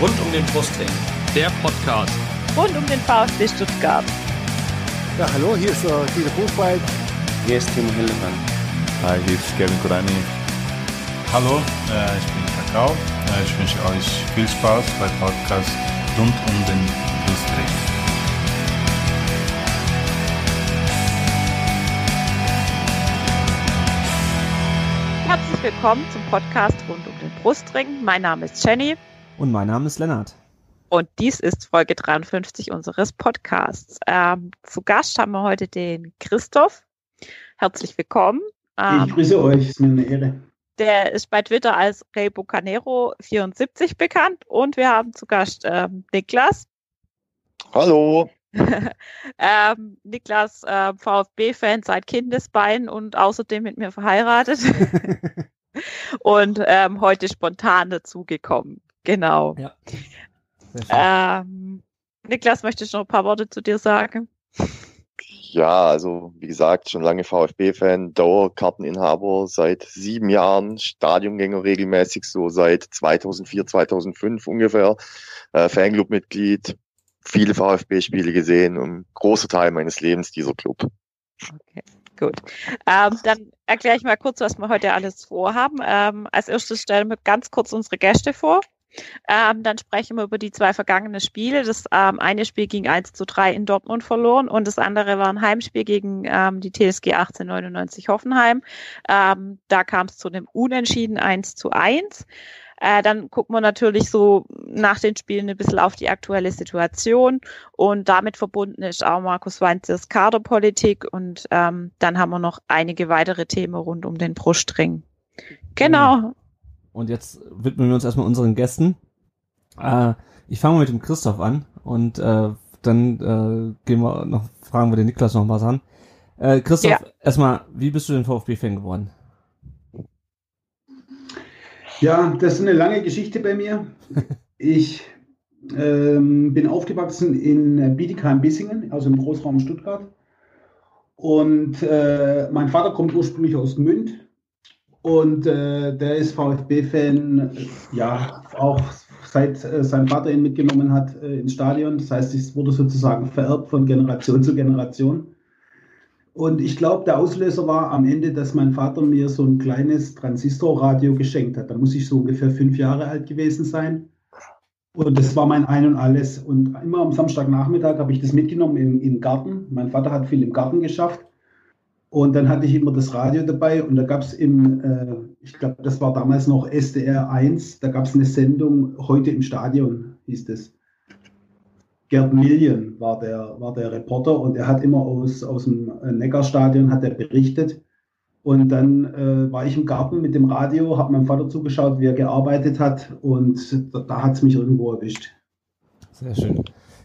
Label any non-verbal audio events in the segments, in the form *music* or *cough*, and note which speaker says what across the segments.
Speaker 1: Rund um den Brustring. Der Podcast.
Speaker 2: Rund um den VfB Stuttgart.
Speaker 3: Ja, hallo, hier ist uh, Dieter Buchwald.
Speaker 4: Hier ist Timo Hildebrand.
Speaker 5: Hi, hier ist Kevin Kurani.
Speaker 6: Hallo, äh, ich bin Kakao. Äh, ich wünsche euch viel Spaß beim Podcast rund um den Brustring.
Speaker 2: Herzlich willkommen zum Podcast rund um den Brustring. Mein Name ist Jenny.
Speaker 7: Und mein Name ist Lennart.
Speaker 2: Und dies ist Folge 53 unseres Podcasts. Ähm, zu Gast haben wir heute den Christoph. Herzlich willkommen.
Speaker 8: Ähm, ich grüße euch, ist mir eine Ehre.
Speaker 2: Der ist bei Twitter als Rey Bucanero 74 bekannt. Und wir haben zu Gast ähm, Niklas.
Speaker 4: Hallo. *laughs*
Speaker 2: ähm, Niklas, äh, VfB-Fan seit Kindesbein und außerdem mit mir verheiratet. *laughs* und ähm, heute spontan dazugekommen. Genau. Ja. Ähm, Niklas, möchtest du noch ein paar Worte zu dir sagen?
Speaker 4: Ja, also wie gesagt, schon lange VfB-Fan, Dauerkarteninhaber seit sieben Jahren, Stadiongänger regelmäßig, so seit 2004, 2005 ungefähr, äh, Fanclub-Mitglied, viele VfB-Spiele gesehen und großer Teil meines Lebens dieser Club.
Speaker 2: Okay, gut. Ähm, dann erkläre ich mal kurz, was wir heute alles vorhaben. Ähm, als erstes stellen wir ganz kurz unsere Gäste vor. Ähm, dann sprechen wir über die zwei vergangenen Spiele. Das ähm, eine Spiel ging 1 zu 3 in Dortmund verloren und das andere war ein Heimspiel gegen ähm, die TSG 1899 Hoffenheim. Ähm, da kam es zu einem Unentschieden 1 zu 1. Äh, dann gucken wir natürlich so nach den Spielen ein bisschen auf die aktuelle Situation und damit verbunden ist auch Markus Weinzers Kaderpolitik und ähm, dann haben wir noch einige weitere Themen rund um den Brustring. Genau.
Speaker 7: Und jetzt widmen wir uns erstmal unseren Gästen. Äh, ich fange mal mit dem Christoph an und äh, dann äh, gehen wir noch, fragen wir den Niklas noch was an. Äh, Christoph, ja. erstmal, wie bist du denn VfB-Fan geworden?
Speaker 8: Ja, das ist eine lange Geschichte bei mir. *laughs* Ich ähm, bin aufgewachsen in Bietigheim-Bissingen, also im Großraum Stuttgart. Und äh, mein Vater kommt ursprünglich aus Gmünd und äh, der ist VfB-Fan, ja, auch seit äh, sein Vater ihn mitgenommen hat äh, ins Stadion. Das heißt, es wurde sozusagen vererbt von Generation zu Generation. Und ich glaube, der Auslöser war am Ende, dass mein Vater mir so ein kleines Transistorradio geschenkt hat. Da muss ich so ungefähr fünf Jahre alt gewesen sein. Und das war mein Ein und Alles. Und immer am Samstagnachmittag habe ich das mitgenommen im, im Garten. Mein Vater hat viel im Garten geschafft. Und dann hatte ich immer das Radio dabei und da gab es im, äh, ich glaube, das war damals noch SDR 1, da gab es eine Sendung, heute im Stadion hieß es. Gerd Million war der, war der Reporter und er hat immer aus, aus dem Neckarstadion hat er berichtet. Und dann äh, war ich im Garten mit dem Radio, habe meinem Vater zugeschaut, wie er gearbeitet hat und da, da hat es mich irgendwo erwischt.
Speaker 7: Sehr schön.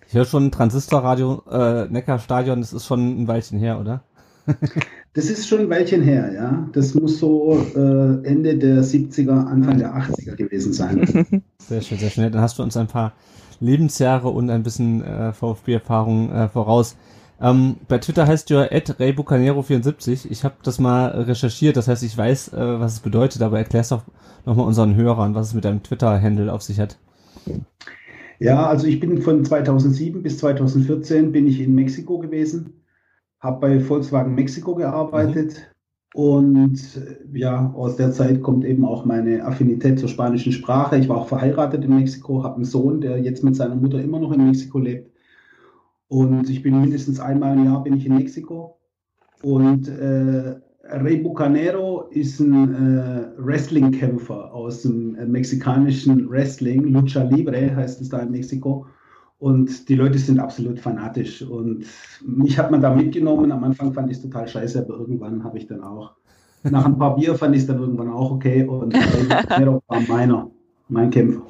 Speaker 7: Ich höre schon Transistorradio, äh, Neckarstadion, das ist schon ein Weilchen her, oder? *laughs*
Speaker 8: das ist schon ein Weilchen her, ja. Das muss so äh, Ende der 70er, Anfang der 80er gewesen sein. *laughs*
Speaker 7: Sehr schön, sehr schön. Dann hast du uns ein paar Lebensjahre und ein bisschen äh, VfB-Erfahrung äh, voraus. Ähm, bei Twitter heißt du ja raybucanero74. Ich habe das mal recherchiert, das heißt, ich weiß, äh, was es bedeutet, aber erklär's doch nochmal unseren Hörern, was es mit deinem Twitter-Handle auf sich hat.
Speaker 8: Ja, also ich bin von 2007 bis 2014 bin ich in Mexiko gewesen, habe bei Volkswagen Mexiko gearbeitet, mhm. Und ja, aus der Zeit kommt eben auch meine Affinität zur spanischen Sprache. Ich war auch verheiratet in Mexiko, habe einen Sohn, der jetzt mit seiner Mutter immer noch in Mexiko lebt. Und ich bin mindestens einmal im Jahr bin ich in Mexiko. Und äh, Rey Bucanero ist ein äh, Wrestling-Kämpfer aus dem äh, mexikanischen Wrestling. Lucha Libre heißt es da in Mexiko. Und die Leute sind absolut fanatisch. Und mich hat man da mitgenommen. Am Anfang fand ich es total scheiße, aber irgendwann habe ich dann auch, nach ein paar Bier fand ich es dann irgendwann auch okay. Und Nero war meiner, mein Kämpfer.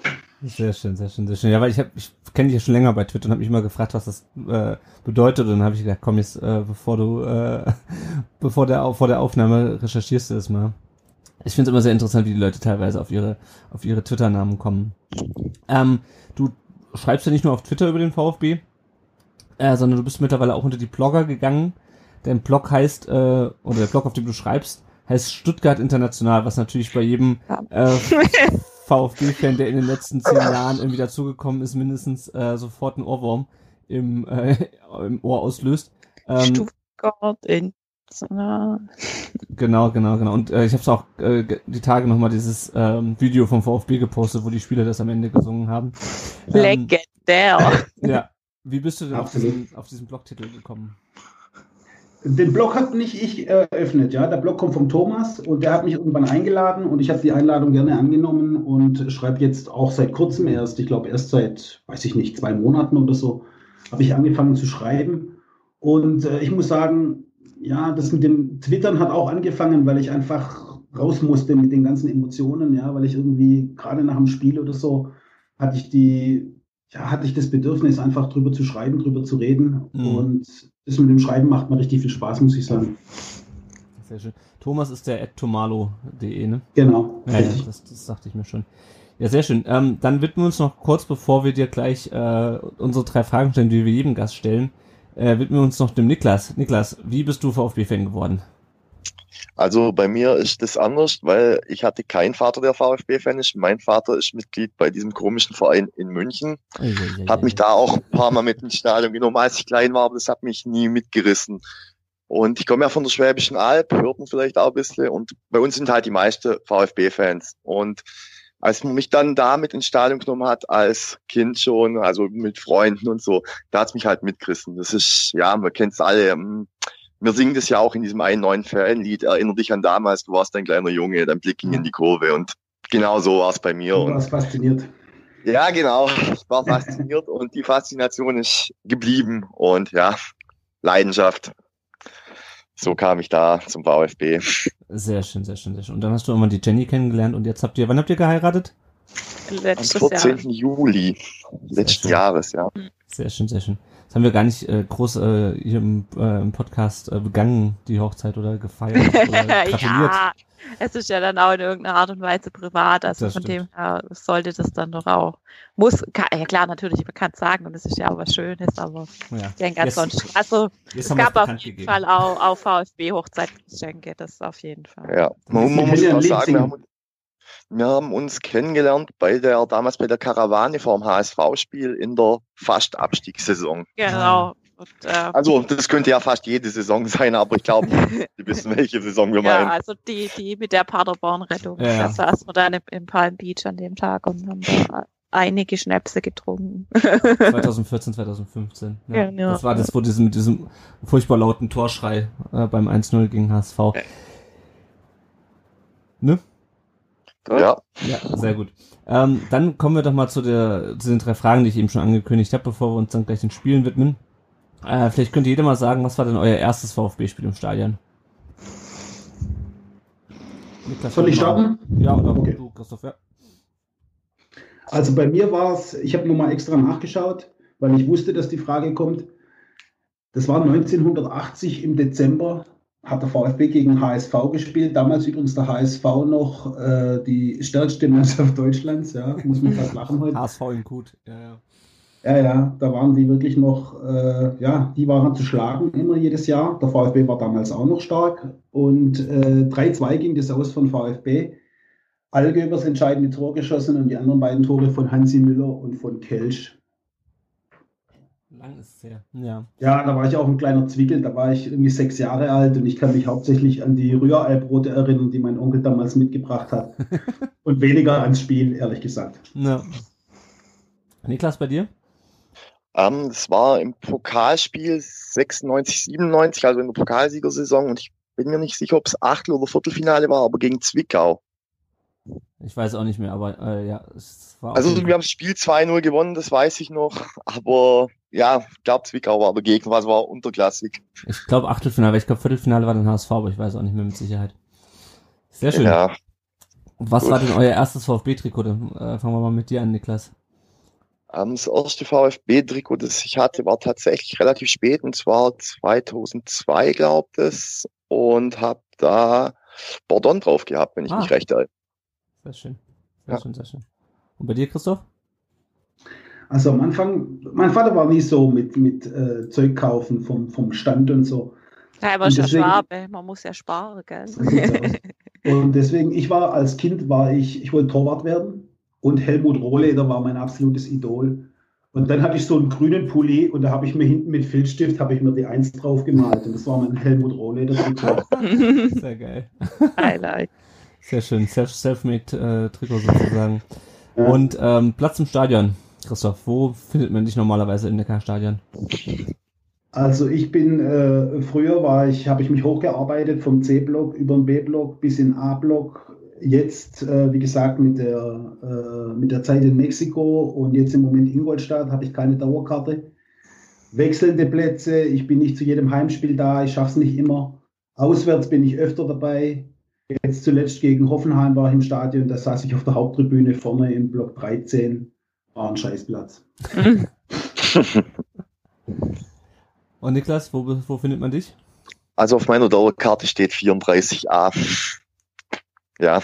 Speaker 7: Sehr schön, sehr schön, sehr schön. Ja, weil ich, ich kenne dich ja schon länger bei Twitter und habe mich immer gefragt, was das äh, bedeutet. Und dann habe ich gedacht, komm jetzt, äh, bevor du, äh, *laughs* bevor der, vor der Aufnahme recherchierst du das mal. Ich finde es immer sehr interessant, wie die Leute teilweise auf ihre, auf ihre Twitter-Namen kommen. Ähm, du schreibst ja nicht nur auf Twitter über den VfB, äh, sondern du bist mittlerweile auch unter die Blogger gegangen. Dein Blog heißt, äh, oder der Blog, auf dem du schreibst, heißt Stuttgart International, was natürlich bei jedem äh, *laughs* VfB-Fan, der in den letzten zehn Jahren irgendwie dazugekommen ist, mindestens äh, sofort einen Ohrwurm im, äh, *laughs* im Ohr auslöst. Ähm,
Speaker 2: Stuttgart in
Speaker 7: Genau, genau, genau. Und äh, ich habe es auch äh, die Tage nochmal dieses ähm, Video vom VfB gepostet, wo die Spieler das am Ende gesungen haben. Ähm,
Speaker 2: Legendär. *laughs*
Speaker 7: ja. Wie bist du denn auf diesen, auf diesen Blogtitel gekommen?
Speaker 8: Den Blog hat nicht ich eröffnet, ja. Der Blog kommt vom Thomas und der hat mich irgendwann eingeladen und ich habe die Einladung gerne angenommen und schreibe jetzt auch seit kurzem erst, ich glaube erst seit, weiß ich nicht, zwei Monaten oder so, habe ich angefangen zu schreiben. Und äh, ich muss sagen, ja, das mit dem Twittern hat auch angefangen, weil ich einfach raus musste mit den ganzen Emotionen, ja, weil ich irgendwie gerade nach dem Spiel oder so hatte ich die, ja, hatte ich das Bedürfnis, einfach drüber zu schreiben, drüber zu reden.
Speaker 7: Mhm.
Speaker 8: Und das mit dem Schreiben macht mir richtig viel Spaß, muss ich sagen.
Speaker 7: Sehr schön. Thomas ist der tomalo.de, ne?
Speaker 8: Genau.
Speaker 7: Ja, ja
Speaker 8: richtig.
Speaker 7: das, das dachte ich mir schon. Ja, sehr schön. Ähm, dann widmen wir uns noch kurz, bevor wir dir gleich äh, unsere drei Fragen stellen, die wir jedem Gast stellen, äh, widmen wir uns noch dem Niklas. Niklas, wie bist du VfB-Fan geworden?
Speaker 4: Also bei mir ist das anders, weil ich hatte keinen Vater, der VfB-Fan ist. Mein Vater ist Mitglied bei diesem komischen Verein in München. Hat mich da auch ein paar Mal mit ins Stadion genommen, als ich klein war, aber das hat mich nie mitgerissen. Und ich komme ja von der Schwäbischen Alb, hört man vielleicht auch ein bisschen. Und bei uns sind halt die meisten VfB-Fans. Und als man mich dann da mit ins Stadion genommen hat, als Kind schon, also mit Freunden und so, da hat's mich halt mitgerissen. Das ist, ja, man kennt's alle. ähm, Wir singen das ja auch in diesem einen neuen Fanlied. Erinner dich an damals, du warst ein kleiner Junge, dein Blick ging in die Kurve. Und genau so war's bei mir.
Speaker 8: Du
Speaker 4: Und
Speaker 8: warst fasziniert.
Speaker 4: ja, genau. Ich war fasziniert und die Faszination ist geblieben und ja, Leidenschaft. So kam ich da zum VfB.
Speaker 7: Sehr schön, sehr schön, sehr schön. Und dann hast du irgendwann die Jenny kennengelernt und jetzt habt ihr, wann habt ihr geheiratet?
Speaker 4: Am
Speaker 2: Letztes
Speaker 4: 14.
Speaker 2: Jahr.
Speaker 4: Juli letzten. Jahres, ja.
Speaker 7: Sehr schön, sehr schön. Das haben wir gar nicht äh, groß äh, hier im, äh, im Podcast äh, begangen, die Hochzeit oder gefeiert *laughs* oder
Speaker 2: ja, es ist ja dann auch in irgendeiner Art und Weise privat, also
Speaker 7: Das
Speaker 2: von
Speaker 7: stimmt.
Speaker 2: dem her sollte das dann doch auch. Muss, kann, ja klar, natürlich, man kann es sagen und es ist ja auch was Schönes, aber
Speaker 7: Ja.
Speaker 2: ich denke
Speaker 7: Jetzt-
Speaker 2: ansonsten, also
Speaker 7: Jetzt
Speaker 2: es gab auf jeden
Speaker 7: gegeben.
Speaker 2: Fall auch, auch VfB-Hochzeitsgeschenke, das auf jeden Fall.
Speaker 4: Ja, man, man muss
Speaker 8: ja
Speaker 4: auch sagen, wir haben, wir haben uns kennengelernt bei der, damals bei der Karawane vorm HSV-Spiel in der fast Abstiegssaison.
Speaker 2: Genau. Und, äh,
Speaker 4: Also, das könnte ja fast jede Saison sein, aber ich glaube, Sie *laughs* wissen, welche Saison wir
Speaker 2: ja,
Speaker 4: meinen.
Speaker 2: also die, die mit der Paderborn-Rettung.
Speaker 7: Ja, ja.
Speaker 2: Da saßen wir dann im, im Palm Beach an dem Tag und haben da einige Schnäpse getrunken. *laughs* *laughs*
Speaker 7: 2014, 2015. Ja.
Speaker 2: Genau.
Speaker 7: Das war das, wo diesem, mit diesem furchtbar lauten Torschrei äh, beim 1-0 gegen HSV. Ne?
Speaker 4: Ja,
Speaker 7: Ja, sehr gut. Ähm, dann kommen wir doch mal zu, der, zu den drei Fragen, die ich eben schon angekündigt habe, bevor wir uns dann gleich den Spielen widmen. Äh, vielleicht könnt ihr jeder mal sagen, was war denn euer erstes VfB-Spiel im Stadion? Niklas,
Speaker 8: Soll ich starten?
Speaker 7: Ja, oder
Speaker 8: Okay.
Speaker 7: du, Christoph, ja.
Speaker 8: Also bei mir war es, ich habe nochmal extra nachgeschaut, weil ich wusste, dass die Frage kommt. Das war 1980 im Dezember, hat der VfB gegen HSV gespielt. Damals übrigens der HSV noch äh, die stärkste Mannschaft *laughs* Deutschlands. Ja, muss man fast lachen heute.
Speaker 7: HSV in gut. Ja, ja.
Speaker 8: Ja, ja, da waren die wirklich noch, äh, ja, die waren zu schlagen immer jedes Jahr. Der VfB war damals auch noch stark. Und äh, 3-2 ging das aus von VfB. Allgöber das entscheidende Tor geschossen und die anderen beiden Tore von Hansi Müller und von Kelsch.
Speaker 7: Lang ist es her. Ja.
Speaker 8: Ja, da war ich auch ein kleiner Zwickel, da war ich irgendwie sechs Jahre alt und ich kann mich hauptsächlich an die Rührei-Brote erinnern, die mein Onkel damals mitgebracht hat. *laughs* und weniger ans Spiel, ehrlich gesagt.
Speaker 7: ja. Niklas, bei dir?
Speaker 4: Ähm, es war im Pokalspiel 96, 97, also in der Pokalsiegersaison und ich bin mir nicht sicher, ob es Achtel- oder Viertelfinale war, aber gegen Zwickau.
Speaker 7: Ich weiß auch nicht mehr, aber äh, ja, es war
Speaker 4: Also wir haben das Spiel 2-0 gewonnen, das weiß ich noch, *laughs* aber ja, ich glaube Zwickau war der Gegner, was war unterklassig.
Speaker 7: Ich glaube Achtelfinale, aber ich glaube Viertelfinale war dann HSV, aber ich weiß auch nicht mehr mit Sicherheit. Sehr schön.
Speaker 4: Ja,
Speaker 7: Was
Speaker 4: gut.
Speaker 7: war denn euer erstes VfB-Trikot? Äh, fangen wir mal mit dir an, Niklas.
Speaker 4: ähm, das erste VfB-Trikot, das ich hatte, war tatsächlich relativ spät und zwar 2002, glaubt es, und habe da Bordon drauf gehabt, wenn ich
Speaker 7: Ah.
Speaker 4: mich recht erinnere.
Speaker 7: Sehr schön. Sehr
Speaker 4: Ja.
Speaker 7: schön, sehr schön. Und bei dir, Christoph?
Speaker 8: Also am Anfang, mein Vater war nie so mit, mit äh, Zeug kaufen vom, vom Stand und so.
Speaker 2: Ja, aber ist ja Schwabe, man muss ja sparen, gell?
Speaker 8: So. Und deswegen, ich war als Kind, war ich, ich wollte Torwart werden. und Helmut Rohleder war mein absolutes Idol. Und dann hatte ich so einen grünen Pulli und da habe ich mir hinten mit Filzstift habe ich mir die Eins drauf gemalt und das war mein Helmut Rohleder. *laughs*
Speaker 7: Sehr geil.
Speaker 2: Highlight.
Speaker 7: Sehr schön. Self- Selfmade äh, sozusagen.
Speaker 8: Ja.
Speaker 7: Und ähm, Platz im Stadion. Christoph, wo findet man dich normalerweise im Neckarstadion?
Speaker 8: Also ich bin, äh, früher war ich, habe ich mich hochgearbeitet vom C-Block über den B-Block bis in A-Block. Jetzt, äh, wie gesagt, mit der, äh, mit der Zeit in Mexiko und jetzt im Moment Ingolstadt habe ich keine Dauerkarte. Wechselnde Plätze, ich bin nicht zu jedem Heimspiel da, ich schaffe es nicht immer. Auswärts bin ich öfter dabei. Jetzt zuletzt gegen Hoffenheim war ich im Stadion, da saß ich auf der Haupttribüne vorne im Block 13. War ein Scheißplatz. *laughs*
Speaker 7: Und Niklas, wo, wo findet man dich?
Speaker 4: Also auf meiner Dauerkarte steht 34a. Ja.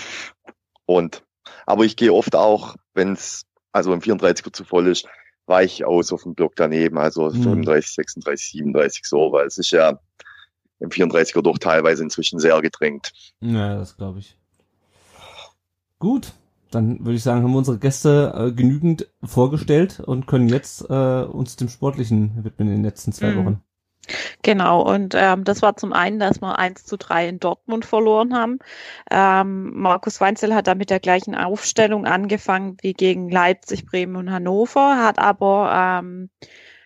Speaker 4: Und, aber ich gehe oft auch, wenn es, also im 34er zu voll ist, weiche aus auf dem Block daneben, also
Speaker 7: Mhm.
Speaker 4: 35, 36, 37 so, weil es ist ja im 34er doch teilweise inzwischen sehr gedrängt.
Speaker 7: Ja, das glaube ich. Gut, dann würde ich sagen, haben wir unsere Gäste äh, genügend vorgestellt und können jetzt äh, uns dem Sportlichen widmen in den letzten zwei
Speaker 2: Mhm.
Speaker 7: Wochen.
Speaker 2: Genau, und ähm, das war zum einen, dass wir 1 zu 3 in Dortmund verloren haben. Ähm, Markus Weinzel hat da mit der gleichen Aufstellung angefangen wie gegen Leipzig, Bremen und Hannover, hat aber ähm,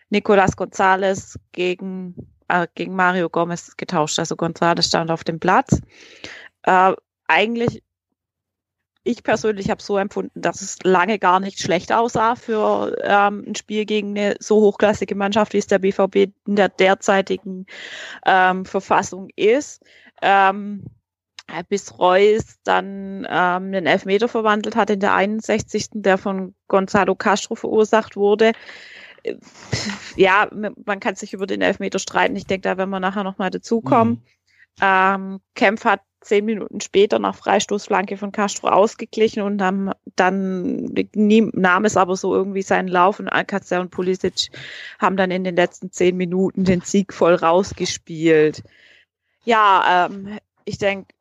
Speaker 2: Nicolas Gonzalez gegen, äh, gegen Mario Gomez getauscht. Also Gonzalez stand auf dem Platz. Äh, eigentlich, ich persönlich habe so empfunden, dass es lange gar nicht schlecht aussah für ähm, ein Spiel gegen eine so hochklassige Mannschaft, wie es der BVB in der derzeitigen ähm, Verfassung ist. Ähm, äh, bis Reus dann ähm, den Elfmeter verwandelt hat in der 61. der von Gonzalo Castro verursacht wurde. Ja, man kann sich über den Elfmeter streiten. Ich denke, da werden wir nachher nochmal dazukommen. Ähm, Kempf hat zehn Minuten später nach Freistoßflanke von Castro ausgeglichen und dann, dann nahm es aber so irgendwie seinen Lauf und Alcacer und Pulisic haben dann in den letzten zehn Minuten den Sieg voll rausgespielt. Ja, ähm, ich denke,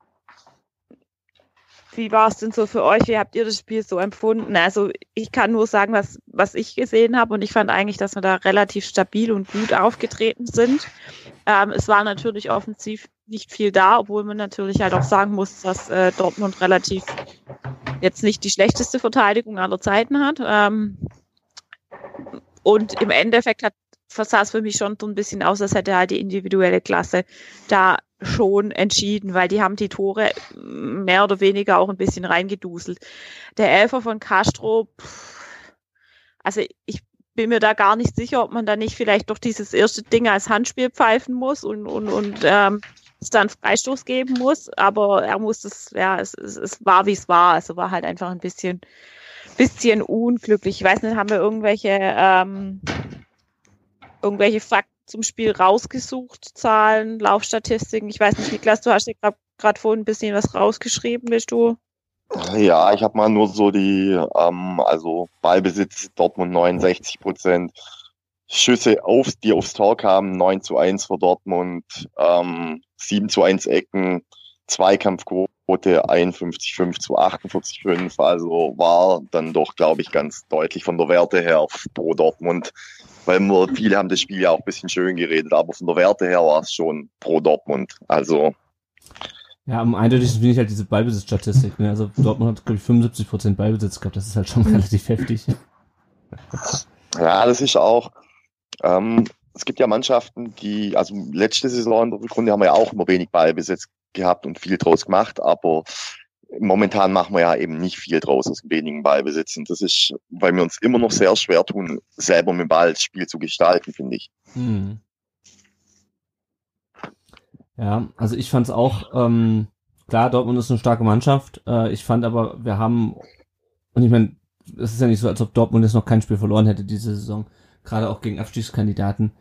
Speaker 2: wie war es denn so für euch? Wie habt ihr das Spiel so empfunden? Also ich kann nur sagen, was, was ich gesehen habe und ich fand eigentlich, dass wir da relativ stabil und gut aufgetreten sind. Ähm, es war natürlich offensiv nicht viel da, obwohl man natürlich halt auch sagen muss, dass äh, Dortmund relativ jetzt nicht die schlechteste Verteidigung aller Zeiten hat. Ähm, und im Endeffekt hat sah es für mich schon so ein bisschen aus, als hätte halt die individuelle Klasse da schon entschieden, weil die haben die Tore mehr oder weniger auch ein bisschen reingeduselt. Der Elfer von Castro, pff, also ich bin mir da gar nicht sicher, ob man da nicht vielleicht doch dieses erste Ding als Handspiel pfeifen muss und, und, und ähm, es dann Freistoß geben muss, aber er muss es, ja, es, es, es war wie es war, also war halt einfach ein bisschen, bisschen unglücklich. Ich weiß nicht, haben wir irgendwelche, ähm, irgendwelche Fakten zum Spiel rausgesucht, Zahlen, Laufstatistiken. Ich weiß nicht, Niklas, du hast dir gerade vorhin ein bisschen was rausgeschrieben, bist du?
Speaker 4: Ja, ich habe mal nur so die, ähm, also Ballbesitz Dortmund 69 Prozent, Schüsse auf, die aufs Tor kamen, 9 zu 1 für Dortmund, ähm, 7 zu 1 Ecken, Zweikampfquote 51 5 zu 48 5, also war dann doch, glaube ich, ganz deutlich von der Werte her pro Dortmund, weil viele haben das Spiel ja auch ein bisschen schön geredet, aber von der Werte her war es schon pro Dortmund, also
Speaker 7: Ja, am eindeutigsten finde ich halt diese Ballbesitzstatistik. Ne? Also Dortmund hat, glaube ich, 75% Ballbesitz gehabt. Das ist halt schon *laughs* relativ heftig.
Speaker 4: Ja, das ist auch. Ähm, es gibt ja Mannschaften, die, also letzte Saison in der Rückrunde haben wir ja auch immer wenig Ballbesitz gehabt und viel draus gemacht, aber momentan machen wir ja eben nicht viel draus aus wenigen Ballbesitz. Und das ist, weil wir uns immer noch sehr schwer tun, selber mit dem Ball das Spiel zu gestalten, finde ich.
Speaker 7: Hm. Ja, also ich fand es auch, ähm, klar, Dortmund ist eine starke Mannschaft. Äh, ich fand aber, wir haben, und ich meine, es ist ja nicht so, als ob Dortmund jetzt noch kein Spiel verloren hätte diese Saison, gerade auch gegen Abstiegskandidaten.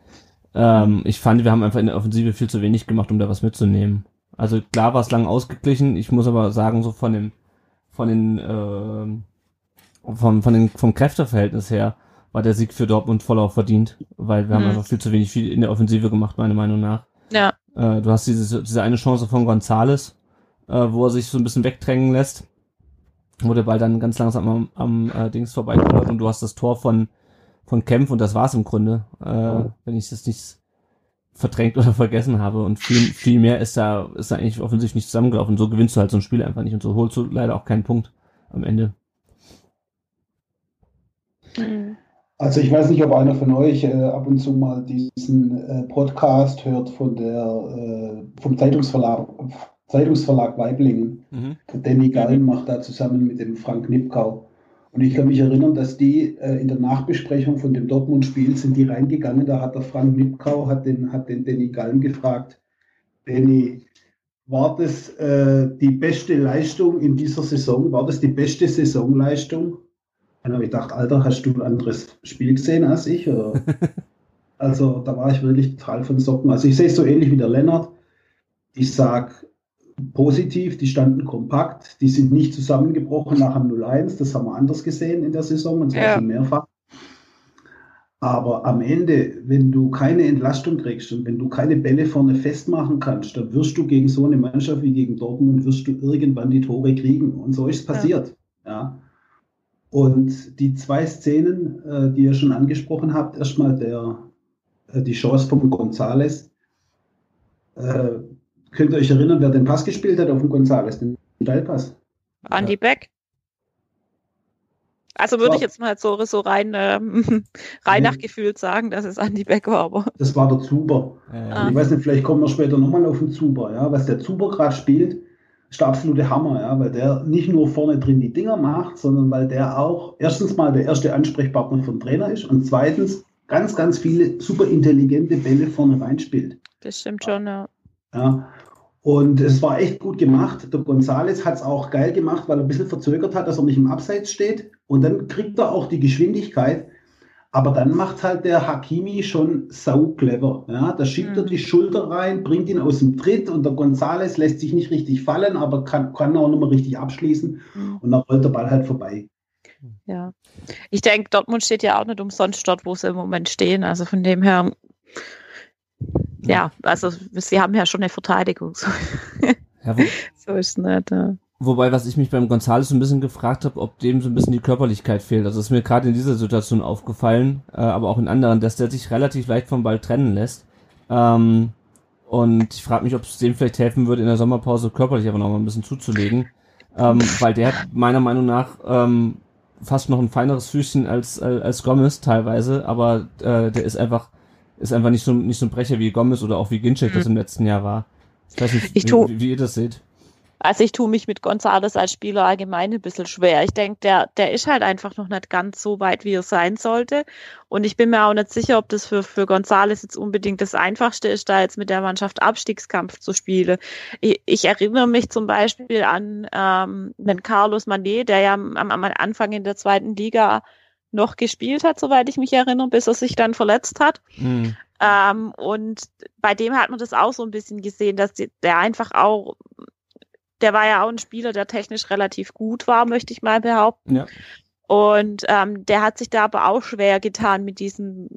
Speaker 7: Ähm, ich fand, wir haben einfach in der Offensive viel zu wenig gemacht, um da was mitzunehmen. Also klar war es lang ausgeglichen. Ich muss aber sagen, so von dem, von den, äh, vom, von den, vom Kräfteverhältnis her war der Sieg für Dortmund voll auch verdient, weil wir haben
Speaker 2: Mhm.
Speaker 7: einfach viel zu wenig viel in der Offensive gemacht, meiner Meinung nach.
Speaker 2: Ja.
Speaker 7: Äh, du hast diese, diese eine Chance von Gonzales, äh, wo er sich so ein bisschen wegdrängen lässt. wo der Ball dann ganz langsam am, am äh, Dings vorbeikommt und du hast das Tor von, von Kempf und das war's im Grunde, äh, wenn ich das nicht verdrängt oder *laughs* vergessen habe und viel, viel mehr ist da, ist da eigentlich offensichtlich nicht zusammengelaufen. So gewinnst du halt so ein Spiel einfach nicht und so holst du leider auch keinen Punkt am Ende.
Speaker 8: Mhm. Also ich weiß nicht, ob einer von euch äh, ab und zu mal diesen äh, Podcast hört von der äh, vom Zeitungsverlag Zeitungsverlag Weiblingen. Mhm. Danny Gallen macht da zusammen mit dem Frank Nipkau. Und ich kann mich erinnern, dass die äh, in der Nachbesprechung von dem Dortmund-Spiel sind die reingegangen. Da hat der Frank Nipkau hat den, hat den Danny Gallen gefragt, Danny, war das äh, die beste Leistung in dieser Saison? War das die beste Saisonleistung? Dann habe ich gedacht, Alter, hast du ein anderes Spiel gesehen als ich? *laughs* also da war ich wirklich total von Socken. Also ich sehe es so ähnlich wie der Lennart. Ich sage positiv, die standen kompakt, die sind nicht zusammengebrochen nach dem 0-1. Das haben wir anders gesehen in der Saison und zwar ja. schon mehrfach. Aber am Ende, wenn du keine Entlastung kriegst und wenn du keine Bälle vorne festmachen kannst, dann wirst du gegen so eine Mannschaft wie gegen Dortmund, wirst du irgendwann die Tore kriegen. Und so ist es passiert. Ja. ja. Und die zwei Szenen, äh, die ihr schon angesprochen habt, erstmal der, äh, die Chance von Gonzales. Äh, könnt ihr euch erinnern, wer den Pass gespielt hat auf den Gonzales, den Steilpass?
Speaker 2: Andy Beck. Also würde ich jetzt mal so, so rein, ähm, *laughs* rein nach Gefühl sagen, dass es Andy Beck war. Aber.
Speaker 8: Das war der Zuber. Ja. Ich weiß nicht, vielleicht kommen wir später nochmal auf den Zuber. Ja? Was der Zuber gerade spielt, ist der absolute Hammer, ja, weil der nicht nur vorne drin die Dinger macht, sondern weil der auch erstens mal der erste Ansprechpartner vom Trainer ist und zweitens ganz, ganz viele super intelligente Bälle vorne reinspielt.
Speaker 2: Das stimmt schon, ja.
Speaker 8: Ja. Und es war echt gut gemacht. Der Gonzales hat es auch geil gemacht, weil er ein bisschen verzögert hat, dass er nicht im Abseits steht. Und dann kriegt er auch die Geschwindigkeit, aber dann macht halt der Hakimi schon sau clever. Ja, da schiebt mhm. er die Schulter rein, bringt ihn aus dem Tritt und der Gonzales lässt sich nicht richtig fallen, aber kann, kann auch nicht mehr richtig abschließen. Mhm. Und dann rollt der Ball halt vorbei.
Speaker 2: Ja, ich denke, Dortmund steht ja auch nicht umsonst dort, wo sie im Moment stehen. Also von dem her, ja, also sie haben ja schon eine Verteidigung. So, *laughs* ja, *laughs* so ist es nicht. Ja.
Speaker 7: Wobei, was ich mich beim Gonzales so ein bisschen gefragt habe, ob dem so ein bisschen die Körperlichkeit fehlt. Also ist mir gerade in dieser Situation aufgefallen, äh, aber auch in anderen, dass der sich relativ leicht vom Ball trennen lässt. Ähm, und ich frage mich, ob es dem vielleicht helfen würde, in der Sommerpause körperlich aber noch mal ein bisschen zuzulegen. Ähm, weil der hat meiner Meinung nach ähm, fast noch ein feineres Füßchen als, als, als Gomez teilweise, aber äh, der ist einfach, ist einfach nicht so, nicht so ein Brecher wie Gomez oder auch wie Ginczek mhm. das im letzten Jahr war. Ich weiß nicht,
Speaker 2: ich
Speaker 7: wie, wie, wie ihr das seht.
Speaker 2: Also ich tue mich mit Gonzales als Spieler allgemein ein bisschen schwer. Ich denke, der, der ist halt einfach noch nicht ganz so weit, wie er sein sollte. Und ich bin mir auch nicht sicher, ob das für, für Gonzales jetzt unbedingt das Einfachste ist, da jetzt mit der Mannschaft Abstiegskampf zu spielen. Ich, ich erinnere mich zum Beispiel an ähm, den Carlos Manet, der ja am, am Anfang in der zweiten Liga noch gespielt hat, soweit ich mich erinnere, bis er sich dann verletzt hat. Mhm. Ähm, und bei dem hat man das auch so ein bisschen gesehen, dass die, der einfach auch der war ja auch ein Spieler, der technisch relativ gut war, möchte ich mal behaupten. Ja. Und ähm, der hat sich da aber auch schwer getan mit diesem,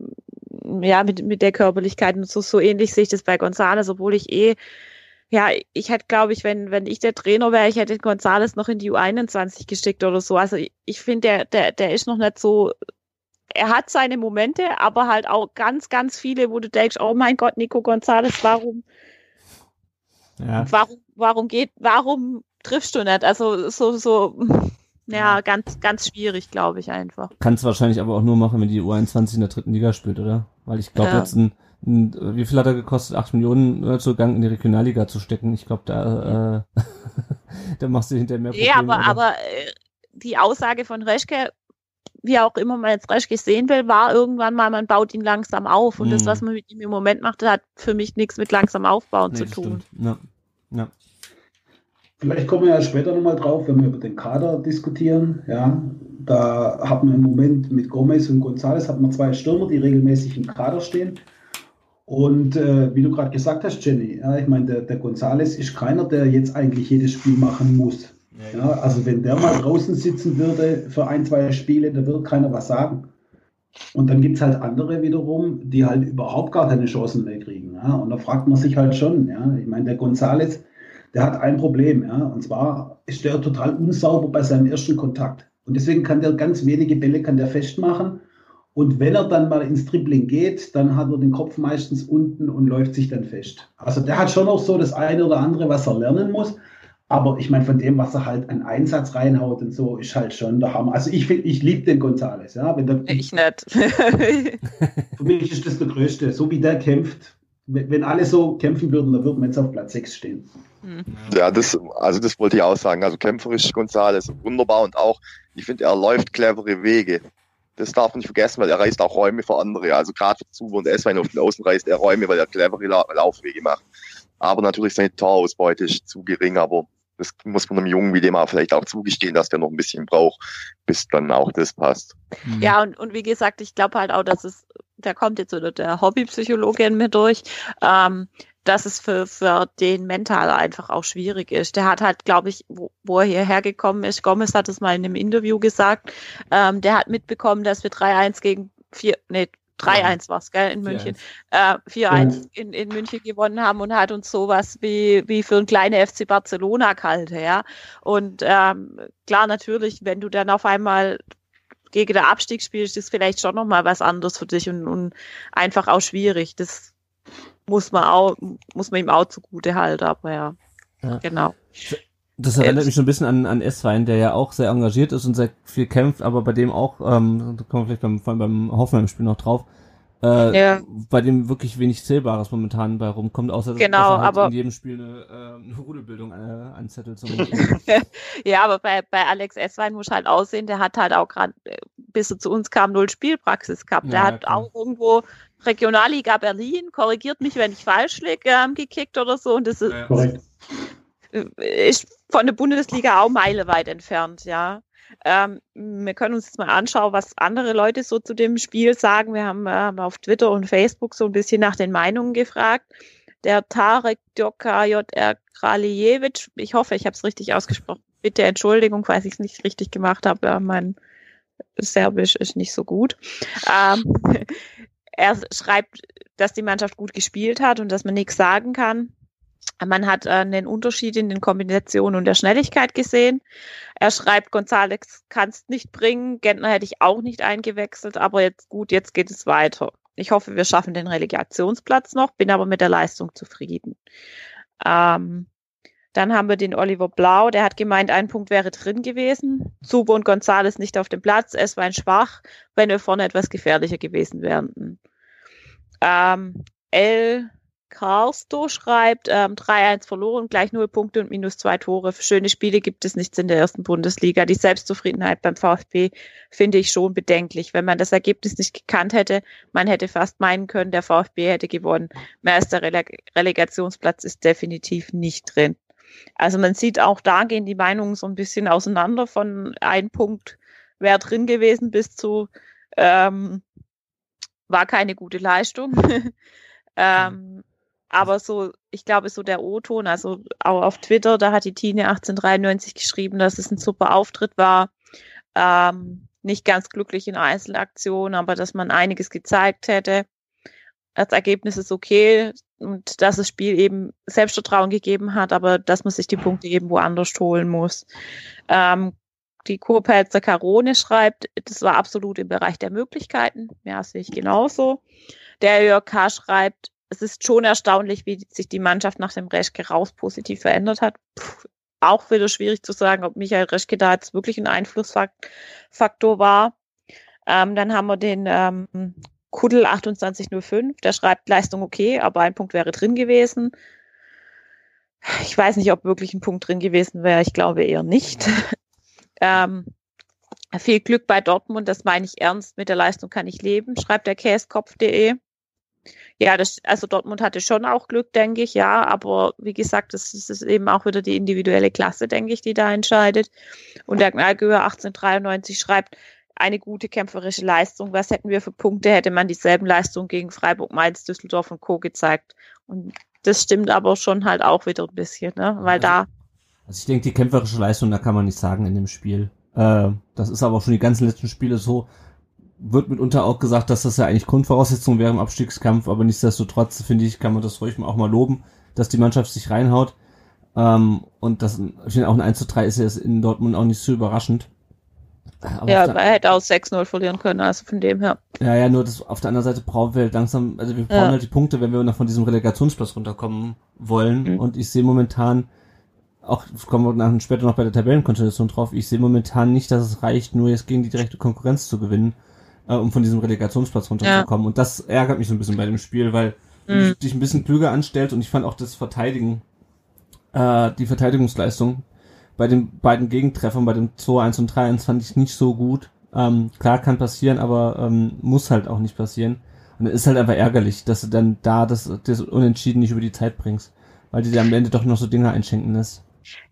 Speaker 2: ja, mit, mit der Körperlichkeit. Und so, so ähnlich sehe ich das bei Gonzales, obwohl ich eh, ja, ich hätte, glaube ich, wenn, wenn ich der Trainer wäre, ich hätte Gonzales noch in die U21 geschickt oder so. Also ich, ich finde, der, der, der ist noch nicht so, er hat seine Momente, aber halt auch ganz, ganz viele, wo du denkst, oh mein Gott, Nico Gonzales, warum, ja. warum warum geht, warum triffst du nicht? Also so, so, ja, ganz, ganz schwierig, glaube ich einfach.
Speaker 7: Kannst wahrscheinlich aber auch nur machen, wenn die U21 in der dritten Liga spielt, oder? Weil ich glaube, ja. jetzt ein, wie viel hat er gekostet? Acht Millionen äh, Zugang in die Regionalliga zu stecken. Ich glaube, da, äh, *laughs* da machst du hinterher mehr
Speaker 2: Probleme. Ja, aber, aber äh, die Aussage von Reschke, wie auch immer man jetzt Reschke sehen will, war irgendwann mal, man baut ihn langsam auf. Und mm. das, was man mit ihm im Moment macht, hat für mich nichts mit langsam aufbauen nee, zu tun. Ja.
Speaker 8: Ja. Vielleicht kommen wir ja später nochmal drauf, wenn wir über den Kader diskutieren. Ja, da haben wir im Moment mit Gomez und González haben wir zwei Stürmer, die regelmäßig im Kader stehen. Und äh, wie du gerade gesagt hast, Jenny, ja, ich meine, der, der González ist keiner, der jetzt eigentlich jedes Spiel machen muss. Ja, also wenn der mal draußen sitzen würde für ein, zwei Spiele, da würde keiner was sagen. Und dann gibt es halt andere wiederum, die halt überhaupt gar keine Chancen mehr kriegen. Ja? Und da fragt man sich halt schon, ja, ich meine, der González, der hat ein Problem, ja, und zwar ist der total unsauber bei seinem ersten Kontakt. Und deswegen kann der ganz wenige Bälle kann der festmachen. Und wenn er dann mal ins Dribbling geht, dann hat er den Kopf meistens unten und läuft sich dann fest. Also der hat schon noch so das eine oder andere, was er lernen muss. Aber ich meine, von dem, was er halt an Einsatz reinhaut und so, ist halt schon der Hammer. Also ich finde, ich liebe den Gonzales. Ja? Wenn der,
Speaker 2: Ich nicht. *laughs*
Speaker 8: für mich ist das der Größte. So wie der kämpft, wenn wenn alle so kämpfen würden, dann würden wir jetzt auf Platz 6 stehen.
Speaker 4: Ja, das, also das wollte ich auch sagen. Also kämpferisch Gonzales wunderbar und auch, ich finde, er läuft clevere Wege. Das darf man nicht vergessen, weil er reißt auch Räume für andere. Also gerade für Zuber und S-Wein auf den Außen reißt er Räume, weil er clevere La Laufwege macht. Aber natürlich seine Torausbeute ist zu gering, aber das muss man einem Jungen wie dem auch vielleicht auch zugestehen, dass der noch ein bisschen braucht, bis dann auch das passt.
Speaker 7: Mhm.
Speaker 2: Ja, und, und wie gesagt, ich glaube halt auch, dass es, da kommt jetzt wieder der Hobbypsychologe in mir durch, ähm, dass es für, für den mental einfach auch schwierig ist. Der hat halt, glaube ich, wo, wo er hierher gekommen ist, Gomez hat es mal in einem Interview gesagt, ähm, der hat mitbekommen, dass wir 3-1 gegen 4, nee, 3-1 war's, gell, in München, äh, 4-1 in, in München gewonnen haben und hat uns sowas wie, wie für ein kleine FC Barcelona kalt, ja. Und ähm, klar, natürlich, wenn du dann auf einmal gegen den Abstieg spielst, ist vielleicht schon nochmal was anderes für dich und, und einfach auch schwierig. Das muss man auch, muss man ihm auch zugute halten, aber ja,
Speaker 7: Ja.
Speaker 2: genau.
Speaker 7: Das erinnert mich schon ein bisschen an, an S-Wein, der ja auch sehr engagiert ist und sehr viel kämpft, aber bei dem auch, ähm, da kommen wir vielleicht beim, vor allem beim Hoffenheim-Spiel noch drauf, äh,
Speaker 2: Ja.
Speaker 7: bei dem wirklich wenig Zählbares momentan bei rumkommt, außer dass,
Speaker 2: Genau,
Speaker 7: dass er halt
Speaker 2: aber-
Speaker 7: in jedem Spiel eine, äh, eine Rudelbildung äh, anzettelt. Zum *laughs*
Speaker 2: Ja, aber bei, bei Alex Esswein muss halt aussehen, der hat halt auch gerade, äh, bis er zu uns kam, null Spielpraxis gehabt. Der
Speaker 7: Ja,
Speaker 2: hat
Speaker 7: klar.
Speaker 2: auch irgendwo Regionalliga Berlin, korrigiert mich, wenn ich falsch liege, ähm, gekickt oder so. Und das ist,
Speaker 7: Ja.
Speaker 2: Äh, ist von der Bundesliga auch meilenweit entfernt, ja. Ähm, wir können uns jetzt mal anschauen, was andere Leute so zu dem Spiel sagen. Wir haben ähm, auf Twitter und Facebook so ein bisschen nach den Meinungen gefragt. Der Tarek Djokajr Kraljevic, ich hoffe, ich habe es richtig ausgesprochen. Bitte Entschuldigung, falls ich es nicht richtig gemacht habe. Ja, mein Serbisch ist nicht so gut. Ähm, er schreibt, dass die Mannschaft gut gespielt hat und dass man nichts sagen kann. Man hat äh, einen Unterschied in den Kombinationen und der Schnelligkeit gesehen. Er schreibt, González kannst nicht bringen, Gentner hätte ich auch nicht eingewechselt, aber jetzt gut, jetzt geht es weiter. Ich hoffe, wir schaffen den Relegationsplatz noch, bin aber mit der Leistung zufrieden. Ähm, dann haben wir den Oliver Blau, der hat gemeint, ein Punkt wäre drin gewesen. Zuber und González nicht auf dem Platz, es war ein schwach, wenn wir vorne etwas gefährlicher gewesen wären. Ähm, El Karsto schreibt, ähm, 3-1 verloren, gleich 0 Punkte und minus zwei Tore. Für schöne Spiele gibt es nichts in der ersten Bundesliga. Die Selbstzufriedenheit beim VfB finde ich schon bedenklich. Wenn man das Ergebnis nicht gekannt hätte, man hätte fast meinen können, der VfB hätte gewonnen. Mehr als der Rele Relegationsplatz ist definitiv nicht drin. Also man sieht auch da gehen die Meinungen so ein bisschen auseinander von ein Punkt wäre drin gewesen bis zu ähm, war keine gute Leistung. *laughs* ähm, aber so, ich glaube, so der O-Ton, also auch auf Twitter, da hat die Tine 1893 geschrieben, dass es ein super Auftritt war. Ähm, nicht ganz glücklich in Einzelaktionen, aber dass man einiges gezeigt hätte. Das Ergebnis ist okay und dass das Spiel eben Selbstvertrauen gegeben hat, aber dass man sich die Punkte eben woanders holen muss. Ähm, die Kurpelzer Carone schreibt, das war absolut im Bereich der Möglichkeiten. Ja, sehe ich genauso. Der JK schreibt, es ist schon erstaunlich, wie sich die Mannschaft nach dem Reschke raus positiv verändert hat. Puh, auch wieder schwierig zu sagen, ob Michael Reschke da jetzt wirklich ein Einflussfaktor war. Ähm, dann haben wir den ähm, Kuddel 2805, der schreibt Leistung okay, aber ein Punkt wäre drin gewesen. Ich weiß nicht, ob wirklich ein Punkt drin gewesen wäre. Ich glaube eher nicht. Ähm, viel Glück bei Dortmund, das meine ich ernst. Mit der Leistung kann ich leben, schreibt der Käskopf.de. Ja, das, also Dortmund hatte schon auch Glück, denke ich, ja, aber wie gesagt, das, das ist eben auch wieder die individuelle Klasse, denke ich, die da entscheidet. Und der Gnalgöher 1893 schreibt, eine gute kämpferische Leistung. Was hätten wir für Punkte, hätte man dieselben Leistungen gegen Freiburg, Mainz, Düsseldorf und Co. gezeigt. Und das stimmt aber schon halt auch wieder ein bisschen, ne? Weil da,
Speaker 7: Also ich denke, die kämpferische Leistung, da kann man nicht sagen in dem Spiel. Äh, das ist aber auch schon die ganzen letzten Spiele so. Wird mitunter auch gesagt, dass das ja eigentlich Grundvoraussetzung wäre im Abstiegskampf, aber nichtsdestotrotz finde ich, kann man das ruhig auch mal loben, dass die Mannschaft sich reinhaut. Ähm, und das ich finde auch ein 1 zu 3 ist ja in Dortmund auch nicht so überraschend.
Speaker 2: Aber ja, man hätte auch 6-0 verlieren können, also von dem her.
Speaker 7: Ja, ja, nur das, auf der anderen Seite brauchen wir halt langsam, also wir brauchen ja. halt die Punkte, wenn wir noch von diesem Relegationsplatz runterkommen wollen. Mhm. Und ich sehe momentan, auch kommen wir nachher später noch bei der Tabellenkonstellation drauf, ich sehe momentan nicht, dass es reicht, nur jetzt gegen die direkte Konkurrenz zu gewinnen, äh, um von diesem Relegationsplatz runterzukommen. Ja. Und das ärgert mich so ein bisschen bei dem Spiel, weil mhm. dich ein bisschen klüger anstellt und ich fand auch das Verteidigen, äh, die Verteidigungsleistung bei den beiden Gegentreffern, bei dem 2-1 und 3-1 fand ich nicht so gut. Ähm, klar kann passieren, aber ähm, muss halt auch nicht passieren. Und es ist halt einfach ärgerlich, dass du dann da das, das Unentschieden nicht über die Zeit bringst, weil die dir am Ende doch noch so Dinge einschenken lässt.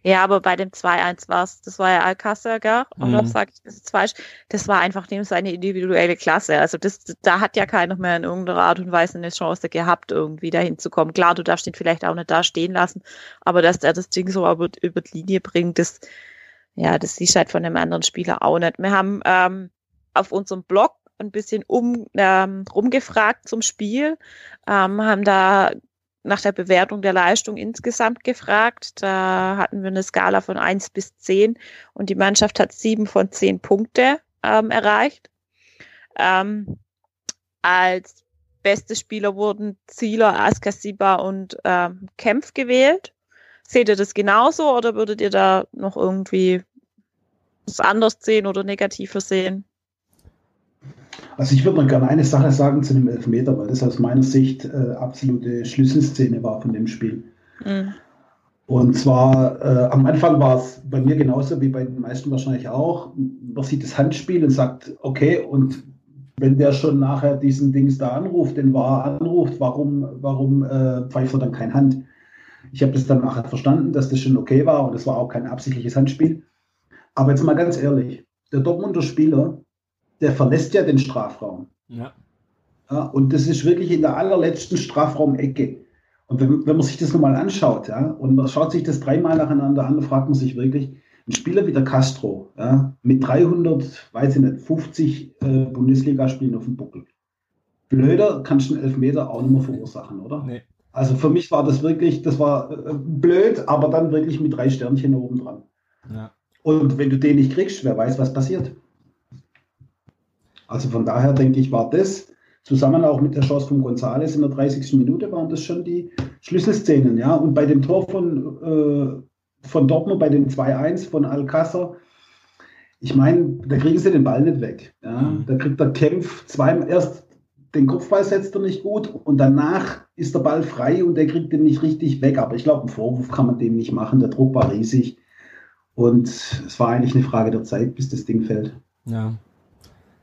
Speaker 2: Ja, aber bei dem 2-1 war es, das war ja Alcácer, gell? Oder mhm. sage ich das jetzt falsch? Das war einfach dem seine individuelle Klasse. Also das, da hat ja keiner mehr in irgendeiner Art und Weise eine Chance gehabt, irgendwie dahin zu kommen. Klar, du darfst ihn vielleicht auch nicht da stehen lassen, aber dass er das Ding so über, über die Linie bringt, das, ja, das siehst halt von einem anderen Spieler auch nicht. Wir haben ähm, auf unserem Blog ein bisschen um, ähm, rumgefragt zum Spiel, ähm, haben da nach der Bewertung der Leistung insgesamt gefragt. Da hatten wir eine Skala von eins bis zehn und die Mannschaft hat sieben von zehn Punkte ähm, erreicht. Ähm, als beste Spieler wurden Zieler, Askasiba und ähm, Kempf gewählt. Seht ihr das genauso oder würdet ihr da noch irgendwie was anders sehen oder negativer sehen?
Speaker 8: Also ich würde noch gerne eine Sache sagen zu dem Elfmeter, weil das aus meiner Sicht äh, absolute Schlüsselszene war von dem Spiel. Mhm. Und zwar äh, am Anfang war es bei mir genauso wie bei den meisten wahrscheinlich auch. Man sieht das Handspiel und sagt, okay, und wenn der schon nachher diesen Dings da anruft, den war anruft, warum, warum äh, pfeift er dann kein Hand? Ich habe das dann nachher verstanden, dass das schon okay war und es war auch kein absichtliches Handspiel. Aber jetzt mal ganz ehrlich, der Dortmunder Spieler der verlässt ja den Strafraum. Ja. ja und das ist wirklich in der allerletzten Strafraumecke. Und wenn, wenn man sich das nochmal anschaut, ja, und man schaut sich das dreimal nacheinander an, dann fragt man sich wirklich, ein Spieler wie der Castro, ja, mit 300, weiß ich nicht, 50 äh, Bundesligaspielen auf dem Buckel. Blöder kannst du einen Elfmeter auch nicht mehr verursachen, oder? Nee. Also für mich war das wirklich, das war äh, blöd, aber dann wirklich mit drei Sternchen oben dran. Ja. Und wenn du den nicht kriegst, wer weiß, was passiert. Also von daher denke ich, war das zusammen auch mit der Chance von González in der 30. Minute waren das schon die Schlüsselszenen. Ja? Und bei dem Tor von, äh, von Dortmund, bei dem 2-1 von Alcázar, ich meine, da kriegen sie den Ball nicht weg. Ja? Mhm. Da kriegt der Kempf zweimal erst den Kopfball setzt er nicht gut und danach ist der Ball frei und der kriegt den nicht richtig weg. Aber ich glaube, einen Vorwurf kann man dem nicht machen. Der Druck war riesig und es war eigentlich eine Frage der Zeit, bis das Ding fällt.
Speaker 7: Ja,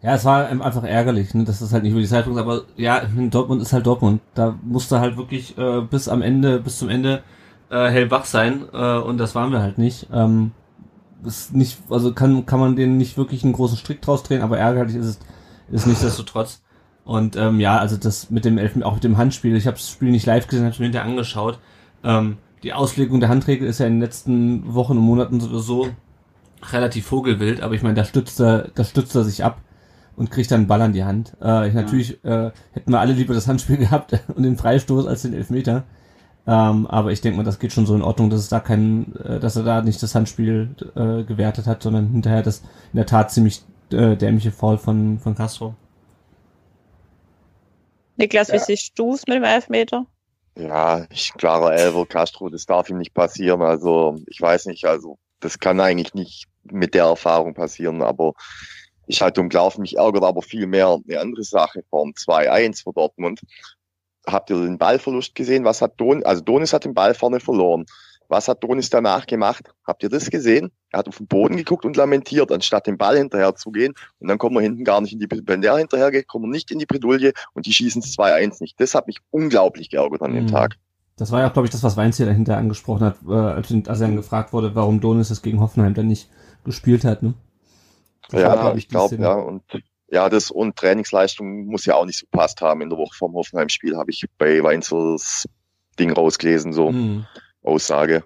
Speaker 7: ja, es war einfach ärgerlich, ne, dass das halt nicht über die Zeit aber ja, Dortmund ist halt Dortmund. Da musste halt wirklich äh, bis am Ende, bis zum Ende äh, hellwach sein äh, und das waren wir halt nicht. Ähm, ist nicht, also kann, kann man denen nicht wirklich einen großen Strick draus drehen, aber ärgerlich ist es ist nichtsdestotrotz. Und ähm, ja, also das mit dem Elfen, auch mit dem Handspiel, ich habe das Spiel nicht live gesehen, habe es mir hinterher angeschaut. Ähm, die Auslegung der Handregel ist ja in den letzten Wochen und Monaten sowieso relativ vogelwild, aber ich meine, da stützt er, da stützt er sich ab und kriegt dann einen Ball an die Hand. Äh, ich, natürlich äh, hätten wir alle lieber das Handspiel *laughs* gehabt und den Freistoß als den Elfmeter. Ähm, aber ich denke mal, das geht schon so in Ordnung, dass es da kein, äh, dass er da nicht das Handspiel äh, gewertet hat, sondern hinterher das in der Tat ziemlich äh, dämliche Foul von, von Castro.
Speaker 2: Niklas, wie siehst du es mit dem Elfmeter?
Speaker 4: Ja, ich klarer Elfer Castro, das darf ihm nicht passieren. Also ich weiß nicht, also das kann eigentlich nicht mit der Erfahrung passieren, aber ich halt umgelaufen. Mich ärgert aber viel mehr eine andere Sache vom 2-1 für Dortmund. Habt ihr den Ballverlust gesehen? Was hat Don, also Donis hat den Ball vorne verloren. Was hat Donis danach gemacht? Habt ihr das gesehen? Er hat auf den Boden geguckt und lamentiert, anstatt den Ball hinterher zu gehen. Und dann kommen wir hinten gar nicht in die, wenn der hinterher geht, kommen wir nicht in die Bredouille und die schießen es 2-1 nicht. Das hat mich unglaublich geärgert an dem mhm. Tag.
Speaker 7: Das war ja auch, glaube ich, das, was Weinz hier dahinter angesprochen hat, äh, als er dann gefragt wurde, warum Donis es gegen Hoffenheim dann nicht gespielt hat, ne?
Speaker 4: Ja, ich glaube, ja. Und ja, das und Trainingsleistung muss ja auch nicht so passt haben in der Woche vom Hoffenheim-Spiel, habe ich bei Weinzels Ding rausgelesen, so mhm. Aussage.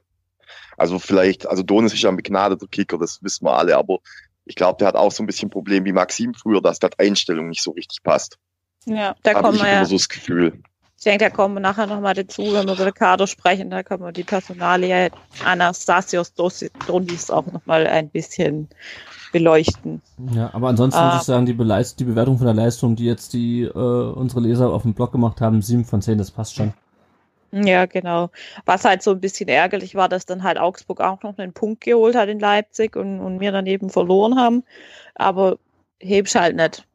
Speaker 4: Also vielleicht, also Donis ist ja ein begnadeter Kicker, das wissen wir alle, aber ich glaube, der hat auch so ein bisschen Problem wie Maxim früher, dass das Einstellung nicht so richtig passt.
Speaker 2: Ja, da kommt man ja.
Speaker 4: so das Gefühl.
Speaker 2: Ich denke, da kommen wir nachher nochmal dazu, wenn wir über den Kader sprechen, da können wir die Personalie Anastasios Donis auch nochmal ein bisschen beleuchten.
Speaker 7: Ja, aber ansonsten muss ich sagen, die, Beleist die Bewertung von der Leistung, die jetzt die äh, unsere Leser auf dem Blog gemacht haben, 7 von 10, das passt schon.
Speaker 2: Ja, genau. Was halt so ein bisschen ärgerlich war, dass dann halt Augsburg auch noch einen Punkt geholt hat in Leipzig und, und wir dann eben verloren haben. Aber hebst halt nicht.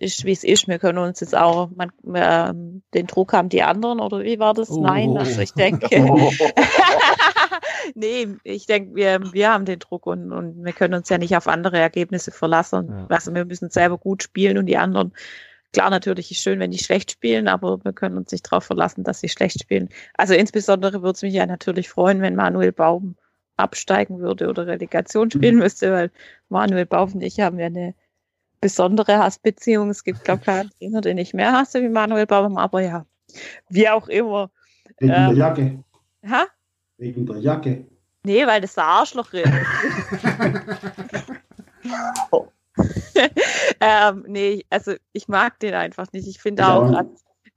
Speaker 2: Ist wie es ist. Wir können uns jetzt auch, man, äh, den Druck haben die anderen oder wie war das? Oh. Nein, also ich denke. *laughs* *laughs* *laughs* nee, ich denke, wir, wir haben den Druck und, und wir können uns ja nicht auf andere Ergebnisse verlassen. Ja. Also wir müssen selber gut spielen und die anderen Klar, natürlich ist schön, wenn die schlecht spielen, aber wir können uns nicht darauf verlassen, dass sie schlecht spielen. Also insbesondere würde es mich ja natürlich freuen, wenn Manuel Baum absteigen würde oder Relegation mhm. spielen müsste, weil Manuel Baum und ich haben ja eine besondere Hassbeziehung. Es gibt, glaube ich, keinen Trainer, den ich mehr hasse wie Manuel Baum, aber ja, wie auch immer.
Speaker 8: Wegen ähm, der Jacke.
Speaker 2: Ha?
Speaker 8: Wegen der Jacke.
Speaker 2: Nee, weil das Arschloch ist. *laughs* oh. ähm, nee, also ich mag den einfach nicht. Ich finde auch, ja.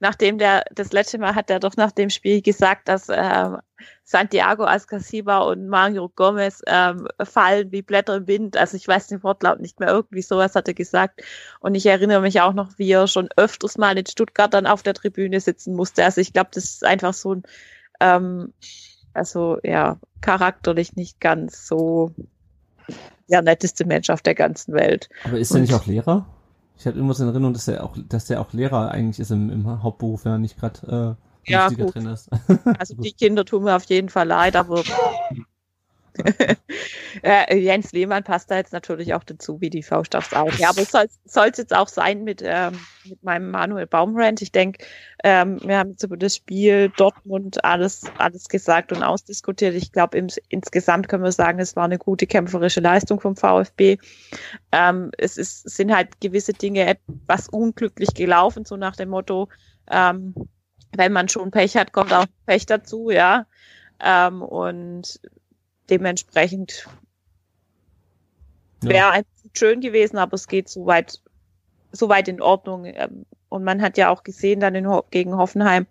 Speaker 2: nachdem der, das letzte Mal hat er doch nach dem Spiel gesagt, dass ähm, Santiago Ascasiba und Mario Gomez ähm, fallen wie Blätter im Wind. Also ich weiß den Wortlaut nicht mehr, irgendwie sowas hat er gesagt. Und ich erinnere mich auch noch, wie er schon öfters mal in Stuttgart dann auf der Tribüne sitzen musste. Also ich glaube, das ist einfach so ein, ähm, also ja, charakterlich nicht ganz so der netteste Mensch auf der ganzen Welt.
Speaker 7: Aber ist er nicht auch Lehrer? Ich hatte irgendwas in Erinnerung, dass er auch, dass der auch Lehrer eigentlich ist im, im Hauptberuf, wenn er nicht gerade äh,
Speaker 2: ja, gut. drin ist. also die Kinder tun mir auf jeden Fall leid, aber *laughs* *laughs* äh, Jens Lehmann passt da jetzt natürlich auch dazu, wie die Faust aufs Auge. Ja, aber es soll es jetzt auch sein mit, ähm, mit meinem Manuel Baumrand. Ich denke, ähm, wir haben jetzt über das Spiel Dortmund alles, alles gesagt und ausdiskutiert. Ich glaube, insgesamt können wir sagen, es war eine gute kämpferische Leistung vom VfB. Ähm, es ist, sind halt gewisse Dinge etwas unglücklich gelaufen, so nach dem Motto, ähm, wenn man schon Pech hat, kommt auch Pech dazu, ja. Ähm, und dementsprechend wäre einfach schön gewesen, aber es geht so weit, so weit in Ordnung. Ähm, und man hat ja auch gesehen dann in, gegen Hoffenheim,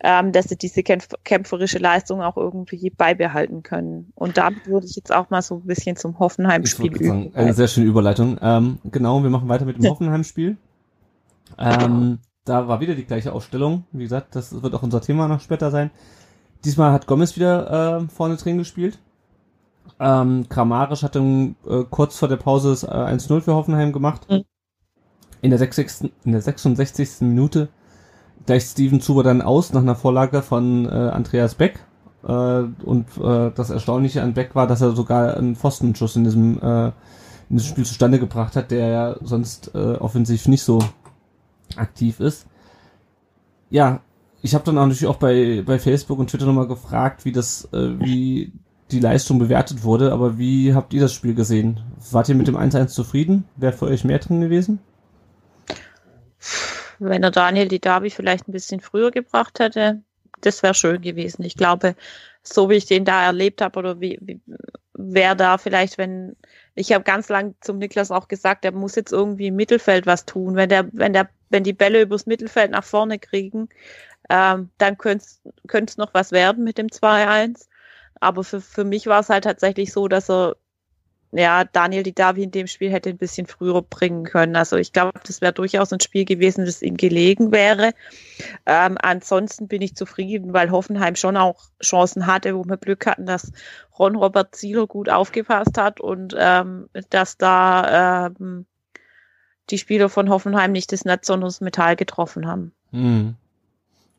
Speaker 2: ähm, dass sie diese kämpferische Leistung auch irgendwie beibehalten können. Und damit würde ich jetzt auch mal so ein bisschen zum Hoffenheim-Spiel.
Speaker 7: Eine sehr schöne Überleitung. Ähm, genau, wir machen weiter mit dem *laughs* Hoffenheim-Spiel. Ähm, da war wieder die gleiche Ausstellung. Wie gesagt, das wird auch unser Thema noch später sein. Diesmal hat Gomez wieder äh, vorne drin gespielt. Ähm, Kramarisch hat dann äh, kurz vor der Pause das äh, 1-0 für Hoffenheim gemacht. Mhm. In, der 66, in der 66. Minute gleicht Steven Zuber dann aus nach einer Vorlage von äh, Andreas Beck. Äh, und äh, das Erstaunliche an Beck war, dass er sogar einen Pfostenschuss in diesem, äh, in diesem Spiel zustande gebracht hat, der ja sonst äh, offensiv nicht so aktiv ist. Ja, ich habe dann auch natürlich auch bei, bei Facebook und Twitter nochmal gefragt, wie das, äh, wie die Leistung bewertet wurde, aber wie habt ihr das Spiel gesehen? Wart ihr mit dem 1-1 zufrieden? Wäre für euch mehr drin gewesen?
Speaker 2: Wenn er Daniel die Derby vielleicht ein bisschen früher gebracht hätte, das wäre schön gewesen. Ich glaube, so wie ich den da erlebt habe oder wie, wie wäre da vielleicht, wenn ich habe ganz lang zum Niklas auch gesagt, er muss jetzt irgendwie im Mittelfeld was tun. Wenn der, wenn der, wenn die Bälle übers Mittelfeld nach vorne kriegen, ähm, dann könnte es noch was werden mit dem 2-1. Aber für, für mich war es halt tatsächlich so, dass er, ja, Daniel Didavi in dem Spiel hätte ein bisschen früher bringen können. Also ich glaube, das wäre durchaus ein Spiel gewesen, das ihm gelegen wäre. Ähm, ansonsten bin ich zufrieden, weil Hoffenheim schon auch Chancen hatte, wo wir Glück hatten, dass Ron Robert Zieler gut aufgepasst hat und ähm, dass da ähm, die Spieler von Hoffenheim nicht das Netz, sondern das Metall getroffen haben.
Speaker 7: Hm.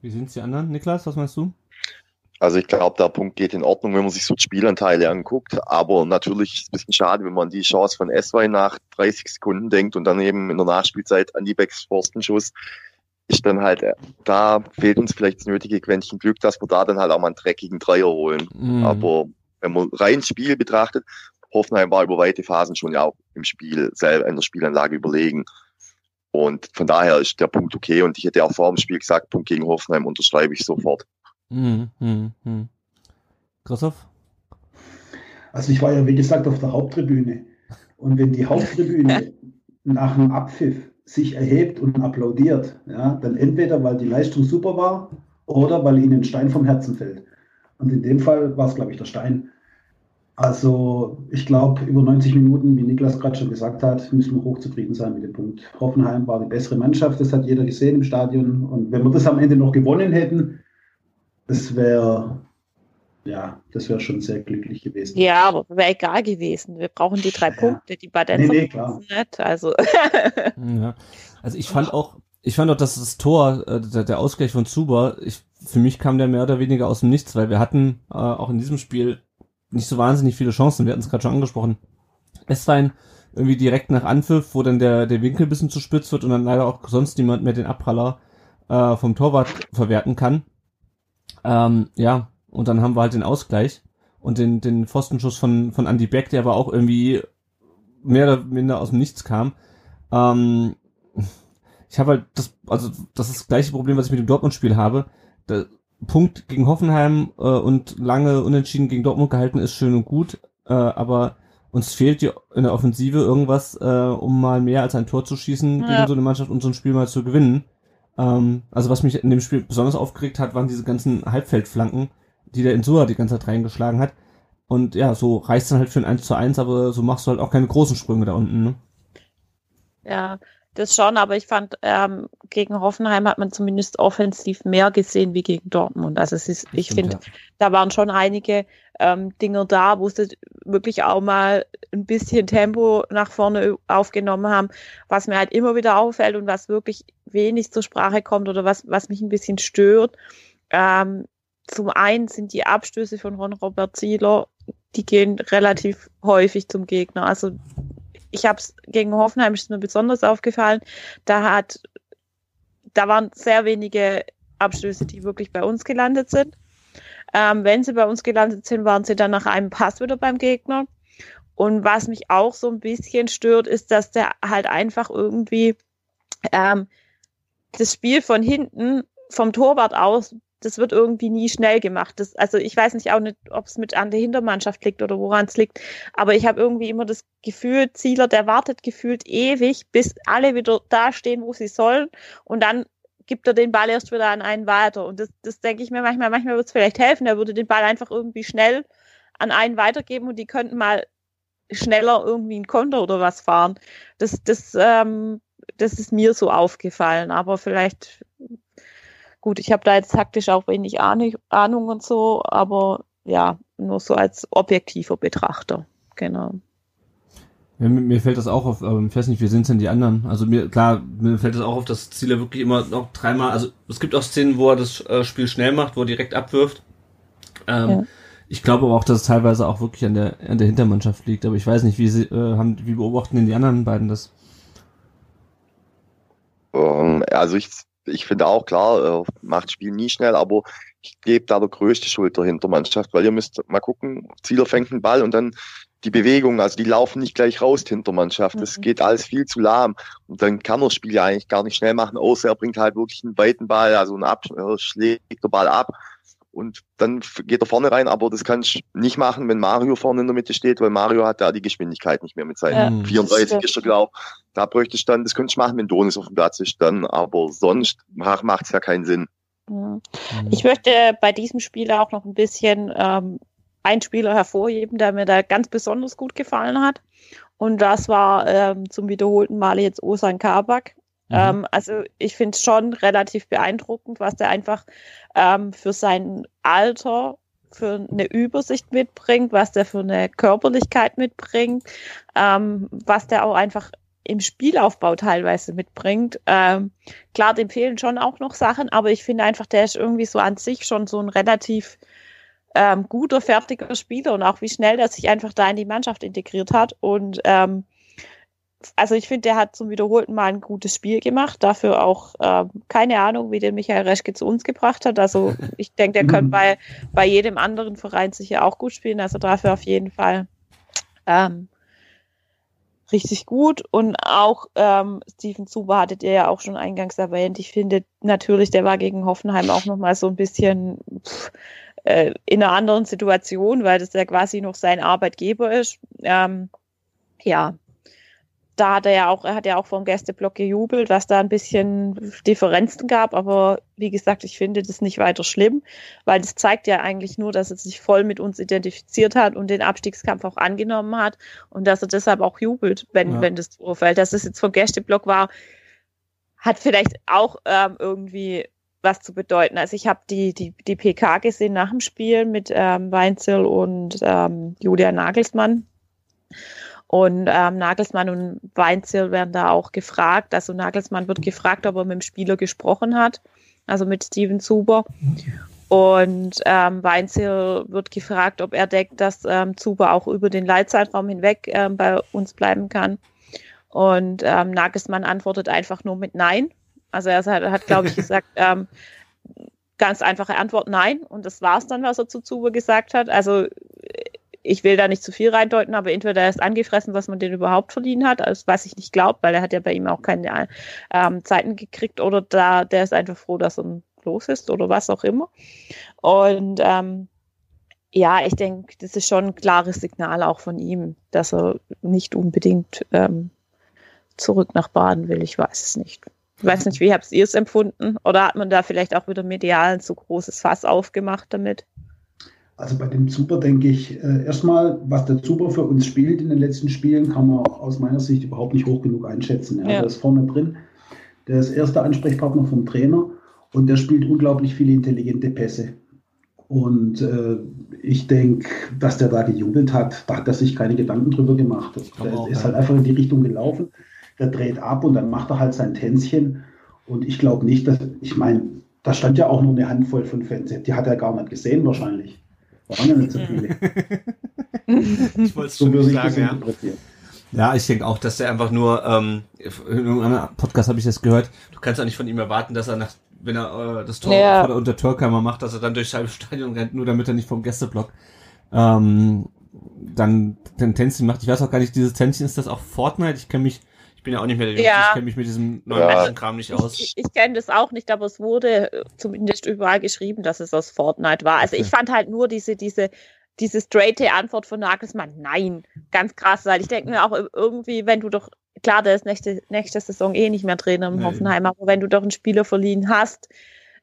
Speaker 7: Wie sind es die anderen? Niklas, was meinst du?
Speaker 4: Also ich glaube, der Punkt geht in Ordnung, wenn man sich so Spielanteile anguckt. Aber natürlich ist es ein bisschen schade, wenn man die Chance von Eswei nach 30 Sekunden denkt und dann eben in der Nachspielzeit an die Becks Forstenschuss ist dann halt, äh, da fehlt uns vielleicht das nötige Quäntchen Glück, dass wir da dann halt auch mal einen dreckigen Dreier holen. Mhm. Aber wenn man rein Spiel betrachtet, Hoffenheim war über weite Phasen schon ja auch im Spiel selber, in der Spielanlage überlegen. Und von daher ist der Punkt okay. Und ich hätte auch vor dem Spiel gesagt, Punkt gegen Hoffenheim unterschreibe ich sofort. Hm, hm,
Speaker 7: hm. Christoph?
Speaker 8: Also ich war ja, wie gesagt, auf der Haupttribüne. Und wenn die Haupttribüne nach einem Abpfiff sich erhebt und applaudiert, ja, dann entweder weil die Leistung super war oder weil ihnen ein Stein vom Herzen fällt. Und in dem Fall war es, glaube ich, der Stein. Also ich glaube, über 90 Minuten, wie Niklas gerade schon gesagt hat, müssen wir hochzufrieden sein mit dem Punkt. Hoffenheim war die bessere Mannschaft, das hat jeder gesehen im Stadion. Und wenn wir das am Ende noch gewonnen hätten, das wäre ja, das wäre schon sehr glücklich gewesen.
Speaker 2: Ja, aber wäre egal gewesen. Wir brauchen die drei ja. Punkte, die Badenzer
Speaker 8: nee, nee, klar.
Speaker 2: nicht. Also.
Speaker 7: ja. also ich fand auch, ich fand auch, dass das Tor, äh, der, der Ausgleich von Zuber, ich, für mich kam der mehr oder weniger aus dem Nichts, weil wir hatten äh, auch in diesem Spiel nicht so wahnsinnig viele Chancen. Wir hatten es gerade schon angesprochen. Es war ein irgendwie direkt nach Anpfiff, wo dann der, der Winkel ein bisschen zu spitz wird und dann leider auch sonst niemand mehr den Abpraller äh, vom Torwart verwerten kann. Ähm, ja, und dann haben wir halt den Ausgleich und den, den Pfostenschuss von, von Andy Beck, der aber auch irgendwie mehr oder minder aus dem Nichts kam. Ähm, ich habe halt das, also das ist das gleiche Problem, was ich mit dem Dortmund-Spiel habe. Der Punkt gegen Hoffenheim äh, und lange unentschieden gegen Dortmund gehalten ist schön und gut, äh, aber uns fehlt die, in der Offensive irgendwas, äh, um mal mehr als ein Tor zu schießen ja. gegen so eine Mannschaft und so ein Spiel mal zu gewinnen. Ähm, also was mich in dem Spiel besonders aufgeregt hat, waren diese ganzen Halbfeldflanken, die der Insua die ganze Zeit reingeschlagen hat. Und ja, so reicht dann halt für ein 1 zu 1, aber so machst du halt auch keine großen Sprünge da unten, ne?
Speaker 2: Ja, das schon, aber ich fand, ähm, gegen Hoffenheim hat man zumindest offensiv mehr gesehen wie gegen Dortmund. Also es ist, ich finde, ja. da waren schon einige ähm, Dinge da, wo sie wirklich auch mal ein bisschen Tempo nach vorne aufgenommen haben, was mir halt immer wieder auffällt und was wirklich wenig zur Sprache kommt oder was, was mich ein bisschen stört. Ähm, zum einen sind die Abstöße von Ron Robert Zieler, die gehen relativ häufig zum Gegner. Also ich habe es gegen Hoffenheim ist mir besonders aufgefallen. Da hat, da waren sehr wenige Abstöße, die wirklich bei uns gelandet sind. Ähm, wenn sie bei uns gelandet sind, waren sie dann nach einem Pass wieder beim Gegner. Und was mich auch so ein bisschen stört, ist, dass der halt einfach irgendwie ähm, das Spiel von hinten vom Torwart aus das wird irgendwie nie schnell gemacht. Das, also ich weiß nicht auch nicht, ob es mit an der Hintermannschaft liegt oder woran es liegt, aber ich habe irgendwie immer das Gefühl, Zieler, der wartet gefühlt ewig, bis alle wieder da stehen, wo sie sollen und dann gibt er den Ball erst wieder an einen weiter. Und das, das denke ich mir manchmal, manchmal wird es vielleicht helfen, er würde den Ball einfach irgendwie schnell an einen weitergeben und die könnten mal schneller irgendwie ein Konter oder was fahren. Das, das, ähm, das ist mir so aufgefallen, aber vielleicht Gut, ich habe da jetzt taktisch auch wenig Ahnung und so, aber ja, nur so als objektiver Betrachter. Genau.
Speaker 7: Ja, mir fällt das auch auf, aber ich weiß nicht, wie sind denn die anderen? Also mir, klar, mir fällt das auch auf, dass Ziele wirklich immer noch dreimal, also es gibt auch Szenen, wo er das äh, Spiel schnell macht, wo er direkt abwirft. Ähm, ja. Ich glaube aber auch, dass es teilweise auch wirklich an der, an der Hintermannschaft liegt, aber ich weiß nicht, wie sie, äh, haben, wie beobachten denn die anderen beiden das?
Speaker 4: Um, ähm, also ich ich finde auch klar, äh, macht Spiel nie schnell, aber ich gebe da der größte Schuld der Hintermannschaft, weil ihr müsst mal gucken, Zieler fängt den Ball und dann die Bewegung, also die laufen nicht gleich raus, die Hintermannschaft. Das mhm. geht alles viel zu lahm. Und dann kann er das Spiel ja eigentlich gar nicht schnell machen, außer er bringt halt wirklich einen weiten Ball, also einen Ab schlägt der Ball ab und dann geht er vorne rein, aber das kannst du nicht machen, wenn Mario vorne in der Mitte steht, weil Mario hat da die Geschwindigkeit nicht mehr mit seinen ja, 34 ist er, glaube Da bräuchte ich dann, das könnte ich machen, wenn Donis auf dem Platz ist dann, aber sonst macht es ja keinen Sinn.
Speaker 2: Ich möchte bei diesem Spiel auch noch ein bisschen ähm, einen Spieler hervorheben, der mir da ganz besonders gut gefallen hat. Und das war ähm, zum wiederholten Male jetzt Osan Kabak. Mhm. Ähm, also ich finde es schon relativ beeindruckend, was der einfach ähm, für sein Alter für eine Übersicht mitbringt, was der für eine Körperlichkeit mitbringt, ähm, was der auch einfach im Spielaufbau teilweise mitbringt. Ähm, klar, dem fehlen schon auch noch Sachen, aber ich finde einfach, der ist irgendwie so an sich schon so ein relativ ähm, guter, fertiger Spieler und auch wie schnell der sich einfach da in die Mannschaft integriert hat. Und ähm, also ich finde, der hat zum wiederholten Mal ein gutes Spiel gemacht. Dafür auch äh, keine Ahnung, wie den Michael Reschke zu uns gebracht hat. Also *laughs* ich denke, der könnte bei, bei jedem anderen Verein sicher auch gut spielen. Also dafür auf jeden Fall ähm, richtig gut. Und auch ähm, Steven Zuber hattet ihr ja auch schon eingangs erwähnt. Ich finde natürlich, der war gegen Hoffenheim auch nochmal so ein bisschen pff, äh, in einer anderen Situation, weil das ja quasi noch sein Arbeitgeber ist. Ähm, ja, da hat er ja auch, er hat ja auch vom Gästeblock gejubelt, was da ein bisschen Differenzen gab, aber wie gesagt, ich finde das nicht weiter schlimm, weil das zeigt ja eigentlich nur, dass er sich voll mit uns identifiziert hat und den Abstiegskampf auch angenommen hat und dass er deshalb auch jubelt, wenn,
Speaker 7: Ja.
Speaker 2: wenn das vorfällt. Dass es jetzt vom Gästeblock war, hat vielleicht auch ähm, irgendwie was zu bedeuten. Also ich habe die, die, die PK gesehen nach dem Spiel mit ähm, Weinzel und ähm, Julia Nagelsmann. Und ähm, Nagelsmann und Weinzel werden da auch gefragt. Also Nagelsmann wird gefragt, ob er mit dem Spieler gesprochen hat, also mit Steven Zuber. Und ähm, Weinzel wird gefragt, ob er denkt, dass ähm, Zuber auch über den Leitzeitraum hinweg ähm, bei uns bleiben kann. Und ähm, Nagelsmann antwortet einfach nur mit Nein. Also er hat, hat glaube ich, *laughs* gesagt, ähm, ganz einfache Antwort Nein. Und das war es dann, was er zu Zuber gesagt hat. Also ich will da nicht zu viel reindeuten, aber entweder er ist angefressen, dass man den überhaupt verliehen hat, also was ich nicht glaube, weil er hat ja bei ihm auch keine ähm, Zeiten gekriegt, oder da der ist einfach froh, dass er los ist oder was auch immer. Und ähm, ja, ich denke, das ist schon ein klares Signal auch von ihm, dass er nicht unbedingt ähm, zurück nach Baden will. Ich weiß es nicht. Ich weiß nicht, wie habt ihr es empfunden? Oder hat man da vielleicht auch wieder medial ein zu großes Fass aufgemacht damit?
Speaker 8: Also bei dem Zuber denke ich, äh, erstmal, was der Zuber für uns spielt in den letzten Spielen, kann man auch aus meiner Sicht überhaupt nicht hoch genug einschätzen. Ja.
Speaker 2: Ja.
Speaker 8: Der ist vorne drin, der ist erster Ansprechpartner vom Trainer und der spielt unglaublich viele intelligente Pässe. Und äh, ich denke, dass der da gejubelt hat, da hat er sich keine Gedanken drüber gemacht. Der
Speaker 7: auch,
Speaker 8: ist
Speaker 7: ja.
Speaker 8: halt einfach in die Richtung gelaufen, der dreht ab und dann macht er halt sein Tänzchen. Und ich glaube nicht, dass, ich meine, da stand ja auch nur eine Handvoll von Fans, die hat er gar nicht gesehen wahrscheinlich. Waren ja nicht so viele.
Speaker 7: Ich wollte es
Speaker 8: So
Speaker 7: schon sagen, ja. Ja, ich denke auch, dass der einfach nur, ähm, in irgendeinem Podcast habe ich das gehört, du kannst auch nicht von ihm erwarten, dass er nach, wenn er äh, das Tor
Speaker 2: Ja.
Speaker 7: vor der unter Türkheimer macht, dass er dann durchs halbe Stadion rennt, nur damit er nicht vom Gästeblock ähm, dann den Tänzchen macht. Ich weiß auch gar nicht, dieses Tänzchen, ist das auch Fortnite? Ich kenne mich, ich bin ja auch nicht mehr der Jüngste,
Speaker 2: Ja.
Speaker 7: ich kenne mich mit diesem neuen
Speaker 4: Ja.
Speaker 7: Mädchenkram nicht aus.
Speaker 2: Ich, ich kenne das auch nicht, aber es wurde äh, zumindest überall geschrieben, dass es aus Fortnite war. Also
Speaker 7: Okay.
Speaker 2: ich fand halt nur diese, diese, diese straighte Antwort von Nagelsmann, nein, ganz krass, weil ich denke mir auch irgendwie, wenn du doch, klar, der ist nächste, nächste Saison eh nicht mehr Trainer im
Speaker 7: Nee.
Speaker 2: Hoffenheim, aber wenn du doch einen Spieler verliehen hast,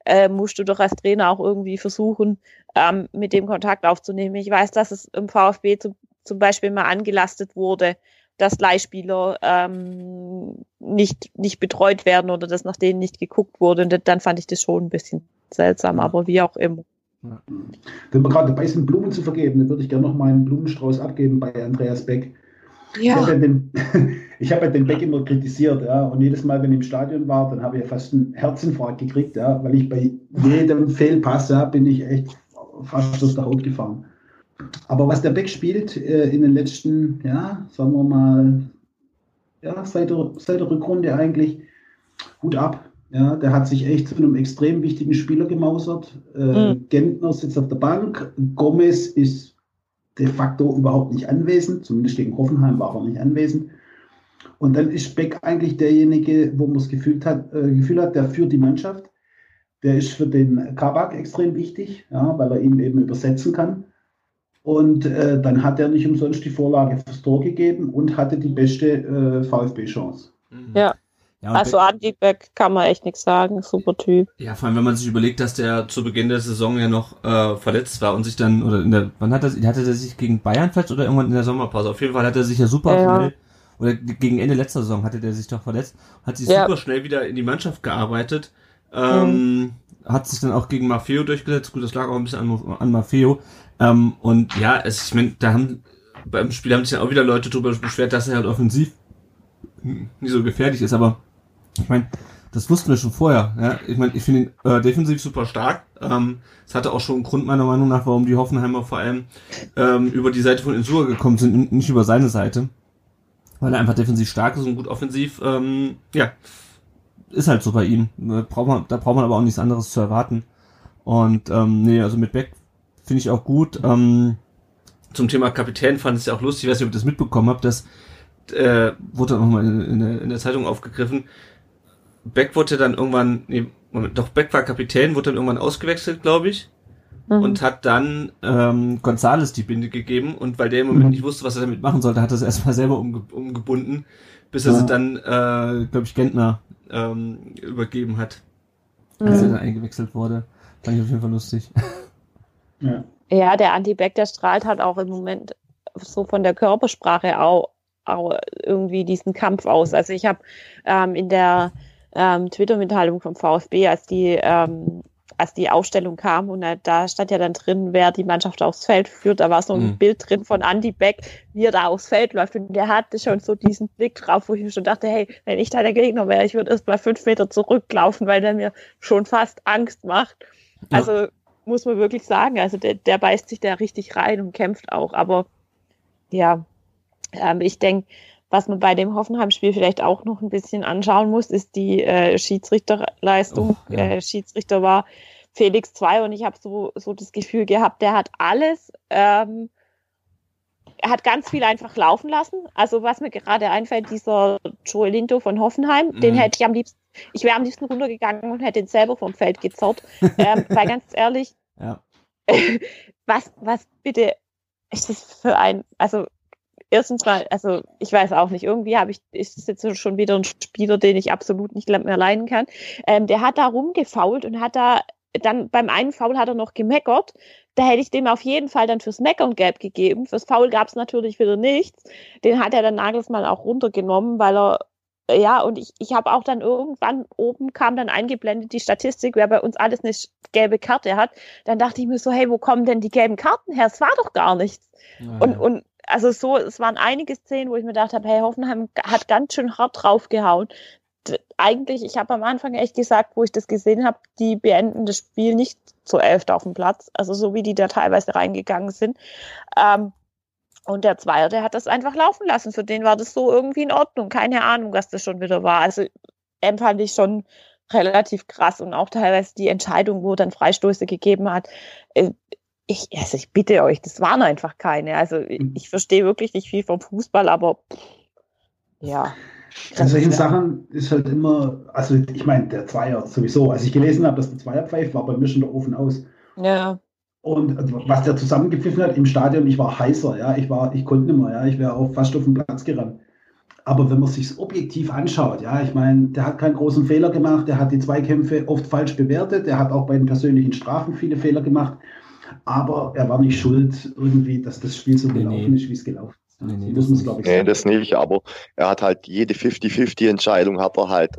Speaker 2: äh, musst du doch als Trainer auch irgendwie versuchen, ähm, mit dem Kontakt aufzunehmen. Ich weiß, dass es im VfB zum, zum Beispiel mal angelastet wurde, dass Leihspieler ähm, nicht, nicht betreut werden oder dass nach denen nicht geguckt wurde. Und dann fand ich das schon ein bisschen seltsam,
Speaker 7: Ja.
Speaker 2: aber wie auch immer.
Speaker 8: Wenn wir gerade dabei sind, Blumen zu vergeben, dann würde ich gerne noch mal einen Blumenstrauß abgeben bei Andreas Beck. Ich habe ja den, *laughs* ich habe ja den Beck immer kritisiert, ja, und jedes Mal, wenn ich im Stadion war, dann habe ich ja fast einen Herzinfarkt gekriegt, ja, weil ich bei jedem Fehlpass, ja, bin ich echt fast aus der Haut gefahren. Aber was der Beck spielt äh, in den letzten, ja, sagen wir mal, ja, seit der, seit der Rückrunde eigentlich, Hut ab. Ja, der hat sich echt zu einem extrem wichtigen Spieler gemausert. Äh,
Speaker 2: Mhm.
Speaker 8: Gentner sitzt auf der Bank. Gomez ist de facto überhaupt nicht anwesend. Zumindest gegen Hoffenheim war er nicht anwesend. Und dann ist Beck eigentlich derjenige, wo man das Gefühl hat, äh, Gefühl hat, der führt die Mannschaft. Der ist für den Kabak extrem wichtig, ja, weil er ihn eben übersetzen kann. Und äh, dann hat er nicht umsonst die Vorlage fürs Tor gegeben und hatte die beste äh, VfB-Chance.
Speaker 2: Ja.
Speaker 7: Ja, und
Speaker 2: Also Andi Beck kann man echt nichts sagen, super Typ.
Speaker 7: Ja, vor allem, wenn man sich überlegt, dass der zu Beginn der Saison ja noch äh, verletzt war und sich dann, oder in der, wann hat er, hatte er sich gegen Bayern verletzt oder irgendwann in der Sommerpause? Auf jeden Fall hat er sich ja super
Speaker 2: Ja, ja.
Speaker 7: schnell, oder gegen Ende letzter Saison hatte der sich doch verletzt, hat sich
Speaker 2: Ja.
Speaker 7: super schnell wieder in die Mannschaft gearbeitet, ähm, hat sich dann auch gegen Maffeo durchgesetzt, gut, das lag auch ein bisschen an, an Maffeo, ähm, und ja, es, ich meine, da haben, beim Spiel haben sich dann auch wieder Leute drüber beschwert, dass er halt offensiv nicht so gefährlich ist, aber ich meine, das wussten wir schon vorher. Ja? Ich meine, ich finde ihn äh, defensiv super stark. Ähm, es hatte auch schon einen Grund meiner Meinung nach, warum die Hoffenheimer vor allem ähm, über die Seite von Insua gekommen sind, nicht über seine Seite. Weil er einfach defensiv stark ist und gut offensiv, ähm, ja, ist halt so bei ihm. Da braucht man, da braucht man aber auch nichts anderes zu erwarten. Und ähm, nee, also mit Beck finde ich auch gut. Ähm, zum Thema Kapitän fand ich es ja auch lustig, ich weiß nicht, ob ihr das mitbekommen habt, das äh, wurde dann nochmal in, in, der- in der Zeitung aufgegriffen. Beck wurde dann irgendwann, nee, Moment, doch Beck war Kapitän, wurde dann irgendwann ausgewechselt, glaube ich.
Speaker 2: Mhm.
Speaker 7: und hat dann ähm, Gonzales die Binde gegeben und weil der im Moment
Speaker 8: Mhm.
Speaker 7: nicht wusste, was er damit machen sollte, hat er es erstmal *laughs* selber umge umgebunden, bis er
Speaker 8: Ja.
Speaker 7: sie dann, äh, glaube ich, Gentner ähm, übergeben hat, als er
Speaker 2: Mhm.
Speaker 7: dann eingewechselt wurde. Fand ich auf jeden Fall lustig. *laughs*
Speaker 8: Ja.
Speaker 2: Ja, der Anti-Back, der strahlt halt auch im Moment so von der Körpersprache auch, auch irgendwie diesen Kampf aus. Also ich habe ähm, in der ähm, Twitter-Mitteilung vom VfB, als die ähm, als die Aufstellung kam und da stand ja dann drin, wer die Mannschaft aufs Feld führt, da war so ein
Speaker 7: Mhm.
Speaker 2: Bild drin von Andy Beck, wie er da aufs Feld läuft und der hatte schon so diesen Blick drauf, wo ich mir schon dachte, hey, wenn ich da der Gegner wäre, ich würde erst mal fünf Meter zurücklaufen, weil der mir schon fast Angst macht.
Speaker 7: Ja.
Speaker 2: Muss man wirklich sagen, also der, der beißt sich da richtig rein und kämpft auch, aber ja, ähm, ich denke, was man bei dem Hoffenheim-Spiel vielleicht auch noch ein bisschen anschauen muss, ist die äh, Schiedsrichterleistung.
Speaker 7: Oh, ja.
Speaker 2: äh, Schiedsrichter war Felix 2 und ich habe so, so das Gefühl gehabt, der hat alles, ähm, er hat ganz viel einfach laufen lassen. Also was mir gerade einfällt, dieser Joel Linto von Hoffenheim, den
Speaker 7: Mhm.
Speaker 2: hätte ich am liebsten, ich wäre am liebsten runtergegangen und hätte ihn selber vom Feld gezerrt. *laughs* ähm, weil ganz ehrlich,
Speaker 7: Ja. *laughs*
Speaker 2: was, was bitte ist das für ein, also erstens mal, also ich weiß auch nicht, irgendwie habe ich, ist das jetzt schon wieder ein Spieler, den ich absolut nicht mehr leiden kann. Ähm, der hat da rumgefault und hat da, dann beim einen Foul hat er noch gemeckert. Da hätte ich dem auf jeden Fall dann fürs Meckern gelb gegeben. Fürs Foul gab es natürlich wieder nichts. Den hat er dann Nagelsmann auch runtergenommen, weil er ja, und ich, ich habe auch dann irgendwann oben kam dann eingeblendet die Statistik, wer bei uns alles eine gelbe Karte hat. Dann dachte ich mir so, hey, wo kommen denn die gelben Karten her? Es war doch gar nichts. Und, und also so, es waren einige Szenen, wo ich mir gedacht habe, hey, Hoffenheim hat ganz schön hart draufgehauen. Eigentlich, ich habe am Anfang echt gesagt, wo ich das gesehen habe, die beenden das Spiel nicht zur Elfte auf dem Platz. Also so wie die da teilweise reingegangen sind. Ähm, und der Zweier, der hat das einfach laufen lassen. Für den war das so irgendwie in Ordnung. Keine Ahnung, was das schon wieder war. Also empfand ich schon relativ krass und auch teilweise die Entscheidung, wo dann Freistöße gegeben hat. Äh, ich, also ich bitte euch, das waren einfach keine. Also ich, ich verstehe wirklich nicht viel vom Fußball, aber pff, ja.
Speaker 8: An solchen Sachen ist halt immer, also ich meine, der Zweier sowieso. Als ich gelesen habe, dass der Zweier pfeift, war bei mir schon der Ofen aus.
Speaker 2: Ja.
Speaker 8: Und was der zusammengepfiffen hat im Stadion, ich war heißer, ja, ich war, ich konnte nicht mehr, ja, ich wäre auch fast auf den Platz gerannt. Aber wenn man sich objektiv anschaut, ja, ich meine, der hat keinen großen Fehler gemacht, der hat die Zweikämpfe oft falsch bewertet, der hat auch bei den persönlichen Strafen viele Fehler gemacht, aber er war nicht schuld irgendwie, dass das Spiel so
Speaker 7: Nee,
Speaker 8: gelaufen
Speaker 7: nee.
Speaker 8: ist, wie es gelaufen ist.
Speaker 7: Nee, nee, das
Speaker 8: muss glaube ich,
Speaker 4: Nee,
Speaker 8: sagen.
Speaker 4: das nicht, aber er hat halt jede 50-50-Entscheidung hat er halt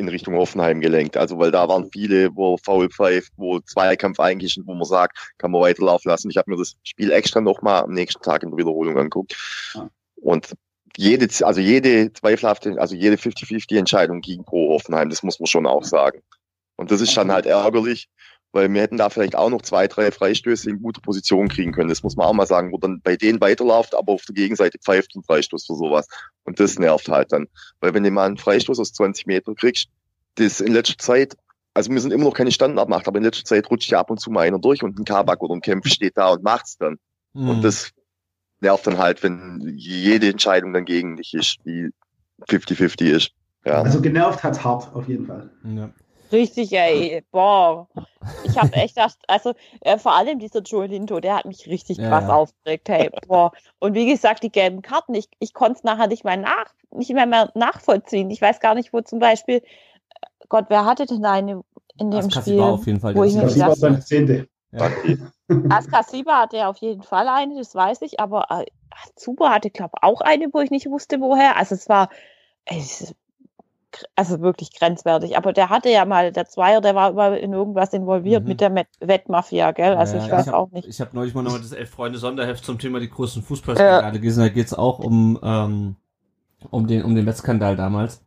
Speaker 4: in Richtung Hoffenheim gelenkt. Also weil da waren viele, wo Foul pfeift, wo Zweikampf eigentlich wo man sagt, kann man weiterlaufen lassen. Ich habe mir das Spiel extra nochmal am nächsten Tag in der Wiederholung angeguckt.
Speaker 8: Ja.
Speaker 4: Und jede, also jede zweifelhafte, also jede 50-50-Entscheidung ging pro Hoffenheim, das muss man schon auch sagen. Und das ist dann halt ärgerlich, weil wir hätten da vielleicht auch noch zwei, drei Freistöße in gute Position kriegen können. Das muss man auch mal sagen, wo dann bei denen weiterläuft, aber auf der Gegenseite pfeift ein Freistoß für sowas. Und das nervt halt dann. Weil wenn du mal einen Freistoß aus 20 Meter kriegst, das in letzter Zeit, also wir sind immer noch keine Standardmacht, aber in letzter Zeit rutscht ja ab und zu mal einer durch und ein Kabak oder ein Kämpf steht da und macht's dann.
Speaker 7: Mhm.
Speaker 4: Und das nervt dann halt, wenn jede Entscheidung dann gegen dich ist, die 50-50 ist. Ja.
Speaker 8: Also genervt hat hart, auf jeden Fall.
Speaker 7: ja.
Speaker 2: Richtig, ey. Boah. Ich habe echt gedacht, also äh, vor allem dieser Joe Linto, der hat mich richtig
Speaker 7: Ja,
Speaker 2: krass
Speaker 7: ja.
Speaker 2: aufgeregt. Hey, boah. Und wie gesagt, die gelben Karten, ich, ich konnte es nachher nicht mehr, nach, nicht mehr, mehr nachvollziehen. Ich weiß gar nicht, wo zum Beispiel, äh, Gott, wer hatte denn eine in dem
Speaker 7: Askasi
Speaker 2: Spiel?
Speaker 7: war auf jeden Fall
Speaker 2: wo
Speaker 7: der
Speaker 2: ich mir
Speaker 8: Das
Speaker 7: Sieger.
Speaker 8: war
Speaker 2: gedacht
Speaker 8: seine Zehnte.
Speaker 7: Ja. *laughs*
Speaker 2: Askasiba hatte auf jeden Fall eine, das weiß ich, aber äh, Zuba hatte, glaube ich, auch eine, wo ich nicht wusste, woher. Also es war, es also wirklich grenzwertig. Aber der hatte ja mal, der Zweier, der war immer in irgendwas involviert
Speaker 7: Mhm.
Speaker 2: mit der Met Wettmafia, gell? Also
Speaker 7: Ja,
Speaker 2: ich weiß
Speaker 7: hab,
Speaker 2: auch nicht.
Speaker 7: Ich habe neulich mal nochmal das Elf-Freunde-Sonderheft zum Thema die großen Fußballskandale gelesen. Da geht's auch um, ähm, um den, um den Wettskandal damals.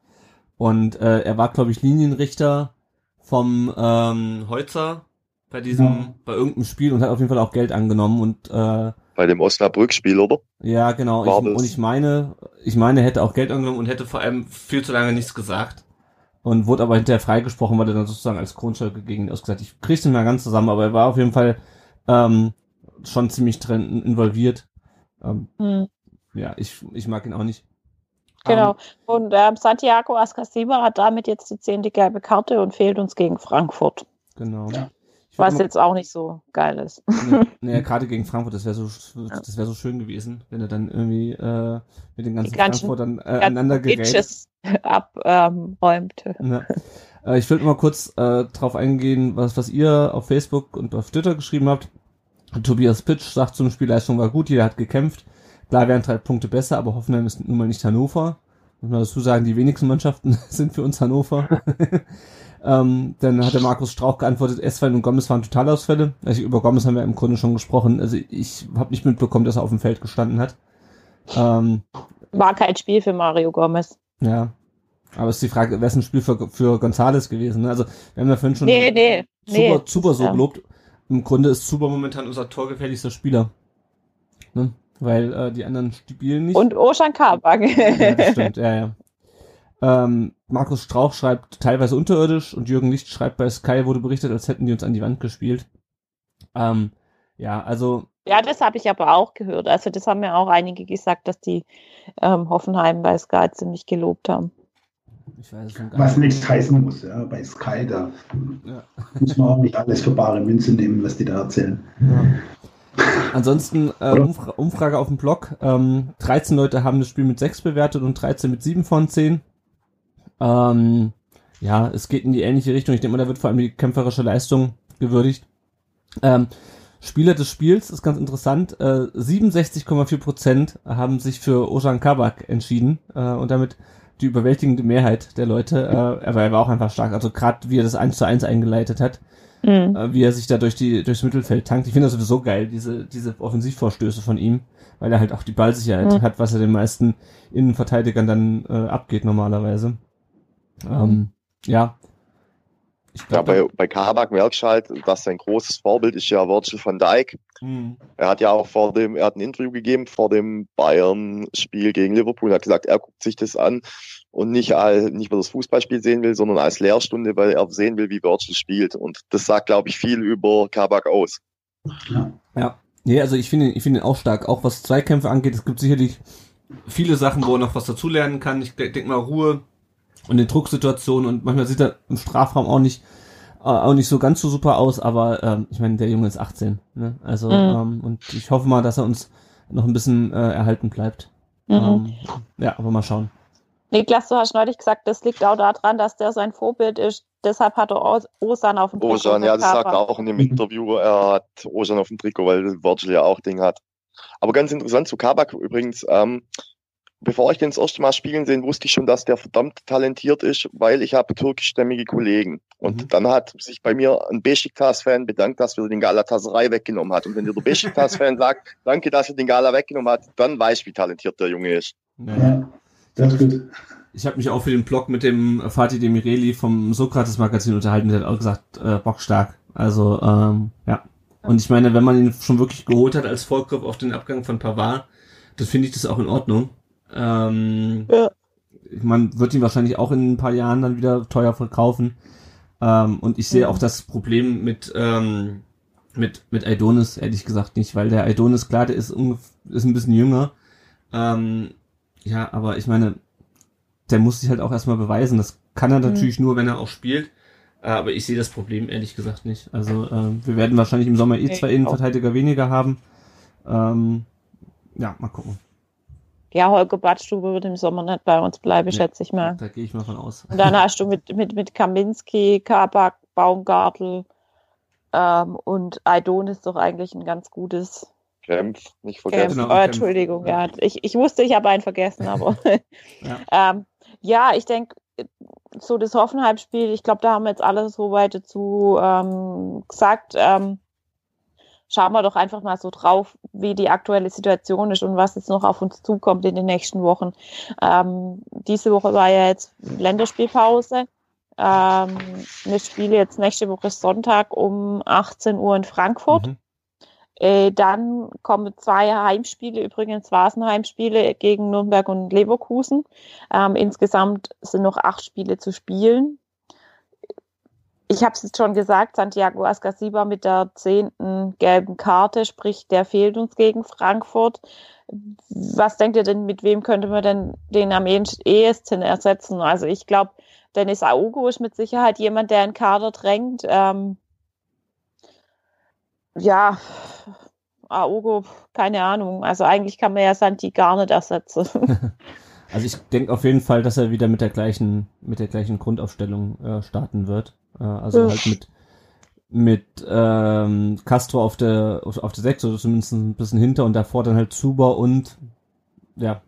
Speaker 7: Und äh, er war, glaube ich, Linienrichter vom ähm, Heutzer bei diesem,
Speaker 8: Ja.
Speaker 7: bei irgendeinem Spiel und hat auf jeden Fall auch Geld angenommen und äh,
Speaker 4: Bei dem Osnabrück-Spiel, oder?
Speaker 7: ja, genau. Ich, und ich meine, ich meine, er hätte auch Geld angenommen und hätte vor allem viel zu lange nichts gesagt. Und wurde aber hinterher freigesprochen, weil er dann sozusagen als Kronschalke gegen ihn ausgesagt. Ich krieg's nicht mehr ganz zusammen, aber er war auf jeden Fall ähm, schon ziemlich drin involviert. Ähm,
Speaker 2: Hm,
Speaker 7: ja, ich, ich mag ihn auch nicht.
Speaker 2: genau.
Speaker 7: Ähm,
Speaker 2: Und ähm, Santiago Askasiba hat damit jetzt die zehnte gelbe Karte und fehlt uns gegen Frankfurt.
Speaker 7: genau.
Speaker 8: Ja.
Speaker 2: Was jetzt auch nicht so geil ist. *laughs*
Speaker 7: Naja, nee, gerade gegen Frankfurt, das wäre so, das wäre so schön gewesen, wenn er dann irgendwie äh, mit den ganzen, ganzen Frankfurtern äh, aneinander gerät. *laughs*
Speaker 2: abräumt.
Speaker 7: Ähm, äh, ich will mal kurz äh, drauf eingehen, was, was ihr auf Facebook und auf Twitter geschrieben habt. Tobias Pitsch sagt zum Spiel, Leistung war gut, jeder hat gekämpft. Klar wären drei Punkte besser, aber Hoffenheim ist nun mal nicht Hannover. Muss man dazu sagen, die wenigsten Mannschaften *laughs* sind für uns Hannover. Ähm, dann hat der Markus Strauch geantwortet, Eswein und Gomez waren Totalausfälle. Also über Gomez haben wir im Grunde schon gesprochen. Also ich habe nicht mitbekommen, dass er auf dem Feld gestanden hat. Ähm,
Speaker 2: War kein Spiel für Mario Gomez.
Speaker 7: Ja. Aber es ist die Frage, wäre es ein Spiel für, für Gonzales gewesen? Ne? Also wir haben ja vorhin schon
Speaker 2: nee, nee,
Speaker 7: super,
Speaker 2: nee.
Speaker 7: super so gelobt. Im Grunde ist Zuber momentan unser torgefährlichster Spieler. Ne? Weil äh, die anderen spielen nicht.
Speaker 2: Und Ocean Kabak.
Speaker 7: ja, das stimmt, ja, ja. *laughs* Ähm, Markus Strauch schreibt teilweise unterirdisch und Jürgen Licht schreibt bei Sky, wurde berichtet, als hätten die uns an die Wand gespielt. Ähm, ja, also.
Speaker 2: Ja, das habe ich aber auch gehört. Also das haben mir auch einige gesagt, dass die ähm, Hoffenheim bei Sky ziemlich gelobt haben.
Speaker 8: was nichts heißen muss, ja, bei Sky, da ja. muss man auch nicht alles für bare Münze nehmen, was die da erzählen. Ja.
Speaker 7: Ansonsten äh, Umfra Umfrage auf dem Blog. Ähm, 13 Leute haben das Spiel mit 6 bewertet und 13 mit 7 von 10. Ähm, ja, es geht in die ähnliche Richtung. Ich denke mal, da wird vor allem die kämpferische Leistung gewürdigt. Ähm, Spieler des Spiels ist ganz interessant. Äh, 67,4% haben sich für Ojan Kabak entschieden äh, und damit die überwältigende Mehrheit der Leute. Äh, aber er war auch einfach stark. Also gerade wie er das 1 zu 1 eingeleitet hat, mhm. äh, wie er sich da durch die durchs Mittelfeld tankt. Ich finde das sowieso geil, diese diese Offensivvorstöße von ihm, weil er halt auch die Ballsicherheit mhm. hat, was er den meisten Innenverteidigern dann äh, abgeht normalerweise. Ähm, ja.
Speaker 4: Glaub, ja, bei, bei Kabak merkst du halt, dass sein großes Vorbild ist ja Virgil van Dijk. Mhm. Er hat ja auch vor dem, er hat ein Interview gegeben vor dem Bayern-Spiel gegen Liverpool, hat gesagt, er guckt sich das an und nicht, als, nicht weil das Fußballspiel sehen will, sondern als Lehrstunde, weil er sehen will, wie Virgil spielt. Und das sagt, glaube ich, viel über Kabak aus.
Speaker 7: Ja. ja. Nee, also ich finde ich finde ihn auch stark. Auch was Zweikämpfe angeht, es gibt sicherlich viele Sachen, wo er noch was dazulernen kann. Ich denke mal Ruhe und in Drucksituationen und manchmal sieht er im Strafraum auch nicht äh, auch nicht so ganz so super aus, aber ähm, ich meine, der Junge ist 18, ne? Also mhm. ähm, und ich hoffe mal, dass er uns noch ein bisschen äh, erhalten bleibt. Mhm. Ähm, ja, aber mal schauen.
Speaker 2: Niklas, du hast neulich gesagt, das liegt auch daran, dass der sein Vorbild ist. Deshalb hat er Osan auf dem
Speaker 4: Trikot. Osan, ja, das sagt er auch in dem Interview. Er hat Osan auf dem Trikot, weil Virgil ja auch Ding hat. Aber ganz interessant zu Kabak übrigens. Ähm, bevor ich den das erste Mal spielen sehen, wusste ich schon, dass der verdammt talentiert ist, weil ich habe türkischstämmige Kollegen. Und mhm. dann hat sich bei mir ein Besiktas-Fan bedankt, dass wir den Galatasaray weggenommen hat. Und wenn dir der Besiktas-Fan *laughs* sagt, danke, dass er den Gala weggenommen hat, dann weißt du, wie talentiert der Junge ist.
Speaker 8: Ja. Das ist gut.
Speaker 7: Ich habe mich auch für den Blog mit dem Fatih Demireli vom Sokrates-Magazin unterhalten, der hat auch gesagt, äh, bockstark. Also, ähm, ja. Und ich meine, wenn man ihn schon wirklich geholt hat als Vorgriff auf den Abgang von Pavard, dann finde ich das auch in Ordnung. Ähm, ja. Man wird ihn wahrscheinlich auch in ein paar Jahren dann wieder teuer verkaufen. Ähm, und ich sehe ja. auch das Problem mit, ähm, mit, mit Aidonis, ehrlich gesagt, nicht, weil der Aidonis, klar, der ist, ist ein bisschen jünger. Ähm, ja, aber ich meine, der muss sich halt auch erstmal beweisen. Das kann er mhm. natürlich nur, wenn er auch spielt. Äh, aber ich sehe das Problem ehrlich gesagt nicht. Also äh, wir werden wahrscheinlich im Sommer eh zwei Innenverteidiger weniger haben. Ähm, ja, mal gucken.
Speaker 2: Ja, Holger Badstube wird im Sommer nicht bei uns bleiben, nee, schätze ich mal.
Speaker 7: Da gehe ich mal von aus.
Speaker 2: Und dann hast du mit, mit, mit Kaminski, Kabak, Baumgartel ähm, und Aidon ist doch eigentlich ein ganz gutes
Speaker 4: Kempf, nicht vergessen.
Speaker 2: Kempf. Oh, Entschuldigung, ja. Ich, ich wusste, ich habe einen vergessen, aber *laughs* ja. ähm, ja, ich denke, so das Hoffenheim-Spiel, ich glaube, da haben wir jetzt alles so weit dazu ähm, gesagt. Ähm, schauen wir doch einfach mal so drauf, wie die aktuelle Situation ist und was jetzt noch auf uns zukommt in den nächsten Wochen. Ähm, diese Woche war ja jetzt Länderspielpause. Ähm, wir spielen jetzt nächste Woche Sonntag um 18 Uhr in Frankfurt. Mhm. Äh, dann kommen zwei Heimspiele, übrigens Heimspiele gegen Nürnberg und Leverkusen. Ähm, insgesamt sind noch acht Spiele zu spielen. Ich habe es jetzt schon gesagt, Santiago Ascasiba mit der zehnten gelben Karte, sprich, der fehlt uns gegen Frankfurt. Was denkt ihr denn, mit wem könnte man denn den am ehesten ersetzen? Also ich glaube, Dennis Augo ist mit Sicherheit jemand, der einen Kader drängt. Ähm, ja, Aogo, keine Ahnung. Also eigentlich kann man ja Santi gar nicht ersetzen. *laughs* *laughs*
Speaker 7: Also ich denke auf jeden Fall, dass er wieder mit der gleichen, mit der gleichen Grundaufstellung äh, starten wird. Äh, also halt mit mit ähm, Castro auf der auf, der 6 oder zumindest ein bisschen hinter und davor dann halt Zuber und ja.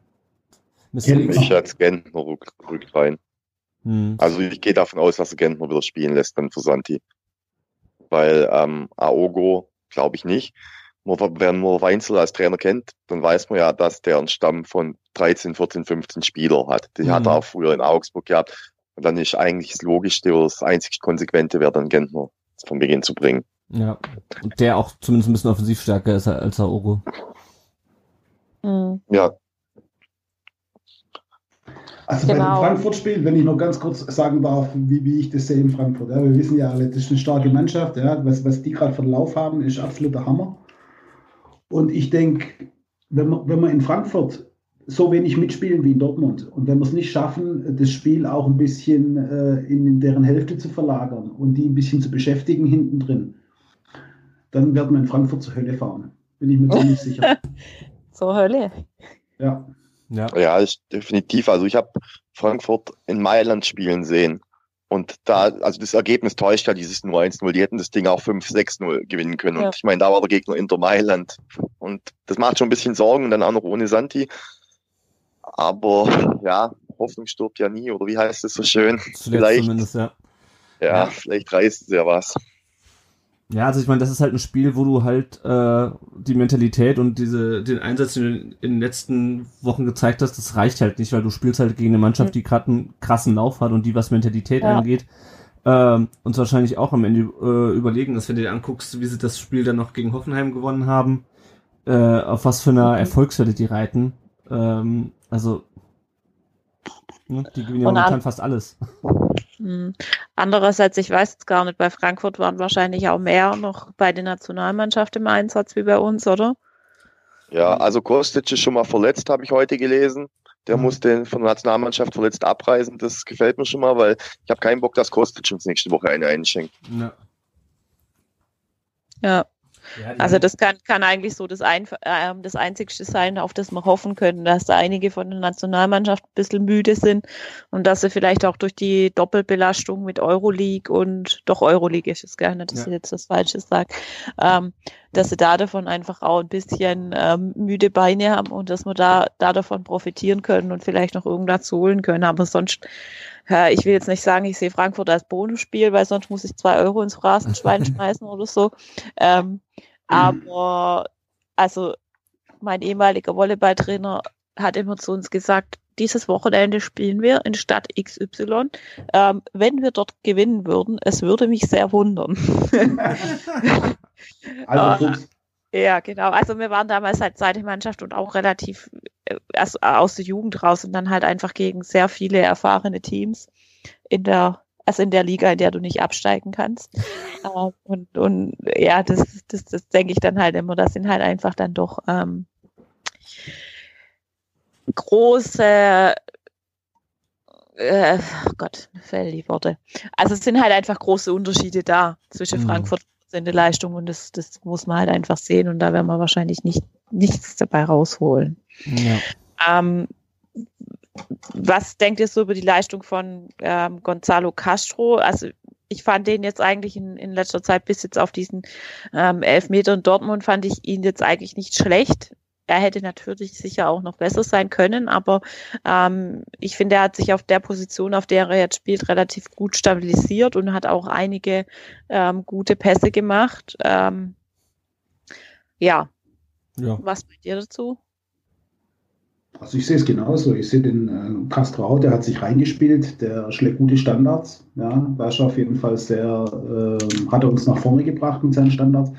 Speaker 4: Ich als Gentner rückt, rückt rein. Hm. Also ich gehe davon aus, dass er Gentner wieder spielen lässt dann für Santi. Weil ähm, Aogo glaube ich nicht wenn man Weinzel als Trainer kennt, dann weiß man ja, dass der einen Stamm von 13, 14, 15 Spieler hat. Die mhm. hat er auch früher in Augsburg gehabt. Und dann ist eigentlich das Logischste oder das einzig Konsequente wäre dann Gentner vom Beginn zu bringen.
Speaker 7: Ja, und der auch zumindest ein bisschen offensivstärker ist als der Oro.
Speaker 4: Mhm. Ja.
Speaker 8: Also genau. bei dem Frankfurt-Spiel, wenn ich noch ganz kurz sagen darf, wie, wie ich das sehe in Frankfurt. Ja, wir wissen ja alle, das ist eine starke Mannschaft. Ja, was, was die gerade für den Lauf haben, ist absoluter Hammer. Und ich denke, wenn wir, wenn wir in Frankfurt so wenig mitspielen wie in Dortmund und wenn wir es nicht schaffen, das Spiel auch ein bisschen äh, in deren Hälfte zu verlagern und die ein bisschen zu beschäftigen hinten drin, dann werden wir in Frankfurt zur Hölle fahren. Bin ich mir ziemlich sicher. *laughs*
Speaker 2: zur Hölle?
Speaker 8: Ja.
Speaker 4: Ja, ja definitiv. Also ich habe Frankfurt in Mailand spielen sehen. Und da, also das Ergebnis täuscht ja dieses nur 1-0. Die hätten das Ding auch 5-6-0 gewinnen können. Ja. Und ich meine, da war der Gegner Inter Mailand. Und das macht schon ein bisschen Sorgen und dann auch noch ohne Santi. Aber ja, Hoffnung stirbt ja nie, oder wie heißt es so schön?
Speaker 7: Zuletzt vielleicht, ja.
Speaker 4: ja. Ja, vielleicht reißt es ja was.
Speaker 7: Ja, also ich meine, das ist halt ein Spiel, wo du halt äh, die Mentalität und diese den Einsatz, den du in den letzten Wochen gezeigt hast, das reicht halt nicht, weil du spielst halt gegen eine Mannschaft, die gerade einen krassen Lauf hat und die, was Mentalität ja. angeht, ähm, uns wahrscheinlich auch am Ende äh, überlegen, dass wenn du dir anguckst, wie sie das Spiel dann noch gegen Hoffenheim gewonnen haben, äh, auf was für eine mhm. Erfolgswelle die reiten. Ähm, also ne, die gewinnen ja momentan fast alles. *laughs*
Speaker 2: Hm. Andererseits, ich weiß jetzt gar nicht, bei Frankfurt waren wahrscheinlich auch mehr noch bei der Nationalmannschaft im Einsatz wie bei uns, oder?
Speaker 4: Ja, also Kostic ist schon mal verletzt, habe ich heute gelesen. Der mhm. musste von der Nationalmannschaft verletzt abreisen. Das gefällt mir schon mal, weil ich habe keinen Bock, dass Kostic uns nächste Woche eine einschenkt.
Speaker 2: Ja. Ja. Ja, also das kann, kann eigentlich so das, ein, äh, das Einzigste sein, auf das wir hoffen können, dass da einige von der Nationalmannschaft ein bisschen müde sind und dass sie vielleicht auch durch die Doppelbelastung mit Euroleague und doch Euroleague ist es gerne, dass ja. ich jetzt das Falsche sage, ähm, dass sie da davon einfach auch ein bisschen ähm, müde Beine haben und dass wir da, da davon profitieren können und vielleicht noch irgendwas holen können. Aber sonst ja, ich will jetzt nicht sagen, ich sehe Frankfurt als Bonusspiel, weil sonst muss ich zwei Euro ins Phrasenschwein *laughs* schmeißen oder so. Ähm, aber also mein ehemaliger Volleyballtrainer hat immer zu uns gesagt, dieses Wochenende spielen wir in Stadt XY. Ähm, wenn wir dort gewinnen würden, es würde mich sehr wundern. *laughs* also, *laughs* ja, genau. Also wir waren damals halt zweite Mannschaft und auch relativ also aus der Jugend raus und dann halt einfach gegen sehr viele erfahrene Teams in der also in der Liga, in der du nicht absteigen kannst. *laughs* äh, und, und ja, das, das, das denke ich dann halt immer. Das sind halt einfach dann doch ähm, große äh, oh Gott, mir fehlen die Worte. Also es sind halt einfach große Unterschiede da zwischen mhm. Frankfurt seine Leistung und das, das muss man halt einfach sehen und da werden wir wahrscheinlich nicht nichts dabei rausholen. Ja. Ähm, was denkt ihr so über die Leistung von ähm, Gonzalo Castro? Also ich fand den jetzt eigentlich in, in letzter Zeit bis jetzt auf diesen ähm, Elfmeter in Dortmund fand ich ihn jetzt eigentlich nicht schlecht er hätte natürlich sicher auch noch besser sein können, aber ähm, ich finde, er hat sich auf der Position, auf der er jetzt spielt, relativ gut stabilisiert und hat auch einige ähm, gute Pässe gemacht. Ähm, ja. Ja. Was meint ihr dazu?
Speaker 8: Also ich sehe es genauso. Ich sehe den äh, Castro, der hat sich reingespielt, der schlägt gute Standards. Ja, war schon auf jeden Fall sehr, äh, hat er uns nach vorne gebracht mit seinen Standards.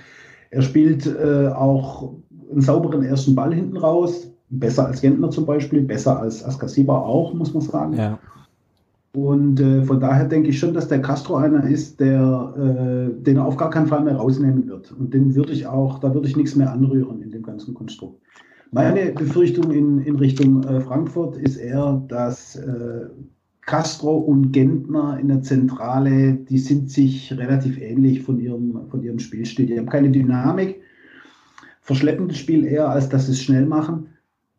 Speaker 8: Er spielt äh, auch einen sauberen ersten Ball hinten raus. Besser als Gentner zum Beispiel, besser als Askasiba auch, muss man sagen. Ja. Und äh, von daher denke ich schon, dass der Castro einer ist, der äh, den er auf gar keinen Fall mehr rausnehmen wird. Und den würde ich auch, da würde ich nichts mehr anrühren in dem ganzen Konstrukt. Meine Befürchtung in, in Richtung äh, Frankfurt ist eher, dass äh, Castro und Gentner in der Zentrale, die sind sich relativ ähnlich von ihrem, von ihrem Spielstil. Die haben keine Dynamik, verschleppen das Spiel eher, als dass sie es schnell machen.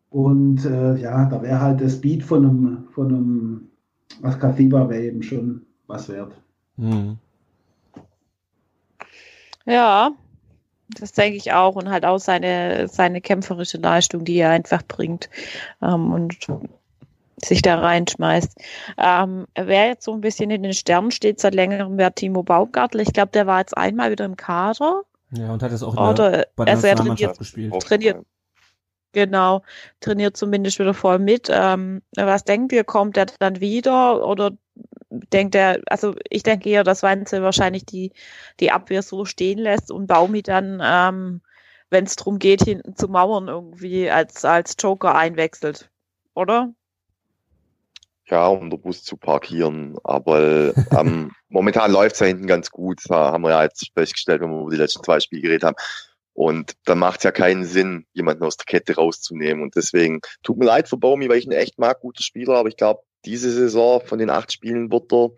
Speaker 8: Und äh, ja, da wäre halt das Beat von einem, von einem Askathiba wäre eben schon was wert. Mhm.
Speaker 2: Ja, das denke ich auch und halt auch seine, seine kämpferische Leistung, die er einfach bringt ähm, und sich da reinschmeißt. Ähm, wer jetzt so ein bisschen in den Sternen steht seit längerem, wäre Timo Baumgartel. Ich glaube, der war jetzt einmal wieder im Kader.
Speaker 7: Ja, und hat jetzt auch
Speaker 2: in der, Oder,
Speaker 7: bei der
Speaker 2: also trainiert, gespielt. Trainiert, genau, trainiert zumindest wieder voll mit. Ähm, was denkt ihr, kommt er dann wieder oder denkt er, also ich denke eher, dass Weinzel wahrscheinlich die, die Abwehr so stehen lässt und Baumi dann, ähm, wenn es darum geht, hinten zu mauern, irgendwie als, als Joker einwechselt, oder?
Speaker 4: Ja, um den Bus zu parkieren. Aber ähm, *laughs* momentan läuft es ja hinten ganz gut. Das haben wir ja jetzt festgestellt, wenn wir über die letzten zwei Spiele geredet haben. Und dann macht es ja keinen Sinn, jemanden aus der Kette rauszunehmen. Und deswegen tut mir leid für Baumi, weil ich ihn echt mag, guter Spieler, aber ich glaube, diese Saison von den acht Spielen wird er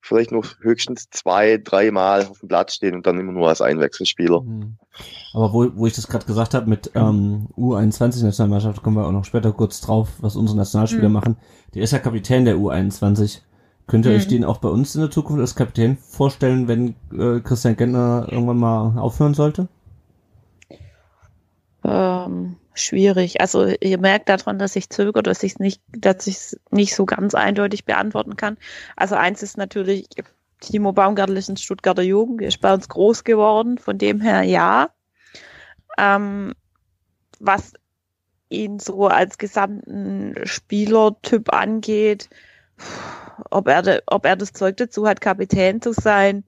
Speaker 4: vielleicht noch höchstens zwei, dreimal auf dem Platz stehen und dann immer nur als Einwechselspieler. Mhm.
Speaker 7: Aber wo, wo ich das gerade gesagt habe mit ähm, U21-Nationalmannschaft, kommen wir auch noch später kurz drauf, was unsere Nationalspieler mhm. machen. Der ist ja Kapitän der U21. Könnt ihr mhm. euch den auch bei uns in der Zukunft als Kapitän vorstellen, wenn äh, Christian Gentner irgendwann mal aufhören sollte?
Speaker 2: Ähm, schwierig. Also ihr merkt daran, dass ich zögere, dass ich es nicht, dass ich es nicht so ganz eindeutig beantworten kann. Also eins ist natürlich, Timo Baumgartel ist ein Stuttgarter Jugend, ist bei uns groß geworden, von dem her ja. Ähm, was ihn so als gesamten Spielertyp angeht, ob er, ob er das Zeug dazu hat, Kapitän zu sein,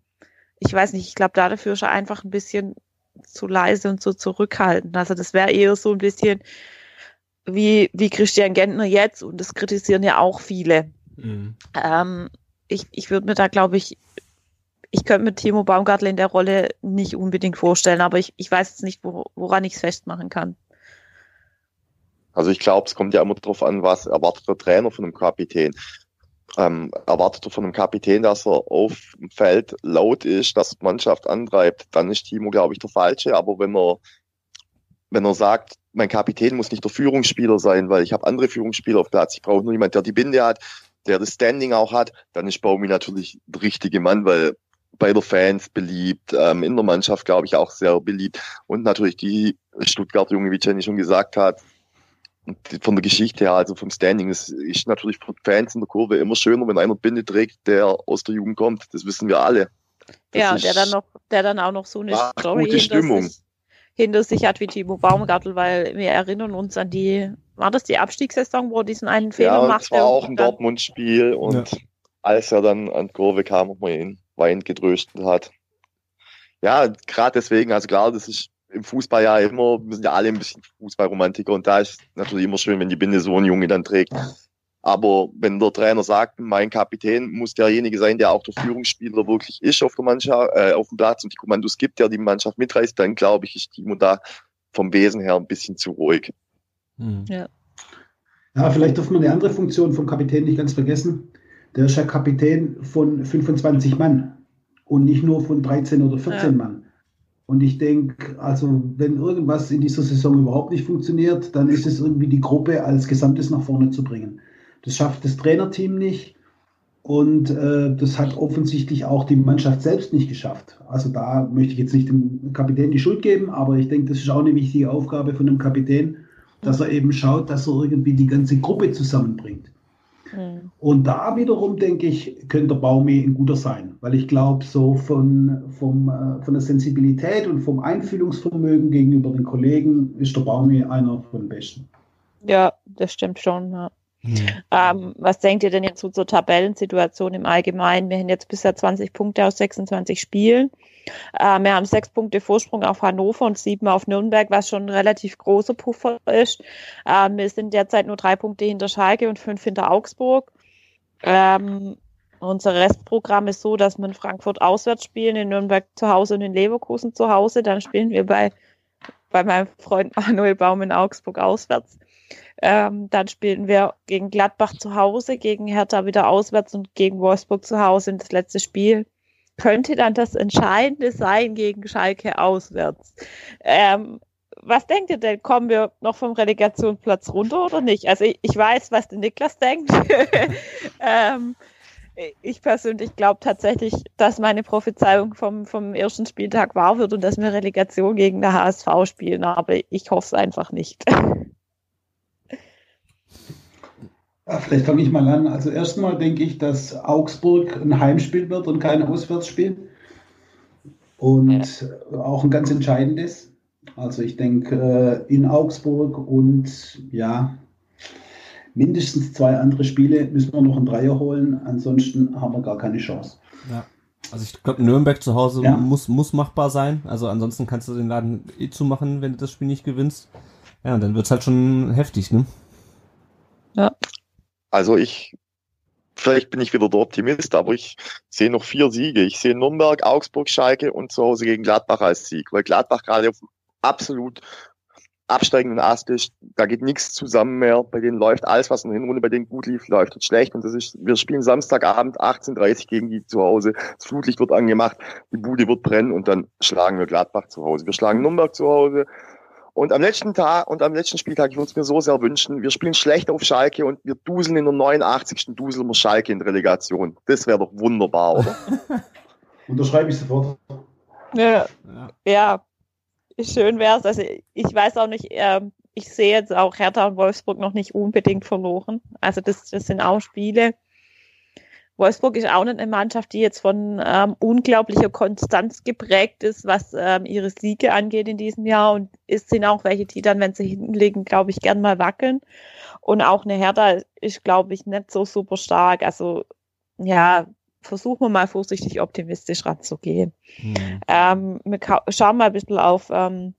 Speaker 2: ich weiß nicht, ich glaube, dafür ist er einfach ein bisschen zu leise und so zurückhaltend. Also das wäre eher so ein bisschen wie, wie Christian Gentner jetzt und das kritisieren ja auch viele. Mhm. Ähm, ich ich würde mir da, glaube ich, ich könnte mir Timo Baumgartel in der Rolle nicht unbedingt vorstellen, aber ich, ich weiß jetzt nicht, wo, woran ich es festmachen kann.
Speaker 4: Also ich glaube, es kommt ja immer darauf an, was erwartet der Trainer von einem Kapitän ähm, erwartet er von einem Kapitän, dass er auf dem Feld laut ist, dass die Mannschaft antreibt, dann ist Timo, glaube ich, der Falsche. Aber wenn er, wenn er sagt, mein Kapitän muss nicht der Führungsspieler sein, weil ich habe andere Führungsspieler auf Platz, ich brauche nur jemand, der die Binde hat, der das Standing auch hat, dann ist Baumi natürlich der richtige Mann, weil bei der Fans beliebt, ähm, in der Mannschaft, glaube ich, auch sehr beliebt. Und natürlich die Stuttgarter Junge, wie Jenny schon gesagt hat, von der Geschichte her, also vom Standing, es ist natürlich für Fans in der Kurve immer schöner, wenn einer Binde trägt, der aus der Jugend kommt. Das wissen wir alle.
Speaker 2: Das ja, der dann noch, der dann auch noch so eine Story hinter Stimmung. sich, hinter sich hat wie Timo Baumgartel, weil wir erinnern uns an die, war das die Abstiegssaison, wo er diesen einen Fehler
Speaker 4: ja,
Speaker 2: machte?
Speaker 4: Ja, das war auch ein Dortmund-Spiel und ja. als er dann an die Kurve kam und man ihn weinend getröstet hat. Ja, gerade deswegen, also klar, das ist im Fußball ja immer, wir sind ja alle ein bisschen Fußballromantiker und da ist natürlich immer schön, wenn die Binde so ein Junge dann trägt. Aber wenn der Trainer sagt, mein Kapitän muss derjenige sein, der auch der Führungsspieler wirklich ist auf der Mannschaft, äh, auf dem Platz und die Kommandos gibt, der die Mannschaft mitreißt, dann glaube ich, ist Timo da vom Wesen her ein bisschen zu ruhig.
Speaker 8: Hm. Ja. ja, vielleicht darf man eine andere Funktion vom Kapitän nicht ganz vergessen. Der ist ja Kapitän von 25 Mann und nicht nur von 13 oder 14 ja. Mann. Und ich denke, also wenn irgendwas in dieser Saison überhaupt nicht funktioniert, dann ist es irgendwie die Gruppe als Gesamtes nach vorne zu bringen. Das schafft das Trainerteam nicht und äh, das hat offensichtlich auch die Mannschaft selbst nicht geschafft. Also da möchte ich jetzt nicht dem Kapitän die Schuld geben, aber ich denke, das ist auch eine wichtige Aufgabe von einem Kapitän, dass er eben schaut, dass er irgendwie die ganze Gruppe zusammenbringt. Mhm. Und da wiederum, denke ich, könnte Baumi ein guter sein, weil ich glaube, so von, vom, äh, von der Sensibilität und vom Einfühlungsvermögen gegenüber den Kollegen ist der Baumi einer von den besten.
Speaker 2: Ja, das stimmt schon. Ja. Mhm. Ähm, was denkt ihr denn jetzt so zur Tabellensituation im Allgemeinen? Wir haben jetzt bisher 20 Punkte aus 26 Spielen. Äh, wir haben sechs Punkte Vorsprung auf Hannover und sieben auf Nürnberg, was schon ein relativ großer Puffer ist. Äh, wir sind derzeit nur drei Punkte hinter Schalke und fünf hinter Augsburg. Ähm, unser Restprogramm ist so, dass wir in Frankfurt auswärts spielen, in Nürnberg zu Hause und in Leverkusen zu Hause. Dann spielen wir bei, bei meinem Freund Manuel Baum in Augsburg auswärts. Ähm, dann spielen wir gegen Gladbach zu Hause, gegen Hertha wieder auswärts und gegen Wolfsburg zu Hause in das letzte Spiel. Könnte dann das Entscheidende sein gegen Schalke auswärts. Ähm, was denkt ihr denn? Kommen wir noch vom Relegationsplatz runter oder nicht? Also ich, ich weiß, was der Niklas denkt. *laughs* ähm, ich persönlich glaube tatsächlich, dass meine Prophezeiung vom, vom ersten Spieltag wahr wird und dass wir Relegation gegen der HSV spielen, aber ich hoffe es einfach nicht. *laughs*
Speaker 8: Ja, vielleicht fange ich mal an. Also erstmal denke ich, dass Augsburg ein Heimspiel wird und kein Auswärtsspiel. Und ja. auch ein ganz entscheidendes. Also ich denke äh, in Augsburg und ja, mindestens zwei andere Spiele müssen wir noch einen Dreier holen. Ansonsten haben wir gar keine Chance.
Speaker 7: Ja. Also ich glaube, Nürnberg zu Hause ja. muss, muss machbar sein. Also ansonsten kannst du den Laden eh zumachen, wenn du das Spiel nicht gewinnst. Ja, und dann wird es halt schon heftig, ne?
Speaker 4: Ja. Also ich, vielleicht bin ich wieder der Optimist, aber ich sehe noch vier Siege. Ich sehe Nürnberg, Augsburg, Schalke und zu Hause gegen Gladbach als Sieg, weil Gladbach gerade auf absolut absteigenden Ast ist. Da geht nichts zusammen mehr. Bei denen läuft alles, was in der Hinrunde bei denen gut lief, läuft jetzt schlecht. Und das ist, wir spielen Samstagabend 18.30 gegen die zu Hause. Das Flutlicht wird angemacht, die Bude wird brennen und dann schlagen wir Gladbach zu Hause. Wir schlagen Nürnberg zu Hause. Und am letzten Tag und am letzten Spieltag, ich würde es mir so sehr wünschen, wir spielen schlecht auf Schalke und wir duseln in der 89. duseln wir Schalke in Relegation. Das wäre doch wunderbar, oder? *laughs*
Speaker 8: Unterschreibe ich sofort.
Speaker 2: Ja, ja schön wäre es. Also ich weiß auch nicht, äh, ich sehe jetzt auch Hertha und Wolfsburg noch nicht unbedingt verloren. Also das, das sind auch Spiele. Wolfsburg ist auch nicht eine Mannschaft, die jetzt von ähm, unglaublicher Konstanz geprägt ist, was ähm, ihre Siege angeht in diesem Jahr. Und es sind auch welche, die dann, wenn sie hinten liegen, glaube ich, gern mal wackeln. Und auch eine Hertha ist, glaube ich, nicht so super stark. Also ja, versuchen wir mal vorsichtig optimistisch ranzugehen. Mhm. Ähm, wir schauen mal ein bisschen auf ähm,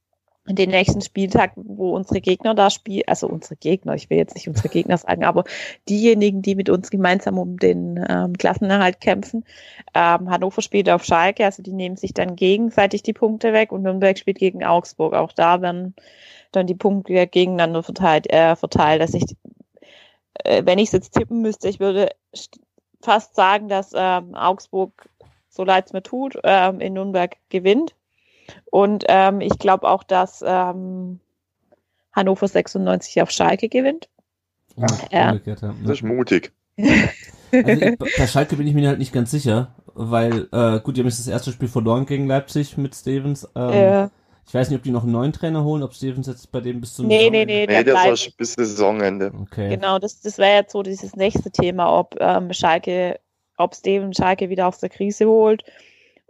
Speaker 2: den nächsten Spieltag, wo unsere Gegner da spielen, also unsere Gegner, ich will jetzt nicht unsere Gegner sagen, aber diejenigen, die mit uns gemeinsam um den ähm, Klassenerhalt kämpfen. Ähm, Hannover spielt auf Schalke, also die nehmen sich dann gegenseitig die Punkte weg und Nürnberg spielt gegen Augsburg. Auch da werden dann die Punkte gegeneinander verteilt, äh, verteilt. Dass ich, äh, wenn ich es jetzt tippen müsste, ich würde fast sagen, dass ähm, Augsburg, so leid es mir tut, ähm, in Nürnberg gewinnt. Und ähm, ich glaube auch, dass ähm, Hannover 96 auf Schalke gewinnt.
Speaker 4: Ja, ja. Das ist mutig.
Speaker 7: Also ich, bei Schalke bin ich mir halt nicht ganz sicher, weil, äh, gut, die haben jetzt das erste Spiel verloren gegen Leipzig mit Stevens. Ähm, äh. Ich weiß nicht, ob die noch einen neuen Trainer holen, ob Stevens jetzt bei dem bis zum
Speaker 2: Nee, nee, nee,
Speaker 4: nee, das war bis Saisonende.
Speaker 2: Okay. Genau, das, das wäre jetzt so dieses nächste Thema, ob ähm, Schalke, ob Stevens Schalke wieder aus der Krise holt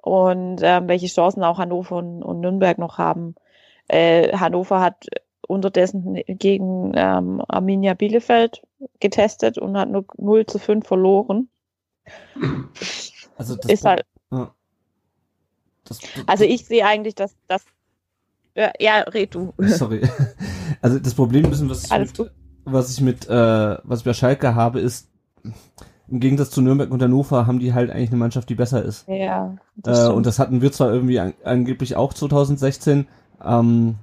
Speaker 2: und ähm, welche Chancen auch Hannover und, und Nürnberg noch haben. Äh, Hannover hat unterdessen gegen ähm, Arminia Bielefeld getestet und hat nur 0 zu 5 verloren. Also das ist halt. Ja. Das, das, also ich sehe eigentlich, dass, dass ja, ja, red du.
Speaker 7: Sorry. *laughs* Also das Problem ist, was, ich mit, was ich mit, äh, was ich bei Schalke habe, ist, im Gegensatz zu Nürnberg und Hannover haben die halt eigentlich eine Mannschaft, die besser ist.
Speaker 2: Ja.
Speaker 7: Das äh, und das hatten wir zwar irgendwie an, angeblich auch 2016, ähm,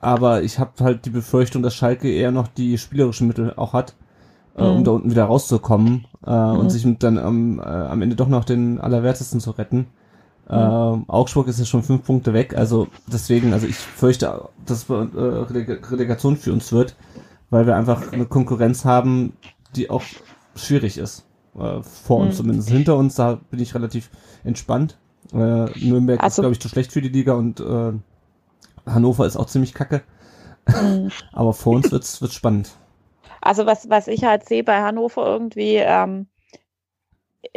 Speaker 7: aber ich habe halt die Befürchtung, dass Schalke eher noch die spielerischen Mittel auch hat, äh, mhm. um da unten wieder rauszukommen äh, mhm. und sich dann am, äh, am Ende doch noch den Allerwertesten zu retten. Ähm, Augsburg ist ja schon fünf Punkte weg, also deswegen, also ich fürchte, dass äh, Relegation für uns wird, weil wir einfach eine Konkurrenz haben, die auch schwierig ist. Äh, vor uns mhm. zumindest. Hinter uns, da bin ich relativ entspannt. Äh, Nürnberg also, ist, glaube ich, zu schlecht für die Liga und äh, Hannover ist auch ziemlich kacke. Mhm. *laughs* Aber vor uns wird's, wird's spannend.
Speaker 2: Also was, was ich halt sehe bei Hannover irgendwie, ähm,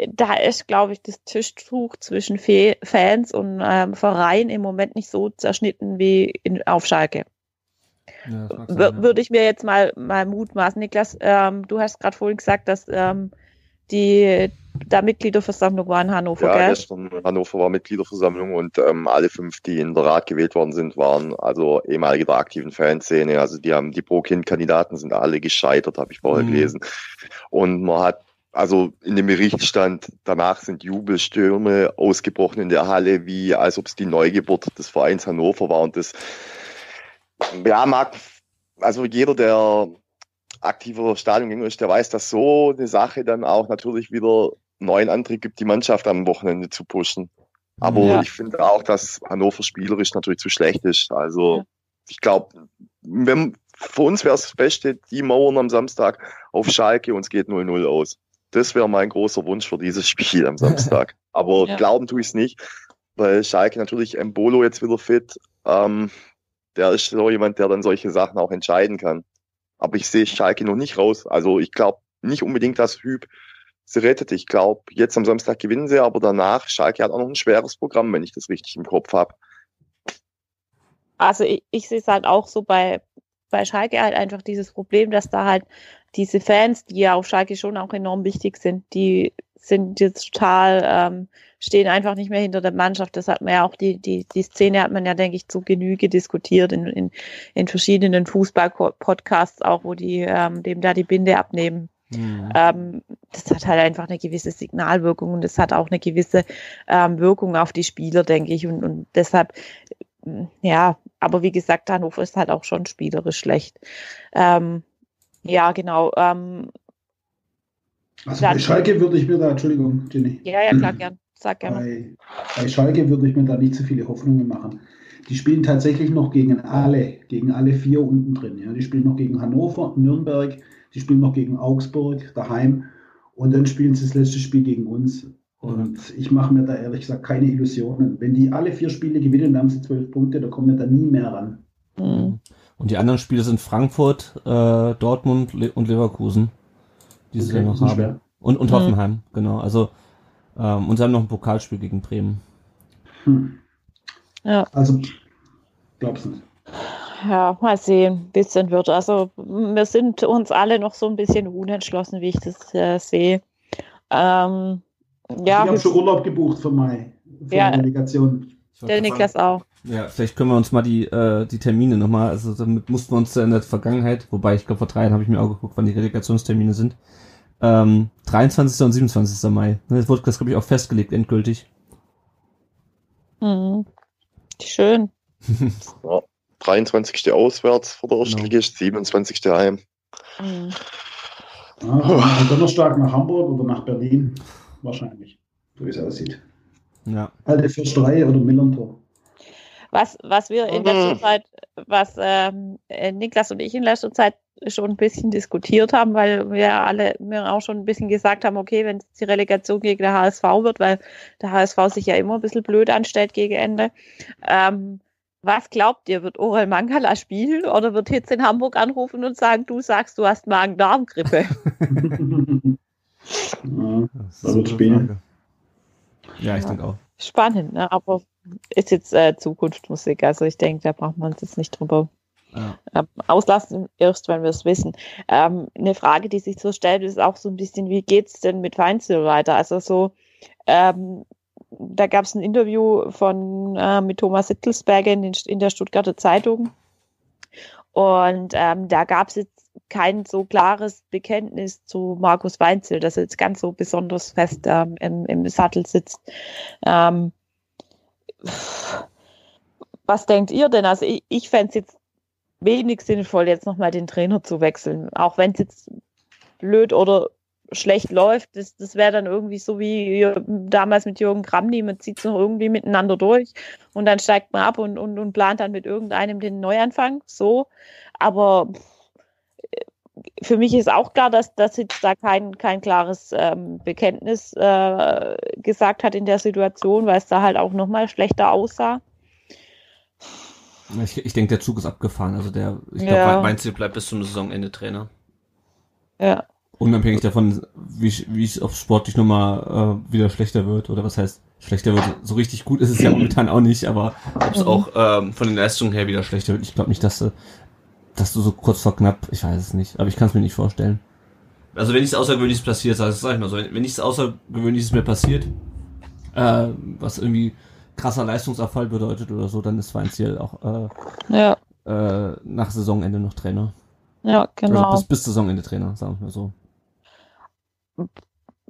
Speaker 2: da ist, glaube ich, das Tischtuch zwischen Fans und ähm, Verein im Moment nicht so zerschnitten wie in, auf Schalke. Ja. Würde ich mir jetzt mal, mal mutmaßen. Niklas, ähm, du hast gerade vorhin gesagt, dass ähm, die da Mitgliederversammlung war in Hannover,
Speaker 4: ja,
Speaker 2: gell?
Speaker 4: gestern Hannover war Mitgliederversammlung und ähm, alle fünf, die in der Rat gewählt worden sind, waren also ehemalige der aktiven Fanszene. Also die haben die Pro-Kind-Kandidaten sind alle gescheitert, habe ich vorher mhm. gelesen. Und man hat also in dem Bericht stand, danach sind Jubelstürme ausgebrochen in der Halle, wie als ob es die Neugeburt des Vereins Hannover war. Und das, ja, mag, also jeder, der aktiver Stadiongänger ist, der weiß, dass so eine Sache dann auch natürlich wieder neuen Antrieb gibt, die Mannschaft am Wochenende zu pushen. Aber
Speaker 2: Ja.
Speaker 4: ich finde auch, dass Hannover spielerisch natürlich zu schlecht ist. Also
Speaker 2: Ja.
Speaker 4: ich glaube, wenn für uns wäre es das Beste, die Mauern am Samstag auf Schalke und es geht 0-0 aus. Das wäre mein großer Wunsch für dieses Spiel am Samstag. *laughs* Aber
Speaker 2: Ja.
Speaker 4: glauben tue ich es nicht, weil Schalke natürlich Embolo jetzt wieder fit. Ähm, der ist so jemand, der dann solche Sachen auch entscheiden kann. Aber ich sehe Schalke noch nicht raus. Also ich glaube nicht unbedingt, dass Hüb sie rettet. Ich glaube, jetzt am Samstag gewinnen sie, aber danach, Schalke hat auch noch ein schweres Programm, wenn ich das richtig im Kopf habe.
Speaker 2: Also ich, ich sehe es halt auch so bei, bei Schalke halt einfach dieses Problem, dass da halt diese Fans, die ja auf Schalke schon auch enorm wichtig sind, die sind jetzt total, ähm, stehen einfach nicht mehr hinter der Mannschaft. Das hat man ja auch, die, die, die Szene hat man ja, denke ich, zu Genüge diskutiert in, in, in verschiedenen Fußball-Podcasts auch, wo die ähm, dem da die Binde abnehmen.
Speaker 7: Mhm.
Speaker 2: Ähm, das hat halt einfach eine gewisse Signalwirkung und das hat auch eine gewisse ähm, Wirkung auf die Spieler, denke ich. Und, und deshalb, ja, aber wie gesagt, Hannover ist halt auch schon spielerisch schlecht. Ähm, ja, genau. Ähm,
Speaker 8: Also
Speaker 2: Dann-
Speaker 8: bei Schalke würde ich mir da, Entschuldigung, Jenny,
Speaker 2: ja, ja, klar, *clears throat* gern. Sag gerne.
Speaker 8: bei, bei Schalke würde ich mir da nicht so viele Hoffnungen machen. Die spielen tatsächlich noch gegen alle, gegen alle vier unten drin. Ja. Die spielen noch gegen Hannover, Nürnberg, die spielen noch gegen Augsburg daheim und dann spielen sie das letzte Spiel gegen uns. Und ich mache mir da ehrlich gesagt keine Illusionen. Wenn die alle vier Spiele gewinnen, dann haben sie zwölf Punkte, da kommen wir da nie mehr ran.
Speaker 2: Mhm.
Speaker 7: Und die anderen Spiele sind Frankfurt, äh, Dortmund Le und Leverkusen, die sie
Speaker 8: Okay,
Speaker 7: dann
Speaker 8: die
Speaker 7: noch haben.
Speaker 8: schwer.
Speaker 7: Und, und
Speaker 2: Mhm.
Speaker 7: Hoffenheim, genau. Also ähm, und sie haben noch ein Pokalspiel gegen Bremen.
Speaker 8: Hm.
Speaker 2: Ja.
Speaker 8: Also, glaub's nicht.
Speaker 2: Ja, mal sehen, wie es denn wird. Also wir sind uns alle noch so ein bisschen unentschlossen, wie ich das äh, sehe. Ähm, ja,
Speaker 8: ich habe schon Urlaub gebucht für Mai, für
Speaker 2: Ja.
Speaker 8: die Delegation.
Speaker 2: Der Niklas auch.
Speaker 7: Ja, vielleicht können wir uns mal die, äh, die Termine nochmal, also damit mussten wir uns in der Vergangenheit, wobei ich glaube vor drei Jahren habe ich mir auch geguckt, wann die Relegationstermine sind. Ähm, 23. und 27. Mai. Ne, Das wurde das, glaube ich, auch festgelegt, endgültig.
Speaker 2: Mhm. Schön. *laughs*
Speaker 4: 23. auswärts vor der
Speaker 7: Genau.
Speaker 4: Erstligist, 27. heim.
Speaker 2: Mhm.
Speaker 8: Ja, am Donnerstag nach Hamburg oder nach Berlin. Wahrscheinlich, so wie es aussieht.
Speaker 7: Ja.
Speaker 8: Alte Fürsterei oder Millantor.
Speaker 2: Was, was wir in letzter
Speaker 4: Mhm.
Speaker 2: Zeit, was ähm, äh, Niklas und ich in letzter Zeit schon ein bisschen diskutiert haben, weil wir alle mir auch schon ein bisschen gesagt haben, okay, wenn es die Relegation gegen der HSV wird, weil der HSV sich ja immer ein bisschen blöd anstellt gegen Ende. Ähm, was glaubt ihr, wird Orel Mangala spielen oder wird Hitz in Hamburg anrufen und sagen, du sagst, du hast Magen-Darm-Grippe? *laughs* *laughs*
Speaker 8: ja.
Speaker 7: Das ist
Speaker 8: Da wird spielen.
Speaker 7: Ja, ich
Speaker 2: Ja.
Speaker 7: denke auch.
Speaker 2: Spannend, ne? aber ist jetzt äh, Zukunftsmusik. Also ich denke, da braucht man uns jetzt nicht drüber
Speaker 7: Ja.
Speaker 2: ähm, auslassen, erst wenn wir es wissen. Ähm, eine Frage, die sich so stellt, ist auch so ein bisschen, wie geht's denn mit Weinzel weiter? Also so, ähm, da gab es ein Interview von äh, mit Thomas Hittelsberger in, den, in der Stuttgarter Zeitung. Und ähm, da gab es jetzt kein so klares Bekenntnis zu Markus Weinzel, dass er jetzt ganz so besonders fest ähm, im, im Sattel sitzt. Ähm, was denkt ihr denn? Also ich, ich fände es jetzt wenig sinnvoll, jetzt nochmal den Trainer zu wechseln. Auch wenn es jetzt blöd oder schlecht läuft, das, das wäre dann irgendwie so wie damals mit Jürgen Kramny, man zieht es noch irgendwie miteinander durch und dann steigt man ab und, und, und plant dann mit irgendeinem den Neuanfang. So. Aber für mich ist auch klar, dass, dass jetzt da kein, kein klares ähm, Bekenntnis äh, gesagt hat in der Situation, weil es da halt auch nochmal schlechter aussah.
Speaker 7: Ich, ich denke, der Zug ist abgefahren. Also der, ich
Speaker 2: Ja.
Speaker 7: glaube,
Speaker 1: Mein Ziel bleibt bis zum Saisonende Trainer.
Speaker 2: Ja.
Speaker 7: unabhängig davon, wie wie es auf sportlich nochmal äh, wieder schlechter wird, oder was heißt schlechter wird, so richtig gut ist es ja *clears throat* momentan auch nicht, aber
Speaker 1: Ob es
Speaker 2: Mhm.
Speaker 1: auch ähm, von den Leistungen her wieder
Speaker 7: schlechter wird. Ich glaube nicht, dass du, dass du so kurz vor knapp, ich weiß es nicht, aber ich kann es mir nicht vorstellen.
Speaker 1: Also wenn nichts Außergewöhnliches passiert, also sag ich mal so, wenn, wenn nichts Außergewöhnliches mehr passiert,
Speaker 7: Äh, was irgendwie krasser Leistungsabfall bedeutet oder so, dann ist Weinziel auch
Speaker 2: Ja,
Speaker 7: äh, äh, nach Saisonende noch Trainer.
Speaker 2: ja, genau.
Speaker 7: Also bis, bis Saisonende Trainer, sagen wir mal so.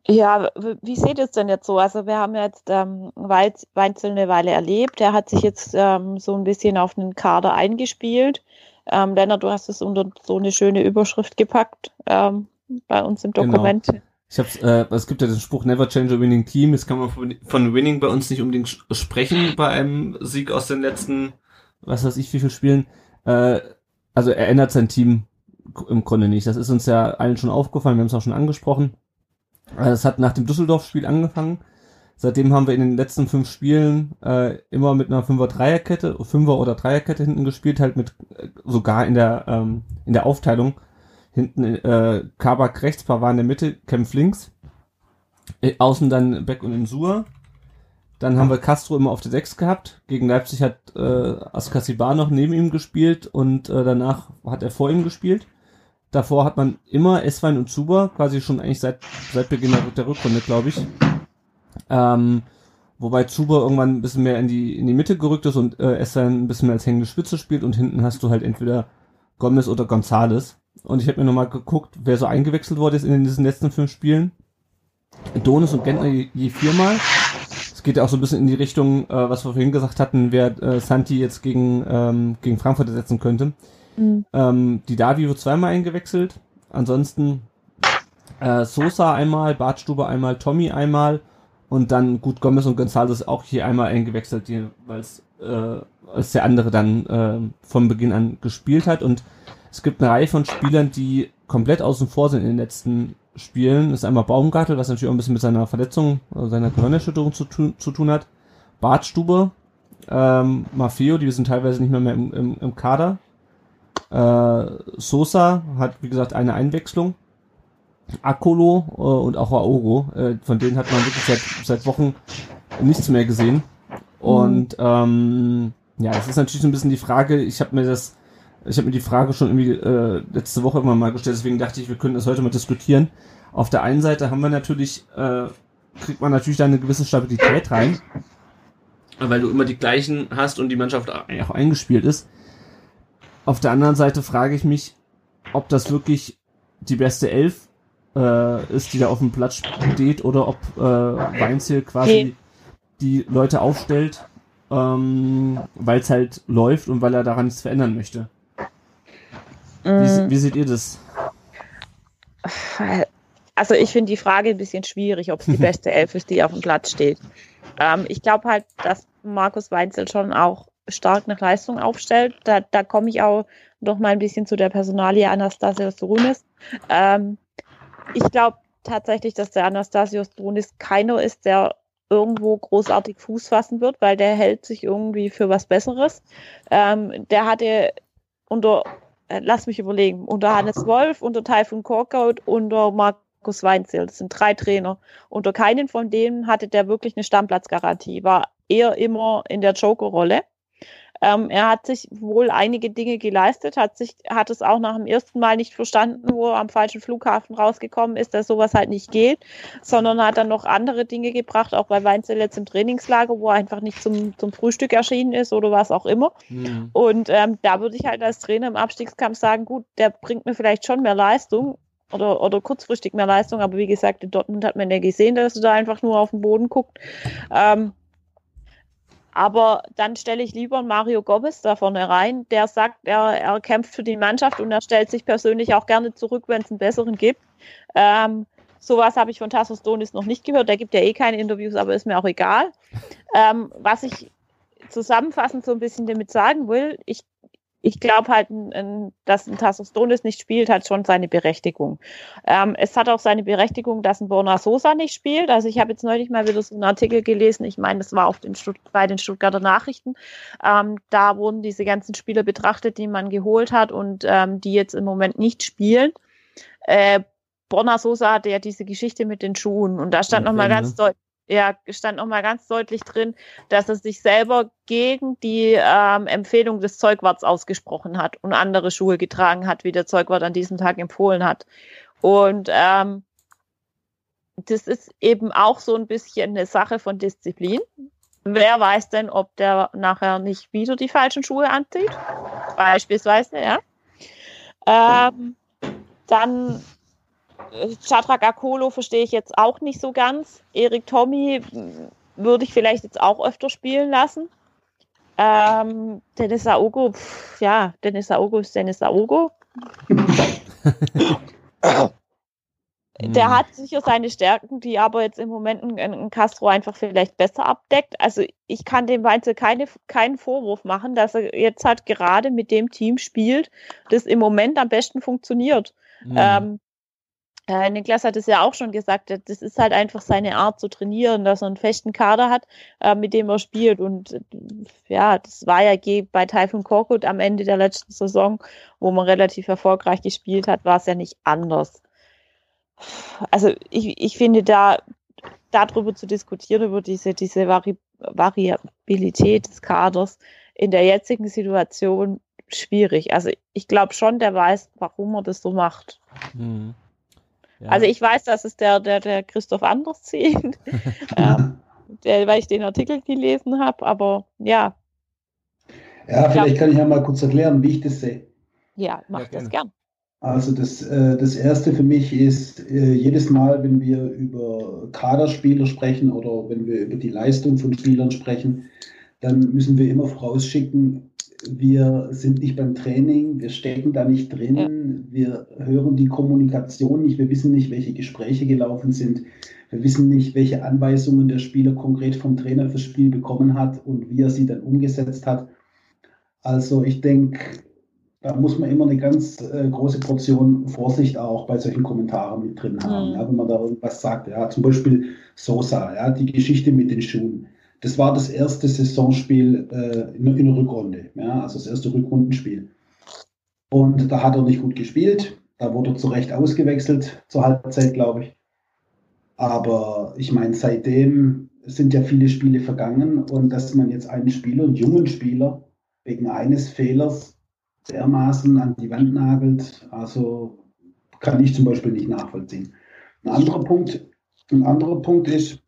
Speaker 2: Ja, wie seht ihr es denn jetzt so? Also wir haben jetzt ähm, Weinzel eine Weile erlebt. Er hat sich jetzt ähm, so ein bisschen auf einen Kader eingespielt. Ähm, Lennart, du hast es unter so eine schöne Überschrift gepackt ähm, bei uns im
Speaker 7: Genau.
Speaker 2: Dokument.
Speaker 7: Ich hab's, äh, es gibt ja den Spruch Never change a winning team. Jetzt kann man von, von Winning bei uns nicht unbedingt sprechen bei einem Sieg aus den letzten, was weiß ich, wie viel Spielen. Äh, also er ändert sein Team im Grunde nicht. Das ist uns ja allen schon aufgefallen. Wir haben es auch schon angesprochen. Äh, Es hat nach dem Düsseldorf-Spiel angefangen. Seitdem haben wir in den letzten fünf Spielen äh, immer mit einer Fünfer-Dreierkette, Fünfer- oder Dreierkette hinten gespielt, halt mit äh, sogar in der ähm, in der Aufteilung hinten äh, Kabak rechts, Pavard in der Mitte, Kempf links. Äh, außen dann Beck und Insua. Dann haben wir Castro immer auf der 6 gehabt. Gegen Leipzig hat äh, Askasibar noch neben ihm gespielt und äh, danach hat er vor ihm gespielt. Davor hat man immer Eswein und Zuber, quasi schon eigentlich seit, seit Beginn der Rückrunde, glaube ich. Ähm, wobei Zuber irgendwann ein bisschen mehr in die, in die Mitte gerückt ist und äh, Eswein ein bisschen mehr als hängende Spitze spielt und hinten hast du halt entweder Gomez oder Gonzales. Und ich habe mir nochmal geguckt, wer so eingewechselt wurde ist in diesen letzten fünf Spielen. Donis und Gentner je, je viermal. Es geht ja auch so ein bisschen in die Richtung, äh, was wir vorhin gesagt hatten, wer äh, Santi jetzt gegen, ähm, gegen Frankfurt ersetzen könnte.
Speaker 2: Mhm.
Speaker 7: Ähm, die Davi wird zweimal eingewechselt. Ansonsten äh, Sosa einmal, Bartstube einmal, Tommy einmal und dann gut Gomez und González auch hier einmal eingewechselt, weil es äh, als der andere dann äh, von Beginn an gespielt hat. Und es gibt eine Reihe von Spielern, die komplett außen vor sind in den letzten Spielen. Das ist einmal Baumgartel, was natürlich auch ein bisschen mit seiner Verletzung, also seiner Gehirnerschütterung zu, tun zu tun hat. Bartstube, ähm, Maffeo, die sind teilweise nicht mehr, mehr im, im, im Kader. Äh, Sosa hat, wie gesagt, eine Einwechslung. Akolo äh, und auch Aogo, äh, von denen hat man wirklich seit, seit Wochen nichts mehr gesehen. Und ähm, ja, es ist natürlich so ein bisschen die Frage, ich habe mir das, ich habe mir die Frage schon irgendwie äh, letzte Woche immer mal gestellt, deswegen dachte ich, wir können das heute mal diskutieren. Auf der einen Seite haben wir natürlich, äh, kriegt man natürlich da eine gewisse Stabilität rein, weil du immer die gleichen hast und die Mannschaft auch auch eingespielt ist. Auf der anderen Seite frage ich mich, ob das wirklich die beste Elf äh, ist, die da auf dem Platz steht, oder ob äh, Weinziel quasi
Speaker 2: Nee.
Speaker 7: die Leute aufstellt, ähm, weil es halt läuft und weil er daran nichts verändern möchte. Wie,
Speaker 2: Mhm.
Speaker 7: wie seht ihr das?
Speaker 2: Also ich finde die Frage ein bisschen schwierig, ob es die *laughs* beste Elf ist, die auf dem Platz steht. Ähm, ich glaube halt, dass Markus Weinzel schon auch stark nach Leistung aufstellt. Da, da komme ich auch noch mal ein bisschen zu der Personalie Anastasios Drunis. Ähm, ich glaube tatsächlich, dass der Anastasios Drunis keiner ist, der irgendwo großartig Fuß fassen wird, weil der hält sich irgendwie für was Besseres. Ähm, der hatte unter, äh, lass mich überlegen, unter Hannes Wolf, unter Taifun Korkut, unter Markus Weinzel. Das sind drei Trainer. Unter keinen von denen hatte der wirklich eine Stammplatzgarantie, war eher immer in der Joker-Rolle. Ähm, er hat sich wohl einige Dinge geleistet, hat sich, hat es auch nach dem ersten Mal nicht verstanden, wo er am falschen Flughafen rausgekommen ist, dass sowas halt nicht geht, sondern hat dann noch andere Dinge gebracht, auch bei Weinzel jetzt im Trainingslager, wo er einfach nicht zum, zum Frühstück erschienen ist oder was auch immer. Und ähm, da würde ich halt als Trainer im Abstiegskampf sagen, gut, der bringt mir vielleicht schon mehr Leistung oder, oder kurzfristig mehr Leistung, aber wie gesagt, in Dortmund hat man ja gesehen, dass er da einfach nur auf den Boden guckt. Ähm, aber dann stelle ich lieber Mario Gomez da vorne rein, der sagt, er, er kämpft für die Mannschaft und er stellt sich persönlich auch gerne zurück, wenn es einen besseren gibt. Ähm, sowas habe ich von Tassos Donis noch nicht gehört. Der gibt ja eh keine Interviews, aber ist mir auch egal. Ähm, was ich zusammenfassend so ein bisschen damit sagen will, ich, ich glaube halt, dass ein Tassos Donis nicht spielt, hat schon seine Berechtigung. Ähm, es hat auch seine Berechtigung, dass ein Borna Sosa nicht spielt. Also ich habe jetzt neulich mal wieder so einen Artikel gelesen, ich meine, das war auf den Stutt bei den Stuttgarter Nachrichten. Ähm, da wurden diese ganzen Spieler betrachtet, die man geholt hat und ähm, die jetzt im Moment nicht spielen. Äh, Borna Sosa hatte ja diese Geschichte mit den Schuhen und da stand nochmal ganz
Speaker 7: ne?
Speaker 2: deutlich, ja, stand nochmal ganz deutlich drin, dass er sich selber gegen die ähm, Empfehlung des Zeugwarts ausgesprochen hat und andere Schuhe getragen hat, wie der Zeugwart an diesem Tag empfohlen hat. Und ähm, das ist eben auch so ein bisschen eine Sache von Disziplin. Wer weiß denn, ob der nachher nicht wieder die falschen Schuhe anzieht? Beispielsweise, ja. Ähm, dann Chadrak Akolo verstehe ich jetzt auch nicht so ganz. Erik Tommy würde ich vielleicht jetzt auch öfter spielen lassen. Ähm, Dennis Aogo, pff, ja, Dennis Aogo ist Dennis Aogo. *laughs* Der hat sicher seine Stärken, die aber jetzt im Moment ein, ein Castro einfach vielleicht besser abdeckt. Also ich kann dem Weinzel keine, keinen Vorwurf machen, dass er jetzt halt gerade mit dem Team spielt, das im Moment am besten funktioniert.
Speaker 7: Hm.
Speaker 2: Ähm, äh, Niklas hat es ja auch schon gesagt, das ist halt einfach seine Art zu trainieren, dass er einen festen Kader hat, äh, mit dem er spielt. Und äh, ja, das war ja bei Typhoon Korkut am Ende der letzten Saison, wo man relativ erfolgreich gespielt hat, war es ja nicht anders. Also ich, ich finde da darüber zu diskutieren, über diese, diese Vari Variabilität des Kaders in der jetzigen Situation schwierig. Also ich glaube schon, der weiß, warum er das so macht.
Speaker 7: Hm. Ja.
Speaker 2: Also ich weiß, dass es der, der, der Christoph Anders zieht, *laughs* ähm, der, weil ich den Artikel gelesen habe, aber ja,
Speaker 8: Ja, vielleicht kann ich ja mal kurz erklären, wie ich das sehe.
Speaker 2: ja, mach
Speaker 7: Ja,
Speaker 2: das
Speaker 7: gerne.
Speaker 2: gern.
Speaker 8: Also das, äh, das Erste für mich ist, äh, jedes Mal, wenn wir über Kaderspieler sprechen oder wenn wir über die Leistung von Spielern sprechen, dann müssen wir immer vorausschicken, wir sind nicht beim Training, wir stecken da nicht drin, wir hören die Kommunikation nicht, wir wissen nicht, welche Gespräche gelaufen sind, wir wissen nicht, welche Anweisungen der Spieler konkret vom Trainer fürs Spiel bekommen hat und wie er sie dann umgesetzt hat. Also ich denke, da muss man immer eine ganz äh, große Portion Vorsicht auch bei solchen Kommentaren mit drin haben.
Speaker 2: Mhm.
Speaker 8: Ja, wenn man da irgendwas sagt, ja, zum Beispiel Sosa, ja, die Geschichte mit den Schuhen. Das war das erste Saisonspiel äh, in, in der Rückrunde, ja, also das erste Rückrundenspiel. Und da hat er nicht gut gespielt. Da wurde er zu Recht ausgewechselt zur Halbzeit, glaube ich. Aber ich meine, seitdem sind ja viele Spiele vergangen und dass man jetzt einen Spieler, einen jungen Spieler, wegen eines Fehlers dermaßen an die Wand nagelt, also kann ich zum Beispiel nicht nachvollziehen. Ein anderer Punkt, ein anderer Punkt ist,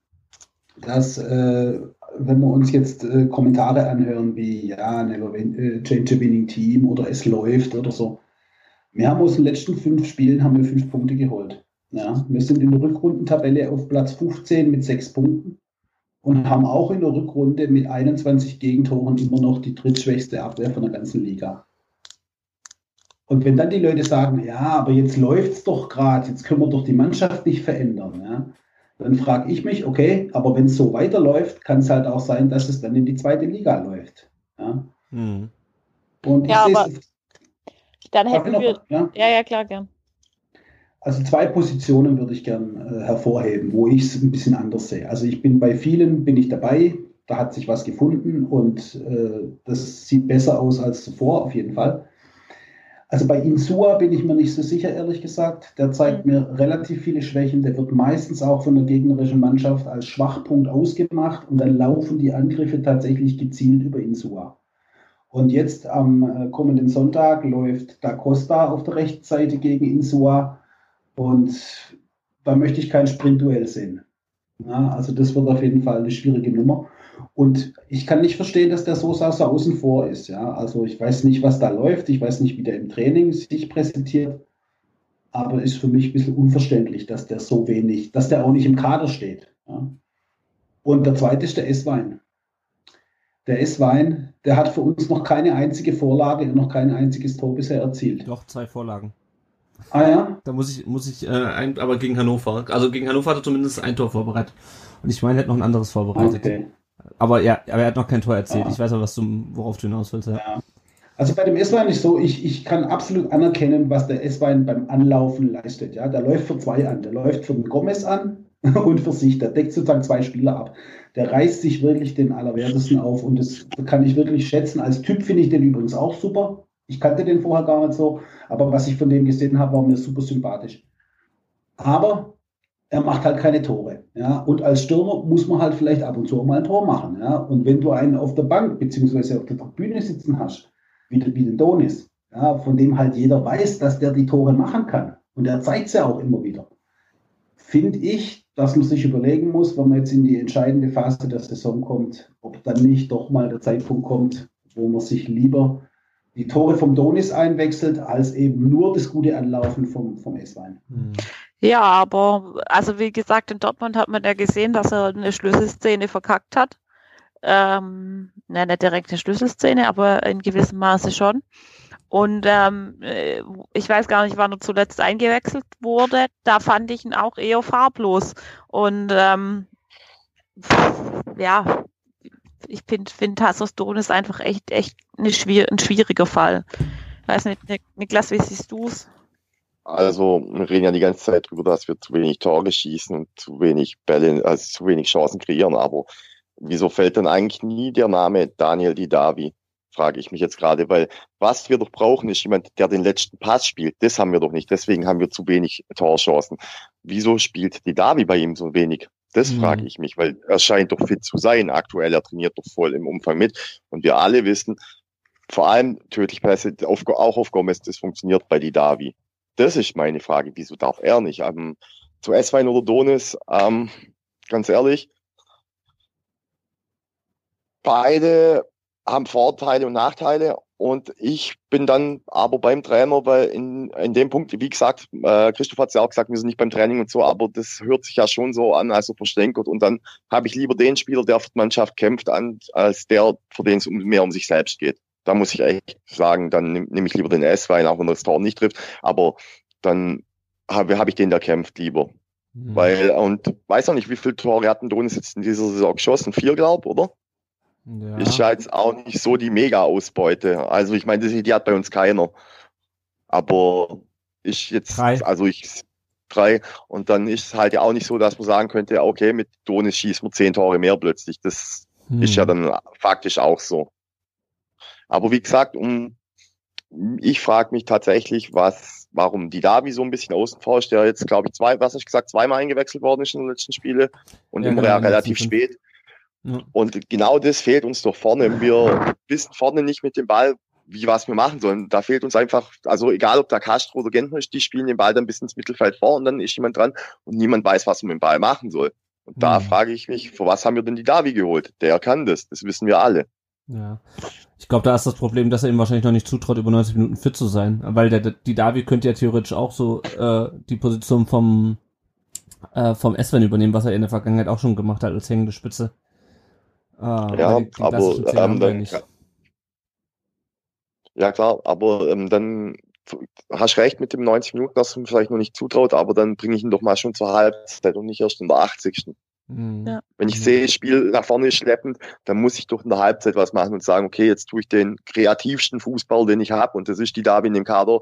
Speaker 8: dass äh, wenn wir uns jetzt äh, Kommentare anhören wie ja, never win, äh, change a winning team oder es läuft oder so. Wir haben aus den letzten fünf Spielen haben wir fünf Punkte geholt. Ja, wir sind in der Rückrundentabelle auf Platz 15 mit sechs Punkten und haben auch in der Rückrunde mit 21 Gegentoren immer noch die drittschwächste Abwehr von der ganzen Liga. Und wenn dann die Leute sagen, ja, aber jetzt läuft es doch gerade, jetzt können wir doch die Mannschaft nicht verändern, ja, dann frage ich mich, okay, aber wenn es so weiterläuft, kann es halt auch sein, dass es dann in die zweite Liga läuft. Ja.
Speaker 7: Hm.
Speaker 8: Und ich
Speaker 2: Ja,
Speaker 8: sehe
Speaker 2: aber- Dann hätten
Speaker 8: noch-
Speaker 2: wir,
Speaker 8: ja,
Speaker 2: ja, ja, klar, gern.
Speaker 8: also zwei Positionen würde ich gern äh, hervorheben, wo ich es ein bisschen anders sehe. Also ich bin bei vielen, bin ich dabei, da hat sich was gefunden und äh, das sieht besser aus als zuvor, auf jeden Fall. Also bei Insua bin ich mir nicht so sicher, ehrlich gesagt. Der zeigt mir relativ viele Schwächen. Der wird meistens auch von der gegnerischen Mannschaft als Schwachpunkt ausgemacht und dann laufen die Angriffe tatsächlich gezielt über Insua. Und jetzt am äh, kommenden Sonntag läuft Da Costa auf der rechten Seite gegen Insua und da möchte ich kein Sprintduell sehen. Ja, also das wird auf jeden Fall eine schwierige Nummer. Und ich kann nicht verstehen, dass der Sosa so außen vor ist. Ja, also ich weiß nicht, was da läuft. Ich weiß nicht, wie der im Training sich präsentiert. Aber ist für mich ein bisschen unverständlich, dass der so wenig, dass der auch nicht im Kader steht. Ja. Und der zweite ist der S-Wein. Der S-Wein, der hat für uns noch keine einzige Vorlage und noch kein einziges Tor bisher erzielt.
Speaker 7: Doch, zwei Vorlagen.
Speaker 8: Ah ja,
Speaker 1: Da muss ich, muss ich, äh, ein, aber gegen Hannover. Also gegen Hannover hat er zumindest ein Tor vorbereitet.
Speaker 7: Und ich meine, er hat noch ein anderes vorbereitet.
Speaker 8: okay.
Speaker 7: Aber ja, aber er hat noch kein Tor erzählt.
Speaker 8: Ah.
Speaker 7: Ich weiß aber, was du, worauf du hinaus willst. Ja.
Speaker 8: Ja. Also bei dem S-Wein ist so, ich, ich kann absolut anerkennen, was der S-Wein beim Anlaufen leistet. Ja, der läuft für zwei an. Der läuft für den Gomez an *laughs* und für sich. Der deckt sozusagen zwei Spieler ab. Der reißt sich wirklich den Allerwertesten auf und das kann ich wirklich schätzen. Als Typ finde ich den übrigens auch super. Ich kannte den vorher gar nicht so, aber was ich von dem gesehen habe, war mir super sympathisch. Aber er macht halt keine Tore. Ja? Und als Stürmer muss man halt vielleicht ab und zu mal ein Tor machen. Ja? Und wenn du einen auf der Bank beziehungsweise auf der Tribüne sitzen hast, wie, wie den Donis, ja, von dem halt jeder weiß, dass der die Tore machen kann, und er zeigt ja auch immer wieder, finde ich, dass man sich überlegen muss, wenn man jetzt in die entscheidende Phase der Saison kommt, ob dann nicht doch mal der Zeitpunkt kommt, wo man sich lieber die Tore vom Donis einwechselt, als eben nur das gute Anlaufen vom, vom S-Wein.
Speaker 7: Hm.
Speaker 2: Ja, aber also wie gesagt, in Dortmund hat man ja gesehen, dass er eine Schlüsselszene verkackt hat. ähm, na, nicht direkt eine Schlüsselszene, aber in gewissem Maße schon. Und ähm, äh, ich weiß gar nicht, wann er zuletzt eingewechselt wurde. Da fand ich ihn auch eher farblos. Und ähm, ja, ich finde, find Tassos Don ist einfach echt, echt eine schwier ein schwieriger Fall. Ich weiß nicht, Niklas, wie siehst du es?
Speaker 4: Also, wir reden ja die ganze Zeit darüber, dass wir zu wenig Tore schießen und zu wenig Bälle, also zu wenig Chancen kreieren. Aber wieso fällt dann eigentlich nie der Name Daniel Didavi? frage ich mich jetzt gerade, weil was wir doch brauchen, ist jemand, der den letzten Pass spielt. Das haben wir doch nicht. Deswegen haben wir zu wenig Torchancen. Wieso spielt die Davi bei ihm so wenig? Das mhm. frage ich mich, weil er scheint doch fit zu sein. Aktuell, er trainiert doch voll im Umfang mit. Und wir alle wissen, vor allem tödlich Pässe, auf, auch auf Gomez, das funktioniert bei die Davi. Das ist meine Frage. Wieso darf er nicht? Ähm, zu S-Wein oder Donis, ähm, ganz ehrlich, beide haben Vorteile und Nachteile. Und ich bin dann aber beim Trainer, weil in, in dem Punkt, wie gesagt, äh, Christoph hat es ja auch gesagt, wir sind nicht beim Training und so, aber das hört sich ja schon so an, also verstänkert. Und dann habe ich lieber den Spieler, der für die Mannschaft kämpft, an, als der, für den es um, mehr um sich selbst geht. Da muss ich echt sagen, dann nehme nehm ich lieber den S, weil auch wenn das Tor nicht trifft. Aber dann habe hab ich den, der kämpft, lieber. Mhm. Weil, und weiß auch nicht, wie viele Tore hatten Donis jetzt in dieser Saison geschossen? Vier, glaub, oder? Ja. Ist ja jetzt auch nicht so die Mega-Ausbeute. Also ich meine, die, die hat bei uns keiner. Aber ich jetzt, drei. also ich drei. Und dann ist es halt ja auch nicht so, dass man sagen könnte, okay, mit Donis schießt man zehn Tore mehr plötzlich. Das hm. ist ja dann faktisch auch so. Aber wie gesagt, um, ich frage mich tatsächlich, was, warum die Davi so ein bisschen außen vor ist, der jetzt, glaube ich, zwei, was ich gesagt, zweimal eingewechselt worden ist in den letzten Spiele und ja, immer genau, relativ spät. Und genau das fehlt uns doch vorne. Wir wissen vorne nicht mit dem Ball, wie was wir machen sollen. Da fehlt uns einfach, also egal ob da Castro oder Gentner ist, die spielen den Ball dann bis ins Mittelfeld vor und dann ist jemand dran und niemand weiß, was man mit dem Ball machen soll. Und mhm. da frage ich mich, für was haben wir denn die Davi geholt? Der kann das, das wissen wir alle.
Speaker 7: Ja. Ich glaube, da ist das Problem, dass er ihm wahrscheinlich noch nicht zutraut, über 90 Minuten fit zu sein. Weil der, die Davi könnte ja theoretisch auch so äh, die Position vom, äh, vom Sven übernehmen, was er in der Vergangenheit auch schon gemacht hat als hängende Spitze.
Speaker 4: Ah, ja, die, die aber ähm, dann, ja. ja. klar, aber ähm, dann hast recht mit dem 90 Minuten, dass du ihm vielleicht noch nicht zutraut, aber dann bringe ich ihn doch mal schon zur Halbzeit und nicht erst in der 80. Mhm. Ja. Wenn ich mhm. sehe, Spiel nach vorne schleppend, dann muss ich doch in der Halbzeit was machen und sagen, okay, jetzt tue ich den kreativsten Fußball, den ich habe, und das ist die Davi im Kader,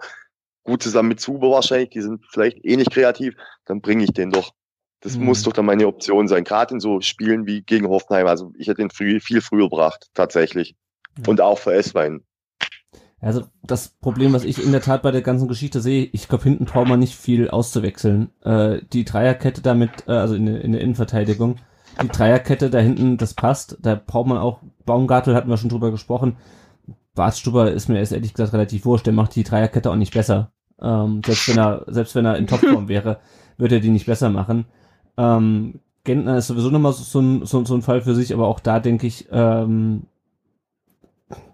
Speaker 4: gut zusammen mit Zuber wahrscheinlich, die sind vielleicht ähnlich kreativ, dann bringe ich den doch. Das mhm. muss doch dann meine Option sein. Gerade in so Spielen wie gegen Hoffenheim. Also ich hätte ihn früh, viel früher gebracht, tatsächlich. Ja. Und auch für S-Wein.
Speaker 7: Also das Problem, was ich in der Tat bei der ganzen Geschichte sehe, ich glaube, hinten braucht man nicht viel auszuwechseln. Äh, die Dreierkette damit, äh, also in, in der Innenverteidigung, die Dreierkette da hinten, das passt. Da braucht man auch, Baumgartel hatten wir schon drüber gesprochen. Bartstuber ist mir erst ehrlich gesagt relativ wurscht, der macht die Dreierkette auch nicht besser. Ähm, selbst wenn er, selbst wenn er in Topform *laughs* wäre, würde er die nicht besser machen. Ähm, Gentner ist sowieso nochmal so, ein, so, so ein Fall für sich, aber auch da denke ich, ähm,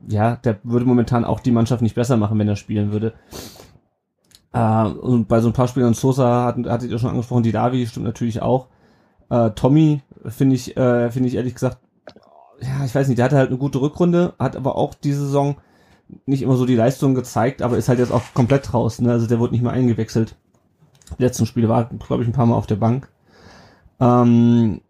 Speaker 7: ja, der würde momentan auch die Mannschaft nicht besser machen, wenn er spielen würde. Äh, und bei so ein paar Spielern, Sosa hat, hattet ihr schon angesprochen, die Davi stimmt natürlich auch. Äh, Tommy finde ich, äh, finde ich ehrlich gesagt, ja, ich weiß nicht, der hatte halt eine gute Rückrunde, hat aber auch diese Saison nicht immer so die Leistung gezeigt, aber ist halt jetzt auch komplett raus, ne? Also der wurde nicht mehr eingewechselt. Letzten Spiele war, glaube ich, ein paar Mal auf der Bank. Ähm,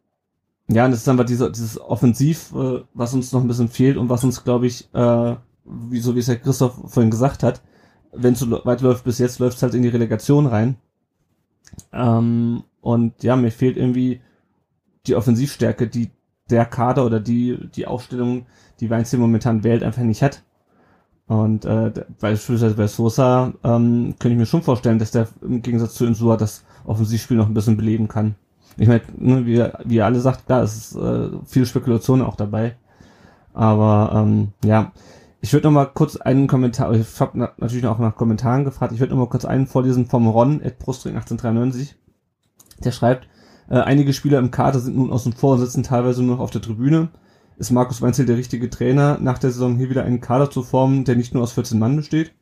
Speaker 7: ja, und das ist einfach diese, dieses Offensiv, äh, was uns noch ein bisschen fehlt und was uns, glaube ich, äh, wie, so wie es Herr Christoph vorhin gesagt hat, wenn es so weit läuft bis jetzt, läuft es halt in die Relegation rein. Ähm, und ja, mir fehlt irgendwie die Offensivstärke, die der Kader oder die, die Aufstellung, die Weinstein momentan wählt, einfach nicht hat. Und äh, beispielsweise bei Sosa ähm, könnte ich mir schon vorstellen, dass der im Gegensatz zu Insua das Offensivspiel noch ein bisschen beleben kann. Ich meine, ne, wie, wie ihr alle sagt, da ist äh, viel Spekulation auch dabei. Aber ähm, ja, ich würde noch mal kurz einen Kommentar, ich habe na, natürlich auch nach Kommentaren gefragt, ich würde noch mal kurz einen vorlesen vom Ron, at Brustring 1893. Der schreibt, äh, einige Spieler im Kader sind nun außen vor und sitzen teilweise nur noch auf der Tribüne. Ist Markus Weinzel der richtige Trainer, nach der Saison hier wieder einen Kader zu formen, der nicht nur aus 14 Mann besteht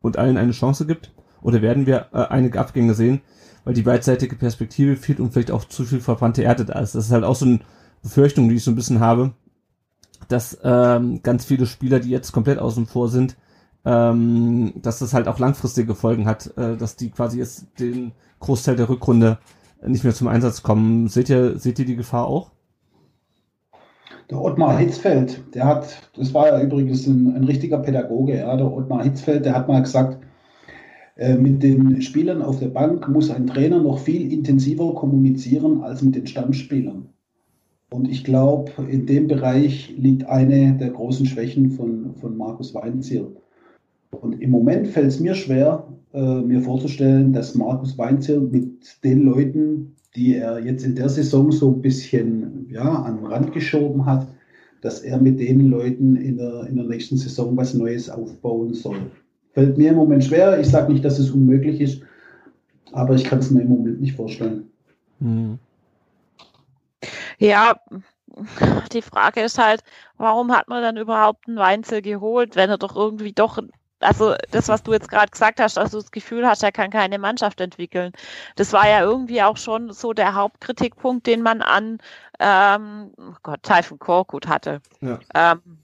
Speaker 7: und allen eine Chance gibt? Oder werden wir äh, einige Abgänge sehen, weil die beidseitige Perspektive fehlt und vielleicht auch zu viel verbrannte Erde da ist. Das ist halt auch so ein Befürchtung, die ich so ein bisschen habe, dass ähm, ganz viele Spieler, die jetzt komplett außen vor sind, ähm, dass das halt auch langfristige Folgen hat, äh, dass die quasi jetzt den Großteil der Rückrunde nicht mehr zum Einsatz kommen. Seht ihr, seht ihr die Gefahr auch?
Speaker 8: Der Ottmar Hitzfeld, der hat, das war ja übrigens ein, ein richtiger Pädagoge, ja, der Ottmar Hitzfeld, der hat mal gesagt, mit den Spielern auf der Bank muss ein Trainer noch viel intensiver kommunizieren als mit den Stammspielern. Und ich glaube, in dem Bereich liegt eine der großen Schwächen von, von Markus Weinziel. Und im Moment fällt es mir schwer, äh, mir vorzustellen, dass Markus Weinziel mit den Leuten, die er jetzt in der Saison so ein bisschen ja, an den Rand geschoben hat, dass er mit den Leuten in der, in der nächsten Saison was Neues aufbauen soll. Fällt mir im Moment schwer. Ich sage nicht, dass es unmöglich ist, aber ich kann es mir im Moment nicht vorstellen. Hm.
Speaker 2: Ja, die Frage ist halt, warum hat man dann überhaupt einen Weinzel geholt, wenn er doch irgendwie doch, also das, was du jetzt gerade gesagt hast, du das Gefühl hast, er kann keine Mannschaft entwickeln. Das war ja irgendwie auch schon so der Hauptkritikpunkt, den man an ähm, oh Gott, Typhon Korkut hatte. Ja. Ähm,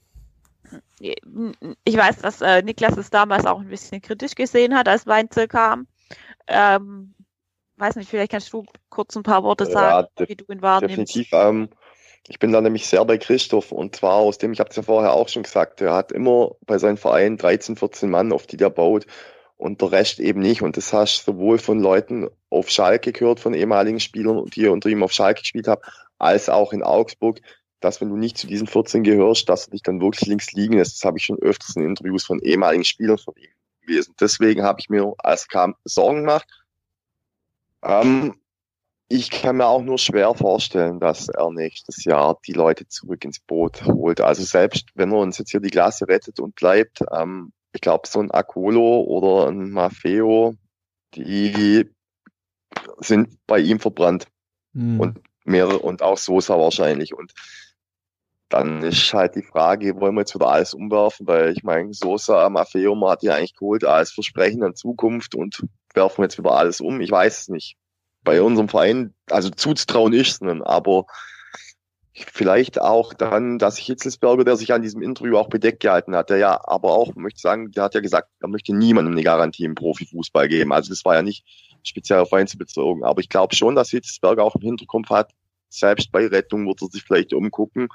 Speaker 2: ich weiß, dass äh, Niklas es damals auch ein bisschen kritisch gesehen hat, als Weinzel kam. Ähm, weiß nicht, vielleicht kannst du kurz ein paar Worte sagen, ja, wie du ihn wahrnimmst.
Speaker 4: Definitiv. Ähm, ich bin da nämlich sehr bei Christoph und zwar aus dem, ich habe es ja vorher auch schon gesagt, er hat immer bei seinem Verein 13, 14 Mann, auf die der baut und der Rest eben nicht. Und das hast du sowohl von Leuten auf Schalke gehört, von ehemaligen Spielern, die unter ihm auf Schalke gespielt haben, als auch in Augsburg, dass wenn du nicht zu diesen 14 gehörst, dass du dich dann wirklich links liegen lässt. Das habe ich schon öfters in Interviews von ehemaligen Spielern von ihm gewesen. Deswegen habe ich mir als kam Sorgen gemacht ähm, ich kann mir auch nur schwer vorstellen, dass er nächstes Jahr die Leute zurück ins Boot holt. Also selbst wenn er uns jetzt hier die Klasse rettet und bleibt, ähm, ich glaube, so ein Akolo oder ein Maffeo, die sind bei ihm verbrannt. Mhm. Und mehrere, und auch Sosa wahrscheinlich. Und dann ist halt die Frage, wollen wir jetzt wieder alles umwerfen? Weil ich meine, Sosa, Maffeo, man hat ja eigentlich geholt als Versprechen an Zukunft und werfen wir jetzt wieder alles um? Ich weiß es nicht. Bei unserem Verein, also zuzutrauen ist es, aber vielleicht auch dann, dass Hitzelsberger, der sich an diesem Interview auch bedeckt gehalten hat, der ja aber auch, möchte sagen, der hat ja gesagt, er möchte niemandem eine Garantie im Profifußball geben. Also das war ja nicht speziell auf Verein bezogen. Aber ich glaube schon, dass Hitzelsberger auch im Hinterkopf hat, selbst bei Rettung wird er sich vielleicht umgucken,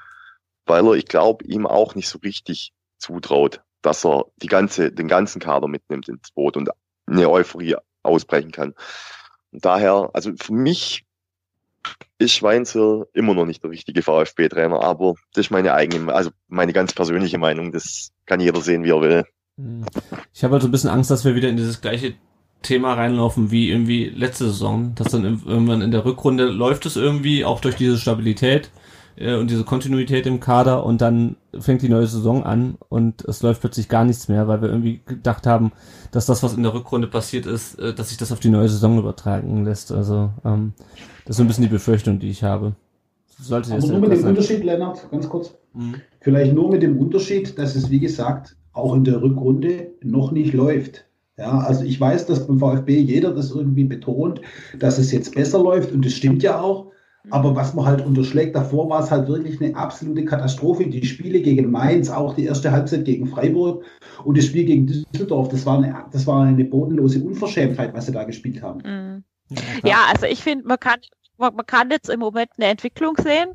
Speaker 4: weil er, ich glaube, ihm auch nicht so richtig zutraut, dass er die ganze, den ganzen Kader mitnimmt ins Boot und eine Euphorie ausbrechen kann. Und daher, also für mich ist Schweinzel immer noch nicht der richtige VfB-Trainer, aber das ist meine eigene, also meine ganz persönliche Meinung. Das kann jeder sehen, wie er will.
Speaker 7: Hm. Ich habe halt so ein bisschen Angst, dass wir wieder in dieses gleiche Thema reinlaufen wie irgendwie letzte Saison, dass dann irgendwann in der Rückrunde läuft es irgendwie auch durch diese Stabilität äh, und diese Kontinuität im Kader und dann fängt die neue Saison an und es läuft plötzlich gar nichts mehr, weil wir irgendwie gedacht haben, dass das, was in der Rückrunde passiert ist, äh, dass sich das auf die neue Saison übertragen lässt. Also ähm, das ist so ein bisschen die Befürchtung, die ich habe.
Speaker 8: Sollte Aber nur mit dem sein. Unterschied, Lennart, ganz kurz. Mhm. Vielleicht nur mit dem Unterschied, dass es, wie gesagt, auch in der Rückrunde noch nicht läuft. Ja, also ich weiß, dass beim VfB jeder das irgendwie betont, dass es jetzt besser läuft und das stimmt ja auch. Aber was man halt unterschlägt, davor war es halt wirklich eine absolute Katastrophe. Die Spiele gegen Mainz, auch die erste Halbzeit gegen Freiburg und das Spiel gegen Düsseldorf, das war eine, das war eine bodenlose Unverschämtheit, was sie da gespielt haben.
Speaker 2: Mhm. Ja, also ich finde, man kann, man, man, kann jetzt im Moment eine Entwicklung sehen.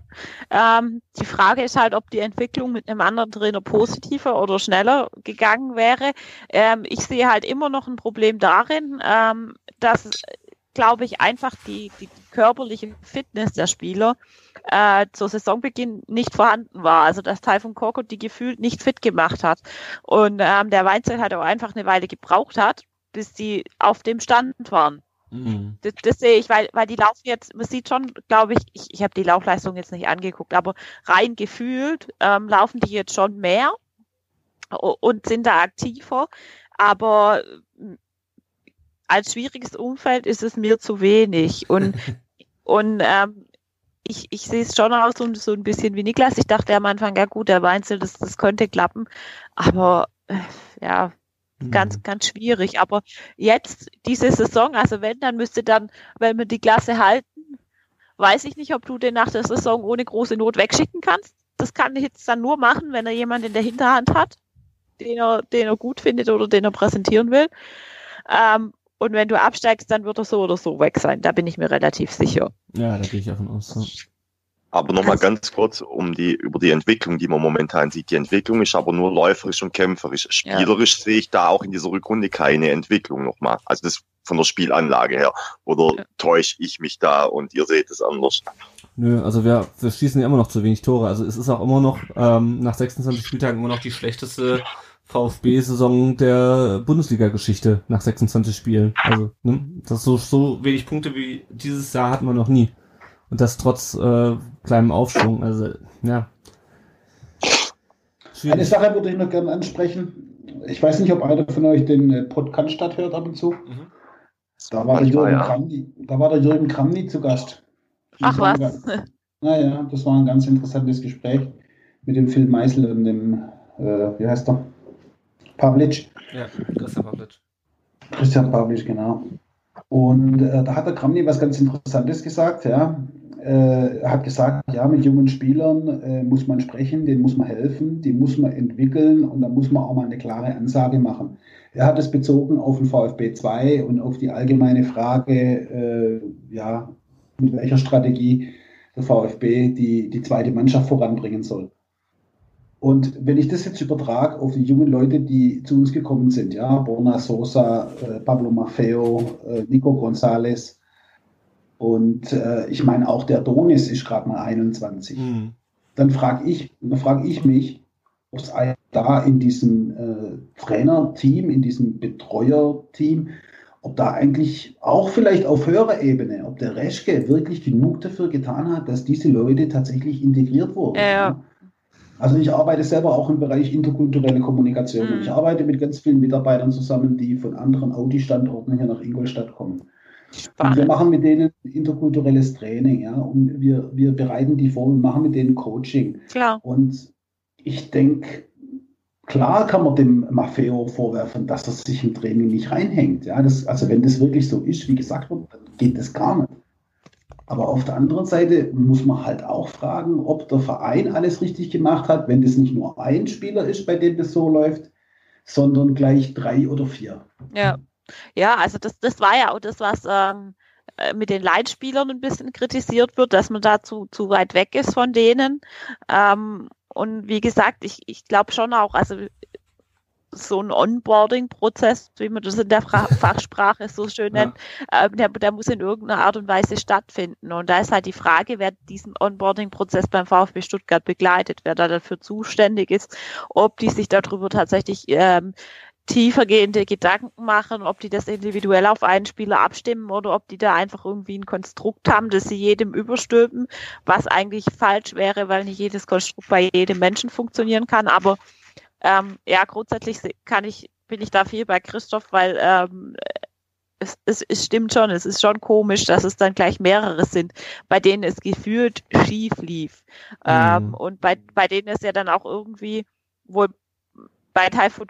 Speaker 2: Ähm, die Frage ist halt, ob die Entwicklung mit einem anderen Trainer positiver oder schneller gegangen wäre. Ähm, ich sehe halt immer noch ein Problem darin, ähm, dass glaube ich, einfach die, die körperliche Fitness der Spieler äh, zur Saisonbeginn nicht vorhanden war. Also dass Taifun Korkut die gefühlt nicht fit gemacht hat. Und ähm, der Weinzeit halt auch einfach eine Weile gebraucht hat, bis die auf dem Stand waren. Mhm. Das, das, sehe ich, weil, weil die laufen jetzt, man sieht schon, glaube ich, ich, ich habe die Laufleistung jetzt nicht angeguckt, aber rein gefühlt ähm, laufen die jetzt schon mehr und sind da aktiver. Aber als schwieriges Umfeld ist es mir zu wenig. Und, *laughs* und ähm, ich, ich sehe es schon auch so, so ein bisschen wie Niklas. Ich dachte am Anfang, ja gut, der Weinzel, das, das könnte klappen. Aber äh, ja, ganz, mhm. ganz schwierig. Aber jetzt, diese Saison, also wenn, dann müsste dann, wenn wir die Klasse halten, weiß ich nicht, ob du den nach der Saison ohne große Not wegschicken kannst. Das kann ich jetzt dann nur machen, wenn er jemanden in der Hinterhand hat, den er, den er gut findet oder den er präsentieren will. Ähm, und wenn du absteigst, dann wird er so oder so weg sein. Da bin ich mir relativ sicher.
Speaker 7: Ja, da gehe ich davon aus. Ja.
Speaker 4: Aber nochmal ganz kurz um die, über die Entwicklung, die man momentan sieht. Die Entwicklung ist aber nur läuferisch und kämpferisch. Spielerisch ja. sehe ich da auch in dieser Rückrunde keine Entwicklung nochmal. Also das von der Spielanlage her. Oder ja. täusche ich mich da und ihr seht es anders?
Speaker 7: Nö, also wir, wir schießen ja immer noch zu wenig Tore. Also es ist auch immer noch ähm, nach 26 Spieltagen immer noch die schlechteste VfB-Saison der Bundesliga-Geschichte nach 26 Spielen. Also, ne? Das so, so wenig Punkte wie dieses Jahr hatten wir noch nie. Und das trotz äh, kleinem Aufschwung. Also, ja.
Speaker 8: Schwierig. Eine Sache würde ich noch gerne ansprechen. Ich weiß nicht, ob einer von euch den äh, Podcast statt hört ab und zu. Mhm. Da, war der Jürgen ja. Kramny, da war der Jürgen Kramny zu Gast.
Speaker 2: Ach was.
Speaker 8: naja, das war ein ganz interessantes Gespräch mit dem Phil Meisel und dem, äh, wie heißt er? Pavlic.
Speaker 7: Ja, Christian Pavlic.
Speaker 8: Christian Pavlic, genau. Und äh, da hat der Kramny was ganz Interessantes gesagt, ja. Äh, er hat gesagt, ja, mit jungen Spielern äh, muss man sprechen, denen muss man helfen, die muss man entwickeln und da muss man auch mal eine klare Ansage machen. Er hat es bezogen auf den VfB 2 und auf die allgemeine Frage, äh, ja, mit welcher Strategie der VfB die, die zweite Mannschaft voranbringen soll. Und wenn ich das jetzt übertrage auf die jungen Leute, die zu uns gekommen sind, ja, Borna Sosa, äh, Pablo Maffeo, äh, Nico González und äh, ich meine auch der Donis ist gerade mal 21. Mhm. Dann frage ich, dann frage ich mich, ob es da in diesem äh, Trainerteam, in diesem Betreuerteam, ob da eigentlich auch vielleicht auf höherer Ebene, ob der Reschke wirklich genug dafür getan hat, dass diese Leute tatsächlich integriert wurden.
Speaker 2: Ja.
Speaker 8: Also ich arbeite selber auch im Bereich interkulturelle Kommunikation. Mhm. Ich arbeite mit ganz vielen Mitarbeitern zusammen, die von anderen Audi-Standorten hier nach Ingolstadt kommen. Und wir machen mit denen interkulturelles Training, ja, und wir, wir bereiten die vor und machen mit denen Coaching.
Speaker 2: Klar.
Speaker 8: Und ich denke, klar kann man dem Maffeo vorwerfen, dass er sich im Training nicht reinhängt. Ja, das, also wenn das wirklich so ist, wie gesagt geht das gar nicht. Aber auf der anderen Seite muss man halt auch fragen, ob der Verein alles richtig gemacht hat, wenn das nicht nur ein Spieler ist, bei dem das so läuft, sondern gleich drei oder vier.
Speaker 2: Ja, ja also das, das war ja auch das, was ähm, äh, mit den Leitspielern ein bisschen kritisiert wird, dass man da zu, zu weit weg ist von denen. Ähm, und wie gesagt, ich, ich glaube schon auch, also so ein Onboarding-Prozess, wie man das in der *laughs* Fachsprache so schön nennt, ja. äh, der, der, muss in irgendeiner Art und Weise stattfinden. Und da ist halt die Frage, wer diesen Onboarding-Prozess beim VfB Stuttgart begleitet, wer da dafür zuständig ist, ob die sich darüber tatsächlich ähm, tiefergehende Gedanken machen, ob die das individuell auf einen Spieler abstimmen oder ob die da einfach irgendwie ein Konstrukt haben, das sie jedem überstülpen, was eigentlich falsch wäre, weil nicht jedes Konstrukt bei jedem Menschen funktionieren kann. Aber ähm, ja, grundsätzlich kann ich, bin ich da viel bei Christoph, weil ähm, es, es, es stimmt schon, es ist schon komisch, dass es dann gleich mehrere sind, bei denen es gefühlt schief lief. Ähm, mhm. Ähm, und bei, bei denen es ja dann auch irgendwie wohl bei Typhoon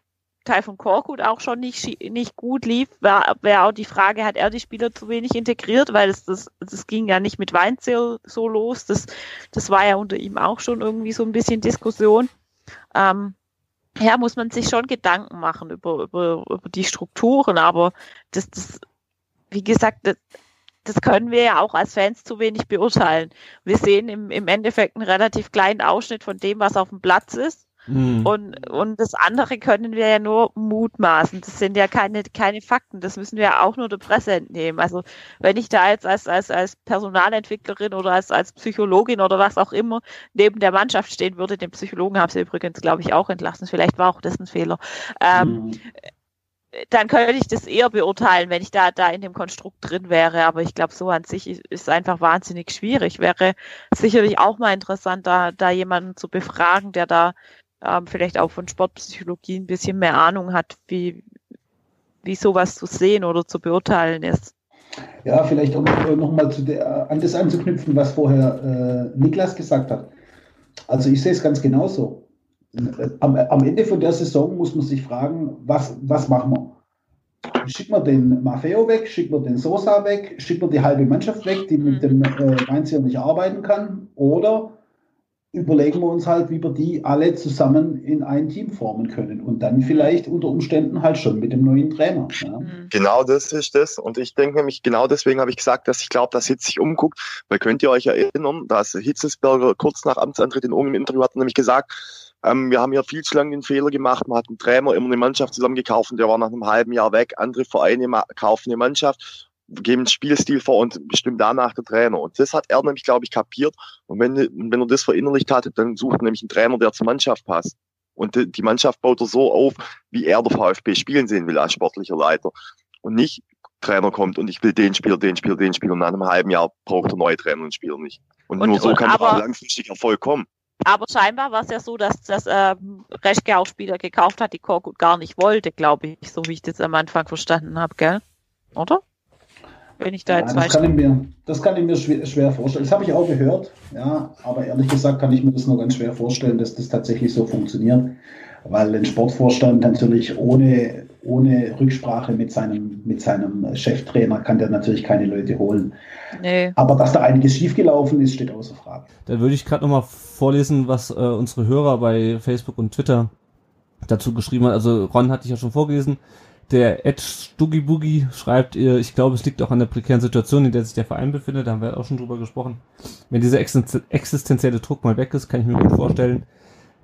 Speaker 2: von Korkut auch schon nicht, nicht gut lief, war, war auch die Frage, hat er die Spieler zu wenig integriert, weil es, das, das ging ja nicht mit Weinzel so los. Das, das war ja unter ihm auch schon irgendwie so ein bisschen Diskussion. Ähm, ja, muss man sich schon Gedanken machen über, über, über die Strukturen, aber das, das, wie gesagt, das, das können wir ja auch als Fans zu wenig beurteilen. Wir sehen im, im Endeffekt einen relativ kleinen Ausschnitt von dem, was auf dem Platz ist. Mhm. Und, und das andere können wir ja nur mutmaßen. Das sind ja keine, keine Fakten. Das müssen wir auch nur der Presse entnehmen. Also wenn ich da jetzt als, als, als Personalentwicklerin oder als, als Psychologin oder was auch immer neben der Mannschaft stehen würde, den Psychologen haben sie übrigens, glaube ich, auch entlassen. Vielleicht war auch das ein Fehler. Ähm, mhm. Dann könnte ich das eher beurteilen, wenn ich da, da in dem Konstrukt drin wäre. Aber ich glaube, so an sich ist, einfach wahnsinnig schwierig. Wäre sicherlich auch mal interessant, da, da jemanden zu befragen, der da ähm, vielleicht auch von Sportpsychologie ein bisschen mehr Ahnung hat, wie, wie sowas zu sehen oder zu beurteilen ist.
Speaker 8: Ja, vielleicht um äh, nochmal an das anzuknüpfen, was vorher äh, Niklas gesagt hat. Also ich sehe es ganz genauso. Am, am, Ende von der Saison muss man sich fragen, was, was machen wir? schicken wir den Maffeo weg, schicken wir den Sosa weg, schicken wir die halbe Mannschaft weg, die mit dem äh, Weinzieher nicht arbeiten kann, oder überlegen wir uns halt, wie wir die alle zusammen in ein Team formen können und dann vielleicht unter Umständen halt schon mit dem neuen Trainer. Ja.
Speaker 2: Mhm.
Speaker 4: Genau das ist das. Und ich denke nämlich, genau deswegen habe ich gesagt, dass ich glaube, dass Hitz sich umguckt. Weil könnt ihr euch erinnern, dass Hitzesberger kurz nach Amtsantritt in irgendeinem Interview hat nämlich gesagt, ähm, wir haben ja viel zu lange den Fehler gemacht. Man hat einen Trainer immer eine Mannschaft zusammengekauft und der war nach einem halben Jahr weg. Andere Vereine kaufen eine Mannschaft, geben einen Spielstil vor und bestimmt danach der Trainer. Und das hat er nämlich, glaube ich, kapiert. Und wenn, wenn er das verinnerlicht hat, dann sucht er nämlich einen Trainer, der zur Mannschaft passt. Und die, Mannschaft baut er so auf, wie er der VfB spielen sehen will als sportlicher Leiter. Und nicht Trainer kommt und ich will den Spieler, den Spieler, den Spieler und nach einem halben Jahr braucht er neue Trainer und Spieler nicht. Und,
Speaker 2: Und-
Speaker 4: nur so
Speaker 2: und
Speaker 4: kann
Speaker 2: aber-
Speaker 4: auch langfristig Erfolg kommen.
Speaker 2: Aber scheinbar war es ja so, dass das ähm, Reschke auch Spieler gekauft hat, die Korkut gar nicht wollte, glaube ich, so wie ich das am Anfang verstanden habe, gell? Oder? Wenn ich da
Speaker 8: Ja,
Speaker 2: jetzt
Speaker 8: das,
Speaker 2: falsch.
Speaker 8: kann ich mir, das kann ich mir schwer, schwer vorstellen. Das habe ich auch gehört, ja, aber ehrlich gesagt kann ich mir das nur ganz schwer vorstellen, dass das tatsächlich so funktioniert, weil ein Sportvorstand natürlich ohne, ohne Rücksprache mit seinem, mit seinem Cheftrainer kann der natürlich keine Leute holen.
Speaker 2: Nee.
Speaker 8: Aber dass da einiges schiefgelaufen ist, steht außer Frage.
Speaker 7: Dann würde ich gerade nochmal vorlesen, was äh, unsere Hörer bei Facebook und Twitter dazu geschrieben hat. Also Ron hatte ich ja schon vorgelesen. Der Ed Stuggy Boogie schreibt, äh, ich glaube, es liegt auch an der prekären Situation, in der sich der Verein befindet. Da haben wir auch schon drüber gesprochen. Wenn dieser existen- existenzielle Druck mal weg ist, kann ich mir gut vorstellen,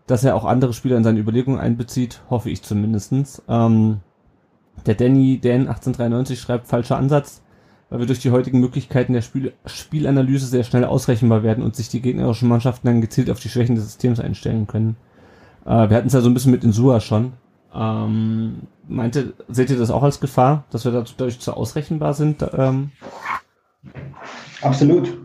Speaker 7: dass er auch andere Spieler in seine Überlegungen einbezieht. Hoffe ich zumindestens. Ähm, der Danny Dan 1893 schreibt, falscher Ansatz weil wir durch die heutigen Möglichkeiten der Spiel Spielanalyse sehr schnell ausrechenbar werden und sich die gegnerischen Mannschaften dann gezielt auf die Schwächen des Systems einstellen können. Äh, wir hatten es ja so ein bisschen mit Insua schon. Ähm, meinte, seht ihr das auch als Gefahr, dass wir dadurch zu ausrechenbar sind? Ähm,
Speaker 8: Absolut.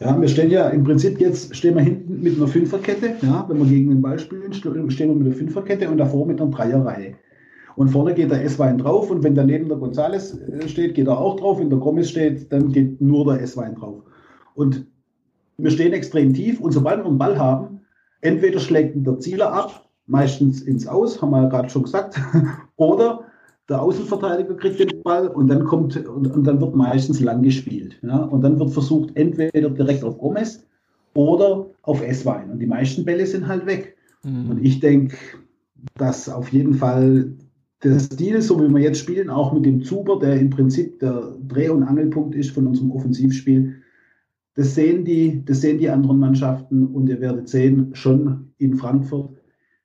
Speaker 8: Ja, wir stehen ja im Prinzip jetzt stehen wir hinten mit einer Fünferkette. Ja, wenn wir gegen den Ball spielen, st- stehen wir mit einer Fünferkette und davor mit einer Dreierreihe. Und vorne geht der S-Wein drauf und wenn daneben der Gonzales äh, steht, geht er auch drauf. Wenn der Gomez steht, dann geht nur der S-Wein drauf. Und wir stehen extrem tief und sobald wir einen Ball haben, entweder schlägt der Zieler ab, meistens ins Aus, haben wir ja gerade schon gesagt, *laughs* oder der Außenverteidiger kriegt den Ball und dann kommt und, und dann wird meistens lang gespielt. Ja? Und dann wird versucht, entweder direkt auf Gomez oder auf S-Wein. Und die meisten Bälle sind halt weg. Und ich denke, dass auf jeden Fall der Stil, so wie wir jetzt spielen, auch mit dem Zuber, der im Prinzip der Dreh- und Angelpunkt ist von unserem Offensivspiel, das sehen die, das sehen die anderen Mannschaften und ihr werdet sehen, schon in Frankfurt,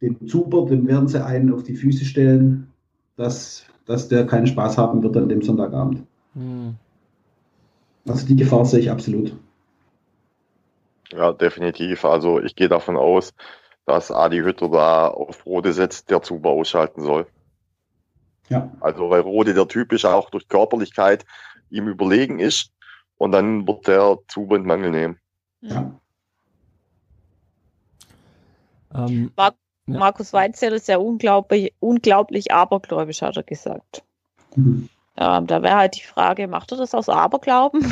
Speaker 8: den Zuber, den werden sie einen auf die Füße stellen, dass, dass der keinen Spaß haben wird an dem Sonntagabend.
Speaker 7: hm.
Speaker 8: Also die Gefahr sehe ich absolut.
Speaker 4: Ja, definitiv. Also ich gehe davon aus, dass Adi Hütter da auf Rode setzt, der Zuber ausschalten soll.
Speaker 8: Ja.
Speaker 4: Also weil Rode der Typ ist, auch durch Körperlichkeit ihm überlegen ist und dann wird der Zuber in Mangel nehmen.
Speaker 8: Ja.
Speaker 7: ähm, Ja.
Speaker 2: Markus Weinzell ist ja unglaublich, unglaublich abergläubisch, hat er gesagt.
Speaker 8: Mhm.
Speaker 2: Ähm, da wäre halt die Frage, macht er das aus Aberglauben?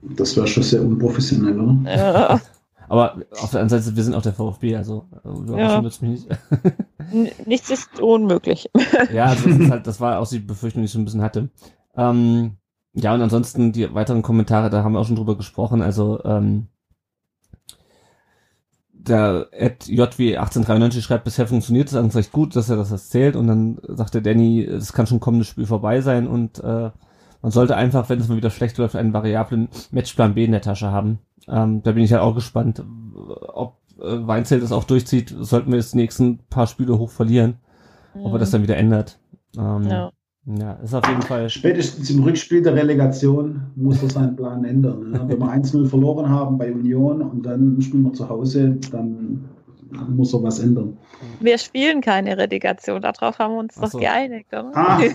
Speaker 8: Das wäre schon sehr unprofessionell, oder?
Speaker 2: ja.
Speaker 7: aber auf der anderen Seite, wir sind auch der VfB, also äh, überraschen
Speaker 2: Ja.
Speaker 7: wird's mich nicht. *laughs*
Speaker 2: Nichts ist unmöglich. *laughs*
Speaker 7: ja, also das, ist halt, das war auch die Befürchtung, die ich so ein bisschen hatte. Ähm, ja, und ansonsten die weiteren Kommentare, da haben wir auch schon drüber gesprochen. Also ähm, der Ed JW1893 schreibt, bisher funktioniert es eigentlich recht gut, dass er das erzählt. Und dann sagt der Danny, es kann schon kommendes Spiel vorbei sein und äh, man sollte einfach, wenn es mal wieder schlecht läuft, einen variablen Matchplan B in der Tasche haben. Ähm, da bin ich halt auch gespannt, ob äh, Weinzelt das auch durchzieht. Sollten wir jetzt die nächsten paar Spiele hoch verlieren, ob er das dann wieder ändert. Ähm,
Speaker 2: Ja.
Speaker 7: Ja, ist auf jeden Fall.
Speaker 8: Spätestens im Rückspiel der Relegation muss er seinen Plan ändern. Ne? Wenn wir 1-0 verloren haben bei Union und dann spielen wir zu Hause, dann muss er was ändern.
Speaker 2: Wir spielen keine Relegation, darauf haben wir uns
Speaker 7: Ach
Speaker 2: doch
Speaker 7: so.
Speaker 2: geeinigt, oder?
Speaker 8: Ah. *laughs*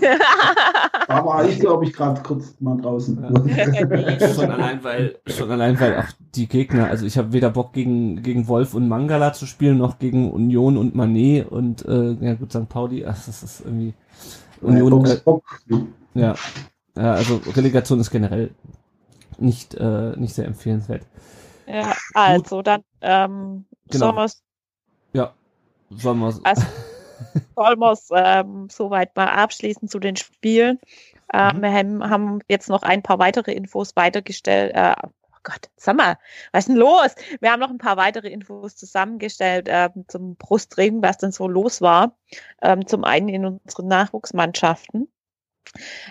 Speaker 8: Da war ich, glaube ich, gerade kurz mal draußen.
Speaker 7: schon allein, weil, schon allein, weil auch die Gegner, also ich habe weder Bock gegen, gegen Wolf und Mangala zu spielen, noch gegen Union und Manet und, äh, ja gut, St. Pauli, ach, das ist irgendwie, Union,
Speaker 8: Box,
Speaker 7: äh,
Speaker 8: Box.
Speaker 7: ja, ja, also Relegation ist generell nicht, äh, nicht sehr empfehlenswert.
Speaker 2: ja, also dann ähm,
Speaker 7: Genau.
Speaker 2: sollen wir's-
Speaker 7: Ja, wir
Speaker 2: Also- *laughs* es ähm, soweit mal abschließen zu den Spielen. Äh,
Speaker 7: Mhm.
Speaker 2: Wir haben, haben jetzt noch ein paar weitere Infos weitergestellt. Äh, Gott, sag mal, was ist denn los? Wir haben noch ein paar weitere Infos zusammengestellt ähm, zum Brustring, was denn so los war. Ähm, zum einen in unseren Nachwuchsmannschaften.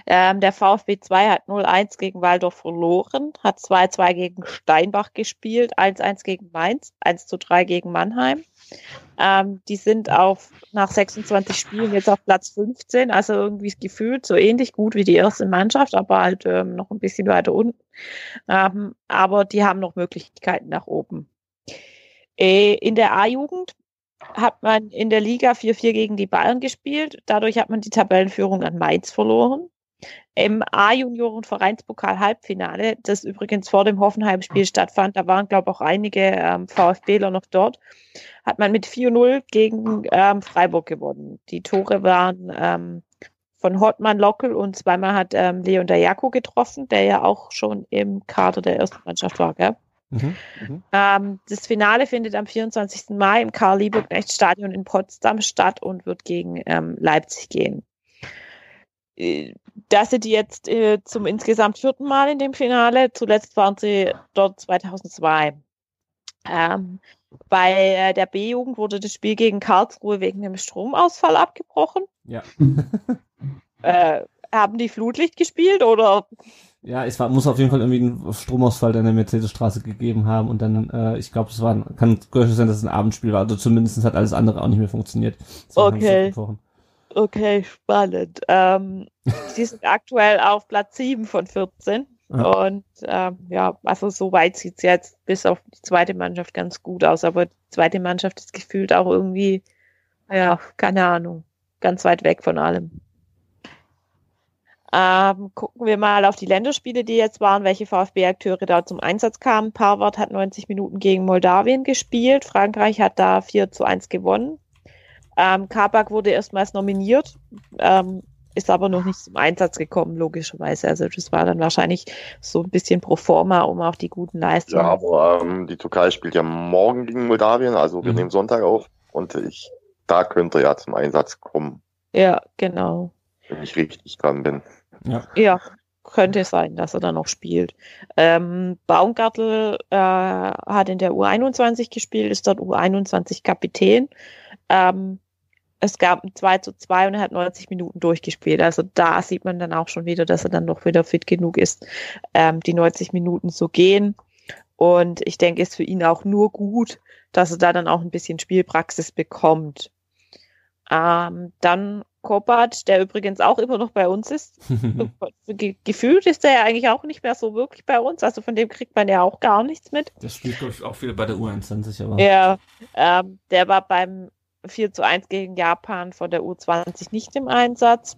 Speaker 2: Ähm, der VfB 2 hat 0-1 gegen Waldorf verloren, hat 2-2 gegen Steinbach gespielt, 1-1 gegen Mainz, 1-3 gegen Mannheim. Ähm, die sind auf, nach 26 Spielen jetzt auf Platz 15, also irgendwie gefühlt so ähnlich gut wie die erste Mannschaft, aber halt ähm, noch ein bisschen weiter unten. Ähm, aber die haben noch Möglichkeiten nach oben. Äh, in der A-Jugend hat man in der Liga 4-4 gegen die Bayern gespielt. Dadurch hat man die Tabellenführung an Mainz verloren. Im A-Junioren-Vereinspokal Halbfinale, das übrigens vor dem Hoffenheim-Spiel stattfand, da waren, glaube ich, auch einige ähm, VfBler noch dort, hat man mit 4-0 gegen ähm, Freiburg gewonnen. Die Tore waren ähm, von Hottmann Lockel und zweimal hat ähm, Leon Dayako getroffen, der ja auch schon im Kader der ersten Mannschaft war, gell?
Speaker 7: Mhm. Mhm.
Speaker 2: Ähm, das Finale findet am 24. Mai im Karl-Liebknecht-Stadion in Potsdam statt und wird gegen ähm, Leipzig gehen. Äh, Da sind die jetzt äh, zum insgesamt vierten Mal in dem Finale. Zuletzt waren sie dort 2002. Ähm, bei äh, der B-Jugend wurde das Spiel gegen Karlsruhe wegen einem Stromausfall abgebrochen.
Speaker 7: Ja.
Speaker 2: Äh, haben die Flutlicht gespielt oder
Speaker 7: Ja, es war, muss auf jeden Fall irgendwie einen Stromausfall in der Mercedesstraße gegeben haben und dann, äh, ich glaube, es war, ein- kann durchaus sein, dass es ein Abendspiel war. Also zumindest hat alles andere auch nicht mehr funktioniert.
Speaker 2: Okay. Okay, spannend. Ähm, *laughs* die sind aktuell auf Platz 7 von 14.
Speaker 7: Ja.
Speaker 2: Und ähm, ja, also soweit sieht es jetzt bis auf die zweite Mannschaft ganz gut aus. Aber die zweite Mannschaft ist gefühlt auch irgendwie, ja, keine Ahnung, ganz weit weg von allem. Ähm, gucken wir mal auf die Länderspiele, die jetzt waren, welche VfB-Akteure da zum Einsatz kamen. Parwart hat 90 Minuten gegen Moldawien gespielt. Frankreich hat da 4 zu 1 gewonnen. Ähm, Kabak wurde erstmals nominiert, ähm, ist aber noch nicht zum Einsatz gekommen, logischerweise. Also das war dann wahrscheinlich so ein bisschen pro forma, um auch die guten Leistungen.
Speaker 4: Ja, aber ähm, die Türkei spielt ja morgen gegen Moldawien, also wir
Speaker 7: Mhm.
Speaker 4: nehmen Sonntag auf und ich, da könnte er ja zum Einsatz kommen,
Speaker 2: Ja, genau.
Speaker 4: wenn ich richtig dran bin.
Speaker 7: Ja.
Speaker 2: Ja, könnte sein, dass er dann noch spielt. Ähm, Baumgartel äh, hat in der U21 gespielt, ist dort U21-Kapitän. Ähm, es gab ein 2 zu 2 und er hat 90 Minuten durchgespielt. Also da sieht man dann auch schon wieder, dass er dann doch wieder fit genug ist, ähm, die 90 Minuten zu gehen. Und ich denke, es ist für ihn auch nur gut, dass er da dann auch ein bisschen Spielpraxis bekommt. Ähm, dann Kopat, der übrigens auch immer noch bei uns ist. *laughs* Ge gefühlt ist der ja eigentlich auch nicht mehr so wirklich bei uns. Also von dem kriegt man ja auch gar nichts mit.
Speaker 7: Das spielt, glaube ich, auch wieder bei der U21, aber.
Speaker 2: Ja, ähm, der war beim 4 zu 1 gegen Japan von der U20 nicht im Einsatz.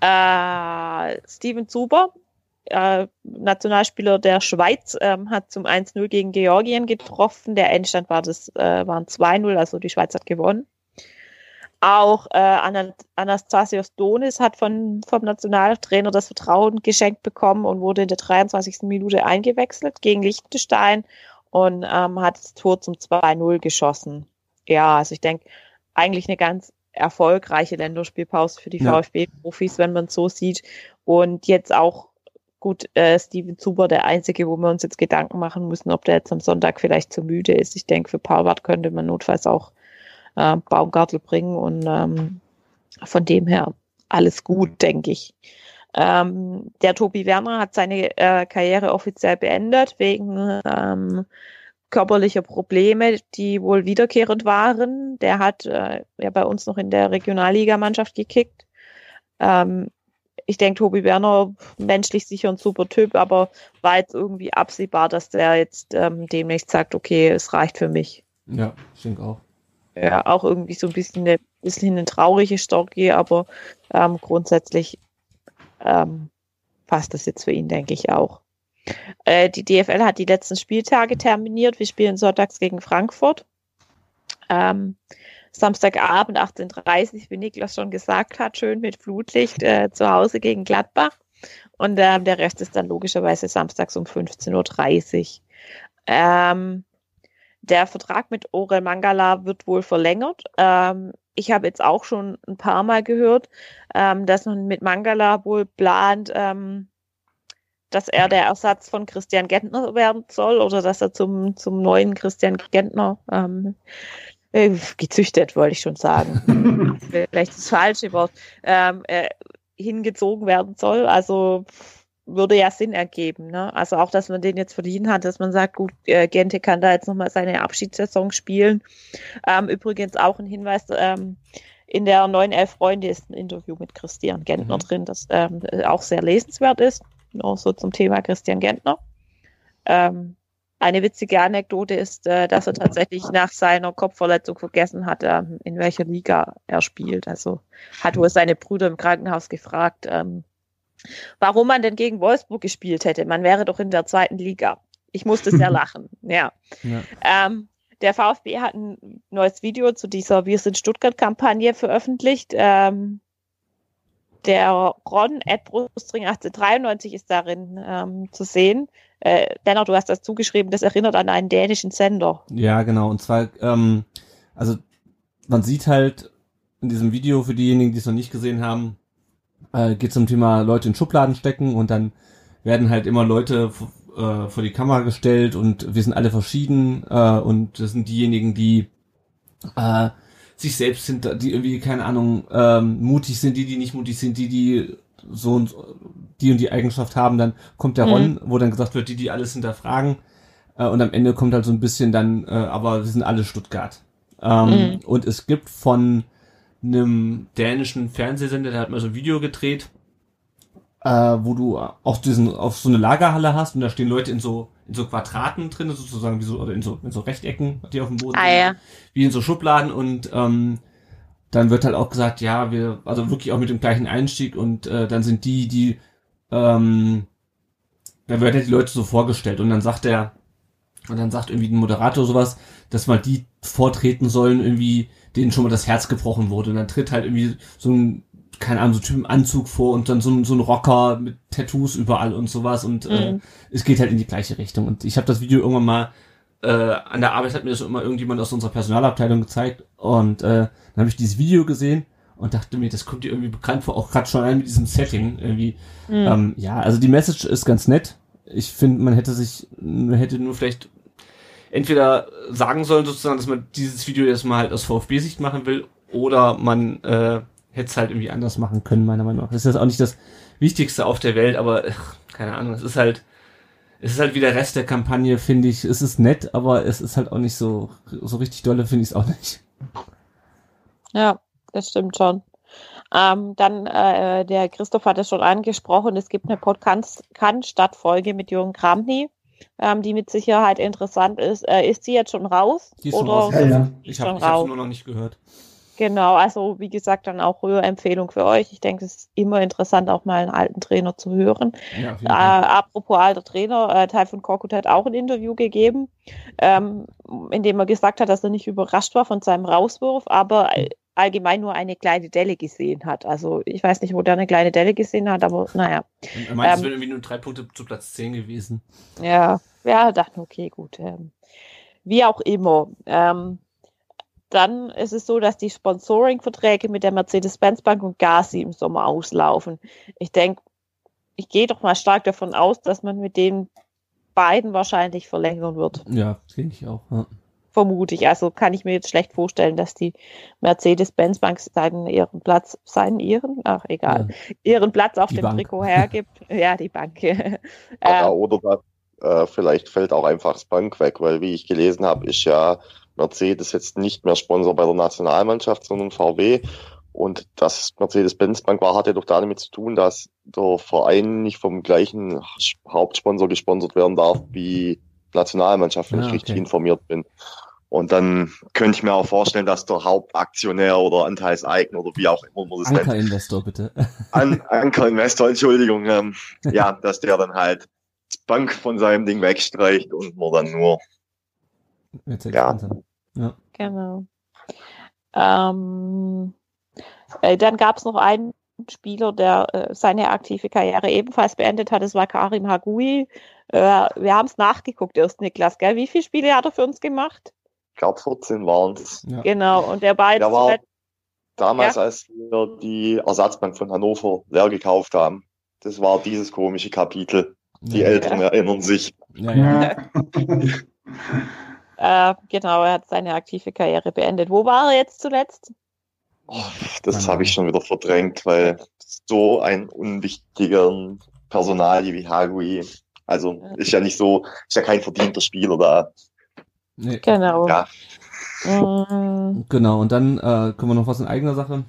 Speaker 2: Äh, Steven Zuber, äh, Nationalspieler der Schweiz, ähm, hat zum 1-0 gegen Georgien getroffen. Der Endstand war das, äh, waren 2-0, also die Schweiz hat gewonnen. Auch äh, Ana- Anastasios Donis hat von, vom Nationaltrainer das Vertrauen geschenkt bekommen und wurde in der 23. Minute eingewechselt gegen Liechtenstein und ähm, hat das Tor zum 2-0 geschossen. Ja, also ich denke, eigentlich eine ganz erfolgreiche Länderspielpause für die
Speaker 7: Ja.
Speaker 2: VfB-Profis, wenn man es so sieht. Und jetzt auch gut, äh, Steven Zuber, der Einzige, wo wir uns jetzt Gedanken machen müssen, ob der jetzt am Sonntag vielleicht zu müde ist. Ich denke, für Paulwart könnte man notfalls auch äh, Baumgartel bringen und ähm, von dem her alles gut, denke ich. Ähm, der Tobi Werner hat seine äh, Karriere offiziell beendet wegen ähm, körperlicher Probleme, die wohl wiederkehrend waren. Der hat äh, ja bei uns noch in der Regionalligamannschaft gekickt. Ähm, ich denke, Tobi Werner, menschlich sicher ein super Typ, aber war jetzt irgendwie absehbar, dass der jetzt ähm, demnächst sagt, okay, es reicht für mich.
Speaker 7: Ja, ich denke auch.
Speaker 2: Ja, auch irgendwie so ein bisschen eine, bisschen eine traurige Story, aber ähm, grundsätzlich ähm, passt das jetzt für ihn, denke ich auch. Äh, die DFL hat die letzten Spieltage terminiert. Wir spielen sonntags gegen Frankfurt. Ähm, Samstagabend 18.30 wie Niklas schon gesagt hat, schön mit Flutlicht äh, zu Hause gegen Gladbach. Und ähm, der Rest ist dann logischerweise samstags um 15.30 Uhr. Ähm, der Vertrag mit Orel Mangala wird wohl verlängert. Ähm, ich habe jetzt auch schon ein paar Mal gehört, ähm, dass man mit Mangala wohl plant, ähm, dass er der Ersatz von Christian Gentner werden soll oder dass er zum, zum neuen Christian Gentner ähm, äh, gezüchtet, wollte ich schon sagen. *laughs* Vielleicht das falsche Wort, ähm, äh, hingezogen werden soll. Also würde ja Sinn ergeben. Ne? Also auch, dass man den jetzt verdient hat, dass man sagt, gut, äh, Gente kann da jetzt nochmal seine Abschiedssaison spielen. Ähm, übrigens auch ein Hinweis, ähm, in der neuen Elf Freunde ist ein Interview mit Christian Gentner mhm. drin, das ähm, auch sehr lesenswert ist. Nur so zum Thema Christian Gentner. Ähm, eine witzige Anekdote ist, äh, dass er tatsächlich nach seiner Kopfverletzung vergessen hat, ähm, in welcher Liga er spielt. Also hat wohl seine Brüder im Krankenhaus gefragt, ähm, warum man denn gegen Wolfsburg gespielt hätte. Man wäre doch in der zweiten Liga. Ich musste sehr *laughs* lachen. Ja. ja. Ähm, der VfB hat ein neues Video zu dieser Wir sind Stuttgart-Kampagne veröffentlicht. Ähm, der Ron at Brustring 1893 ist darin ähm, zu sehen. Äh, Dennoch, du hast das zugeschrieben, das erinnert an einen dänischen Sender.
Speaker 7: Ja, genau. Und zwar, ähm, also man sieht halt in diesem Video für diejenigen, die es noch nicht gesehen haben, äh, geht zum Thema Leute in Schubladen stecken und dann werden halt immer Leute äh, vor die Kamera gestellt und wir sind alle verschieden äh, und das sind diejenigen, die äh, sich selbst sind, die irgendwie, keine Ahnung, ähm, mutig sind, die, die nicht mutig sind, die, die so und die und die Eigenschaft haben, dann kommt der Ron, mhm. wo dann gesagt wird, die, die alles hinterfragen. Äh, und am Ende kommt halt so ein bisschen dann, äh, aber wir sind alle Stuttgart. Ähm, mhm. Und es gibt von einem dänischen Fernsehsender, der hat mal so ein Video gedreht, äh, wo du auch diesen, auf so eine Lagerhalle hast und da stehen Leute in so, in so Quadraten drin, sozusagen wie so, oder in so, in so Rechtecken, die auf dem Boden
Speaker 2: ah, ja.
Speaker 7: wie in so Schubladen und ähm, dann wird halt auch gesagt, ja, wir, also wirklich auch mit dem gleichen Einstieg und äh, dann sind die, die, ähm, da wird halt die Leute so vorgestellt und dann sagt der, und dann sagt irgendwie ein Moderator sowas, dass mal die vortreten sollen, irgendwie, denen schon mal das Herz gebrochen wurde. Und dann tritt halt irgendwie so ein, keine Ahnung, so Typ im Anzug vor und dann so ein, so ein Rocker mit Tattoos überall und sowas. Und äh, mhm. äh, es geht halt in die gleiche Richtung. Und ich habe das Video irgendwann mal äh, an der Arbeit hat mir das immer irgendjemand aus unserer Personalabteilung gezeigt und äh, dann habe ich dieses Video gesehen und dachte mir, das kommt dir irgendwie bekannt vor, auch gerade schon ein mit diesem Setting irgendwie. Mhm. Ähm, ja, also die Message ist ganz nett. Ich finde, man hätte sich, man hätte nur vielleicht entweder sagen sollen sozusagen, dass man dieses Video jetzt mal halt aus VfB-Sicht machen will, oder man äh, hätte es halt irgendwie anders machen können, meiner Meinung nach. Das ist jetzt auch nicht das Wichtigste auf der Welt, aber ach, keine Ahnung, es ist halt, es ist halt wie der Rest der Kampagne, finde ich. Es ist nett, aber es ist halt auch nicht so, so richtig dolle, finde ich es auch nicht.
Speaker 2: Ja, das stimmt schon. Ähm, dann, äh, der Christoph hat es schon angesprochen, es gibt eine Podcast-Folge mit Jürgen Kramny ähm, die mit Sicherheit interessant ist. Äh, ist sie jetzt schon raus?
Speaker 7: Die ist schon raus. Ja, ja. Ich habe hab nur noch nicht gehört.
Speaker 2: Genau, also wie gesagt, dann auch Empfehlung für euch. Ich denke, es ist immer interessant, auch mal einen alten Trainer zu hören. Ja, äh, apropos alter Trainer, äh, Typhoon Korkut hat auch ein Interview gegeben, ähm, in dem er gesagt hat, dass er nicht überrascht war von seinem Rauswurf, aber allgemein nur eine kleine Delle gesehen hat. Also ich weiß nicht, wo der eine kleine Delle gesehen hat, aber naja.
Speaker 7: Er meint, ähm, es wären irgendwie nur drei Punkte zu Platz 10 gewesen.
Speaker 2: Ja, ja, dachte, okay, gut. Ähm, wie auch immer. Ähm, dann ist es so, dass die Sponsoring-Verträge mit der Mercedes-Benz Bank und Gazi im Sommer auslaufen. Ich denke, ich gehe doch mal stark davon aus, dass man mit den beiden wahrscheinlich verlängern wird.
Speaker 7: Ja, denke ich auch. Ja.
Speaker 2: Vermute ich. Also kann ich mir jetzt schlecht vorstellen, dass die Mercedes-Benz-Bank seinen ihren Platz, seinen ihren, ach egal, ja. ihren Platz auf die dem Bank. Trikot hergibt. *laughs* ja, die Bank. *laughs*
Speaker 4: ja, oder äh, vielleicht fällt auch einfach das Bank weg, weil wie ich gelesen habe, ist ja Mercedes jetzt nicht mehr Sponsor bei der Nationalmannschaft, sondern VW. Und das Mercedes-Benz-Bank war, hatte doch damit zu tun, dass der Verein nicht vom gleichen Hauptsponsor gesponsert werden darf wie Nationalmannschaft, wenn ah, ich richtig informiert bin. Und dann könnte ich mir auch vorstellen, dass der Hauptaktionär oder Anteilseigner oder wie auch immer man
Speaker 7: das nennt. Ankerinvestor, bitte.
Speaker 4: An, Ankerinvestor, Entschuldigung. Ähm, ja, dass der dann halt die Bank von seinem Ding wegstreicht und man dann nur
Speaker 2: ja. ja. Genau. Ähm, äh, dann gab es noch einen Spieler, der äh, seine aktive Karriere ebenfalls beendet hat. Das war Karim Hagui. Äh, wir haben es nachgeguckt erst, Niklas. Gell? Wie viele Spiele hat er für uns gemacht?
Speaker 4: Ich glaube 14 waren es.
Speaker 2: Ja. Genau. Und der beide
Speaker 4: der war, damals, als wir die Ersatzbank von Hannover leer gekauft haben. Das war dieses komische Kapitel. Die
Speaker 7: Ja.
Speaker 4: Älteren erinnern sich.
Speaker 7: Ja, ja.
Speaker 8: Ja.
Speaker 2: Äh, genau, er hat seine aktive Karriere beendet. Wo war er jetzt zuletzt?
Speaker 4: Das
Speaker 7: Keine
Speaker 4: habe ich schon wieder verdrängt, weil so ein unwichtiger Personal wie Hagui, also ist ja nicht so, ist ja kein verdienter Spieler da.
Speaker 7: Nee.
Speaker 2: Genau.
Speaker 4: Ja.
Speaker 2: Mm,
Speaker 7: Genau, und dann äh, können wir noch was in eigener Sache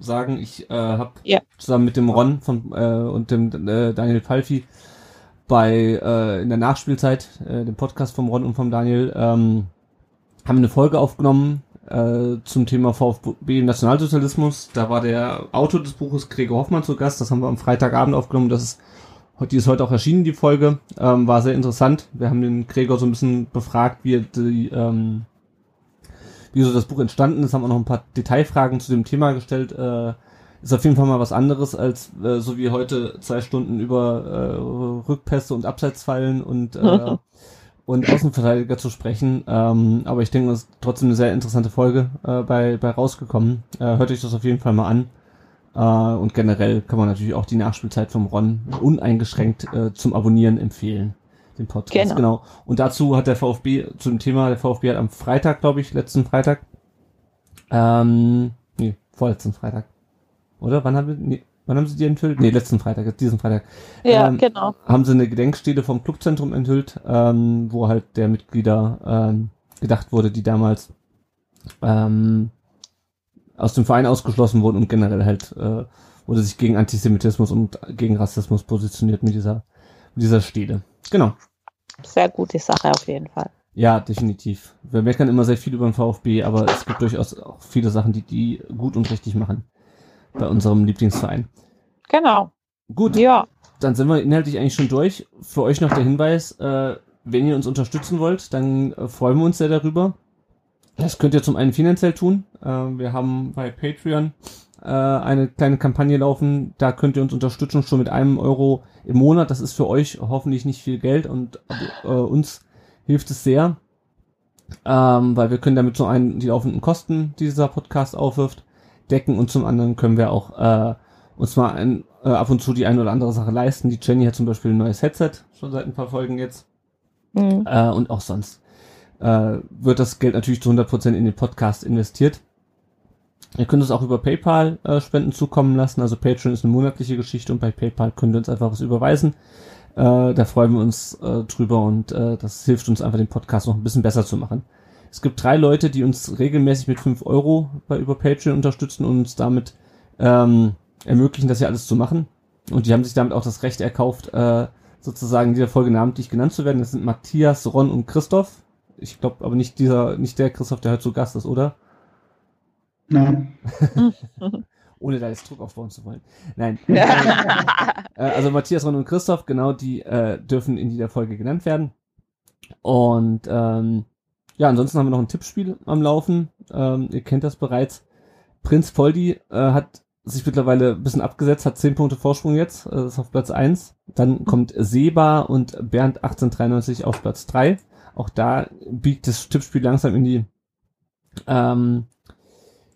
Speaker 7: sagen. Ich äh, habe
Speaker 2: Ja.
Speaker 7: zusammen mit dem Ron von, äh, und dem äh, Daniel Palfi bei äh, in der Nachspielzeit, äh, dem Podcast vom Ron und vom Daniel, ähm, haben wir eine Folge aufgenommen äh, zum Thema VfB Nationalsozialismus. Da war der Autor des Buches Gregor Hoffmann zu Gast. Das haben wir am Freitagabend aufgenommen. Das ist die ist heute auch erschienen, die Folge. Ähm, war sehr interessant. Wir haben den Gregor so ein bisschen befragt, wie die, ähm, wie so das Buch entstanden ist, haben auch noch ein paar Detailfragen zu dem Thema gestellt. Äh, ist auf jeden Fall mal was anderes, als äh, so wie heute zwei Stunden über äh, Rückpässe und Abseitsfallen und, äh, *laughs* und Außenverteidiger zu sprechen. Ähm, aber ich denke, das ist trotzdem eine sehr interessante Folge äh, bei, bei rausgekommen. Äh, hört euch das auf jeden Fall mal an. Äh, und generell kann man natürlich auch die Nachspielzeit vom Ron uneingeschränkt äh, zum Abonnieren empfehlen. Den Podcast,
Speaker 2: Genau.
Speaker 7: genau. Und dazu hat der VfB zu dem Thema, der VfB hat am Freitag, glaube ich, letzten Freitag, ähm, nee, vorletzten Freitag. Oder? Wann haben wir, nee, wann haben sie die enthüllt? Nee, letzten Freitag, diesen Freitag.
Speaker 2: ja,
Speaker 7: Ähm,
Speaker 2: genau.
Speaker 7: Haben sie eine Gedenkstele vom Clubzentrum enthüllt, ähm, wo halt der Mitglieder ähm, gedacht wurde, die damals ähm, aus dem Verein ausgeschlossen wurden und generell halt äh, wurde sich gegen Antisemitismus und gegen Rassismus positioniert mit dieser mit dieser Stele. Genau.
Speaker 2: Sehr gute Sache auf jeden Fall.
Speaker 7: Ja, definitiv. Wir meckern immer sehr viel über den VfB, aber es gibt durchaus auch viele Sachen, die die gut und richtig machen bei unserem Lieblingsverein.
Speaker 2: Genau.
Speaker 7: Gut,
Speaker 2: Ja.
Speaker 7: dann sind wir inhaltlich eigentlich schon durch. Für euch noch der Hinweis, äh, wenn ihr uns unterstützen wollt, dann äh, freuen wir uns sehr darüber. Das könnt ihr zum einen finanziell tun. Äh, wir haben bei Patreon äh, eine kleine Kampagne laufen. Da könnt ihr uns unterstützen schon mit einem Euro im Monat. Das ist für euch hoffentlich nicht viel Geld und äh, uns hilft es sehr, ähm, weil wir können damit zum einen die laufenden Kosten, die dieser Podcast aufwirft, decken und zum anderen können wir auch äh, uns mal ein, äh, ab und zu die eine oder andere Sache leisten. Die Jenny hat zum Beispiel ein neues Headset, schon seit ein paar Folgen jetzt.
Speaker 2: Mhm.
Speaker 7: Äh, und auch sonst äh, wird das Geld natürlich zu 100% in den Podcast investiert. Ihr könnt es auch über PayPal äh, Spenden zukommen lassen. Also Patreon ist eine monatliche Geschichte und bei PayPal könnt ihr uns einfach was überweisen. Äh, da freuen wir uns äh, drüber und äh, das hilft uns einfach, den Podcast noch ein bisschen besser zu machen. Es gibt drei Leute, die uns regelmäßig mit 5 Euro bei über Patreon unterstützen und uns damit ähm, ermöglichen, das hier alles zu machen. Und die haben sich damit auch das Recht erkauft, äh, sozusagen in dieser Folge namentlich genannt zu werden. Das sind Matthias, Ron und Christoph. Ich glaube aber nicht dieser, nicht der Christoph, der heute zu Gast ist, oder?
Speaker 8: Nein. *laughs*
Speaker 7: Ohne da jetzt Druck aufbauen zu wollen. Nein. *laughs* Äh, also Matthias, Ron und Christoph, genau, die äh, dürfen in dieser Folge genannt werden. Und ähm, ja, ansonsten haben wir noch ein Tippspiel am Laufen. Ähm, ihr kennt das bereits. Prinz Poldi äh, hat sich mittlerweile ein bisschen abgesetzt, hat 10 Punkte Vorsprung jetzt, äh, ist auf Platz 1. Dann kommt Seba und Bernd 1893 auf Platz 3. Auch da biegt das Tippspiel langsam in die ähm,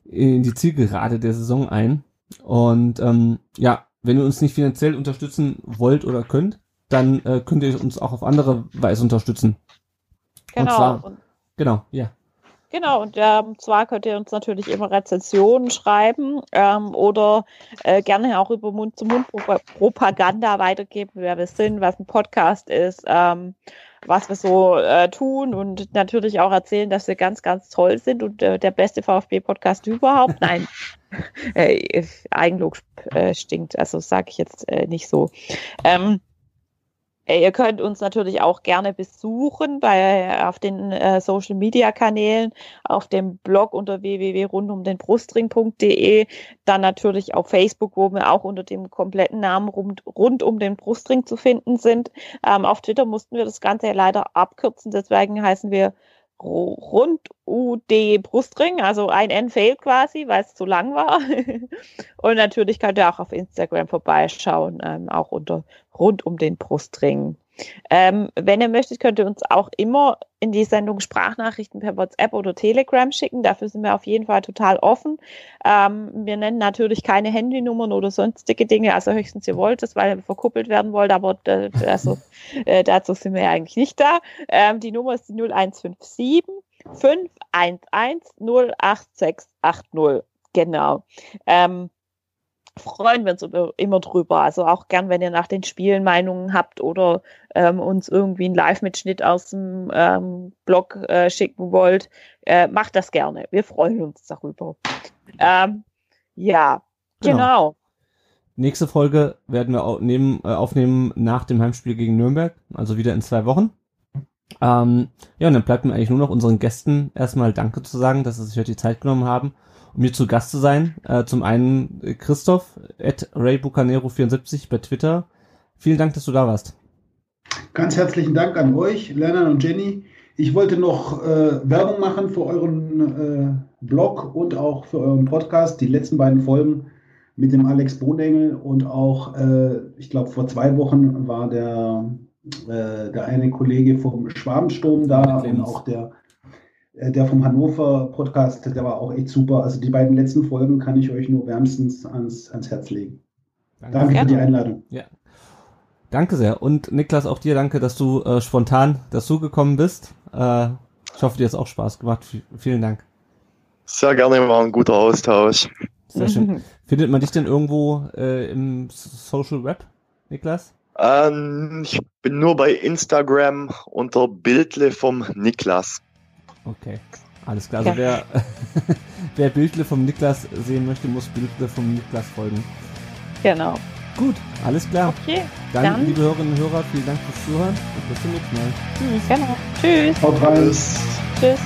Speaker 7: in die Zielgerade der Saison ein. Und ähm, ja, wenn ihr uns nicht finanziell unterstützen wollt oder könnt, dann äh, könnt ihr uns auch auf andere Weise unterstützen.
Speaker 2: Genau.
Speaker 7: zwar-
Speaker 2: Und,
Speaker 7: Genau, ja.
Speaker 2: genau. Und ähm, zwar könnt ihr uns natürlich immer Rezensionen schreiben ähm, oder äh, gerne auch über Mund-zu-Mund-Propaganda weitergeben, wer wir sind, was ein Podcast ist, ähm, was wir so äh, tun und natürlich auch erzählen, dass wir ganz, ganz toll sind und äh, der beste VfB-Podcast überhaupt. *laughs* Nein, äh, Eigenlob äh, stinkt, also sage ich jetzt äh, nicht so. Ähm, äh, Ihr könnt uns natürlich auch gerne besuchen bei auf den äh, Social Media Kanälen, auf dem Blog unter www.rundumdenbrustring.de, dann natürlich auf Facebook, wo wir auch unter dem kompletten Namen rund, rund um den Brustring zu finden sind. Ähm, auf Twitter mussten wir das Ganze leider abkürzen, deswegen heißen wir Ru- rund UD Brustring, also ein N fehlt quasi, weil es zu lang war. *laughs* Und natürlich könnt ihr auch auf Instagram vorbeischauen, ähm, auch unter rund um den Brustring. Ähm, wenn ihr möchtet, könnt ihr uns auch immer in die Sendung Sprachnachrichten per WhatsApp oder Telegram schicken. Dafür sind wir auf jeden Fall total offen. Ähm, wir nennen natürlich keine Handynummern oder sonstige Dinge, also höchstens ihr wollt es, weil ihr verkuppelt werden wollt, aber äh, also, *laughs* äh, dazu sind wir ja eigentlich nicht da. Ähm, die Nummer ist die 0157 511 08680. Genau. Ähm, freuen wir uns immer drüber. Also auch gern, wenn ihr nach den Spielen Meinungen habt oder ähm, uns irgendwie einen Live-Mitschnitt aus dem ähm, Blog äh, schicken wollt, äh, macht das gerne. Wir freuen uns darüber. Ähm, ja, genau. genau.
Speaker 7: Nächste Folge werden wir äh, aufnehmen nach dem Heimspiel gegen Nürnberg, also wieder in zwei Wochen. Ähm, ja, und dann bleibt mir eigentlich nur noch unseren Gästen erstmal Danke zu sagen, dass sie sich heute die Zeit genommen haben um hier zu Gast zu sein. Äh, zum einen äh, Christoph at RayBucanero74 bei Twitter. Vielen Dank, dass du da warst.
Speaker 8: Ganz herzlichen Dank an euch, Lerner und Jenny. Ich wollte noch äh, Werbung machen für euren äh, Blog und auch für euren Podcast. Die letzten beiden Folgen mit dem Alex Bohnengel und auch, äh, ich glaube, vor zwei Wochen war der, äh, der eine Kollege vom Schwabensturm da und auch der der vom Hannover Podcast, der war auch echt super. Also die beiden letzten Folgen kann ich euch nur wärmstens ans, ans Herz legen. Danke, danke für die Einladung.
Speaker 7: Ja. Danke sehr. Und Niklas, auch dir danke, dass du äh, spontan dazugekommen bist. Äh, ich hoffe, dir hat auch Spaß gemacht. V vielen Dank.
Speaker 4: Sehr gerne, war ein guter Austausch.
Speaker 7: Sehr schön. *laughs* Findet man dich denn irgendwo äh, im Social Web, Niklas?
Speaker 4: Ähm, ich bin nur bei Instagram unter Bildle vom Niklas.
Speaker 7: Okay, alles klar. Also wer, *laughs* wer Bildle vom Niklas sehen möchte, muss Bildle vom Niklas folgen.
Speaker 2: Genau.
Speaker 7: Gut, alles klar.
Speaker 2: Okay.
Speaker 7: Dann, dann, liebe Hörerinnen und Hörer, vielen Dank fürs Zuhören und bis zum nächsten Mal.
Speaker 2: Tschüss. Genau. Tschüss.
Speaker 8: Haut rein.
Speaker 2: Tschüss.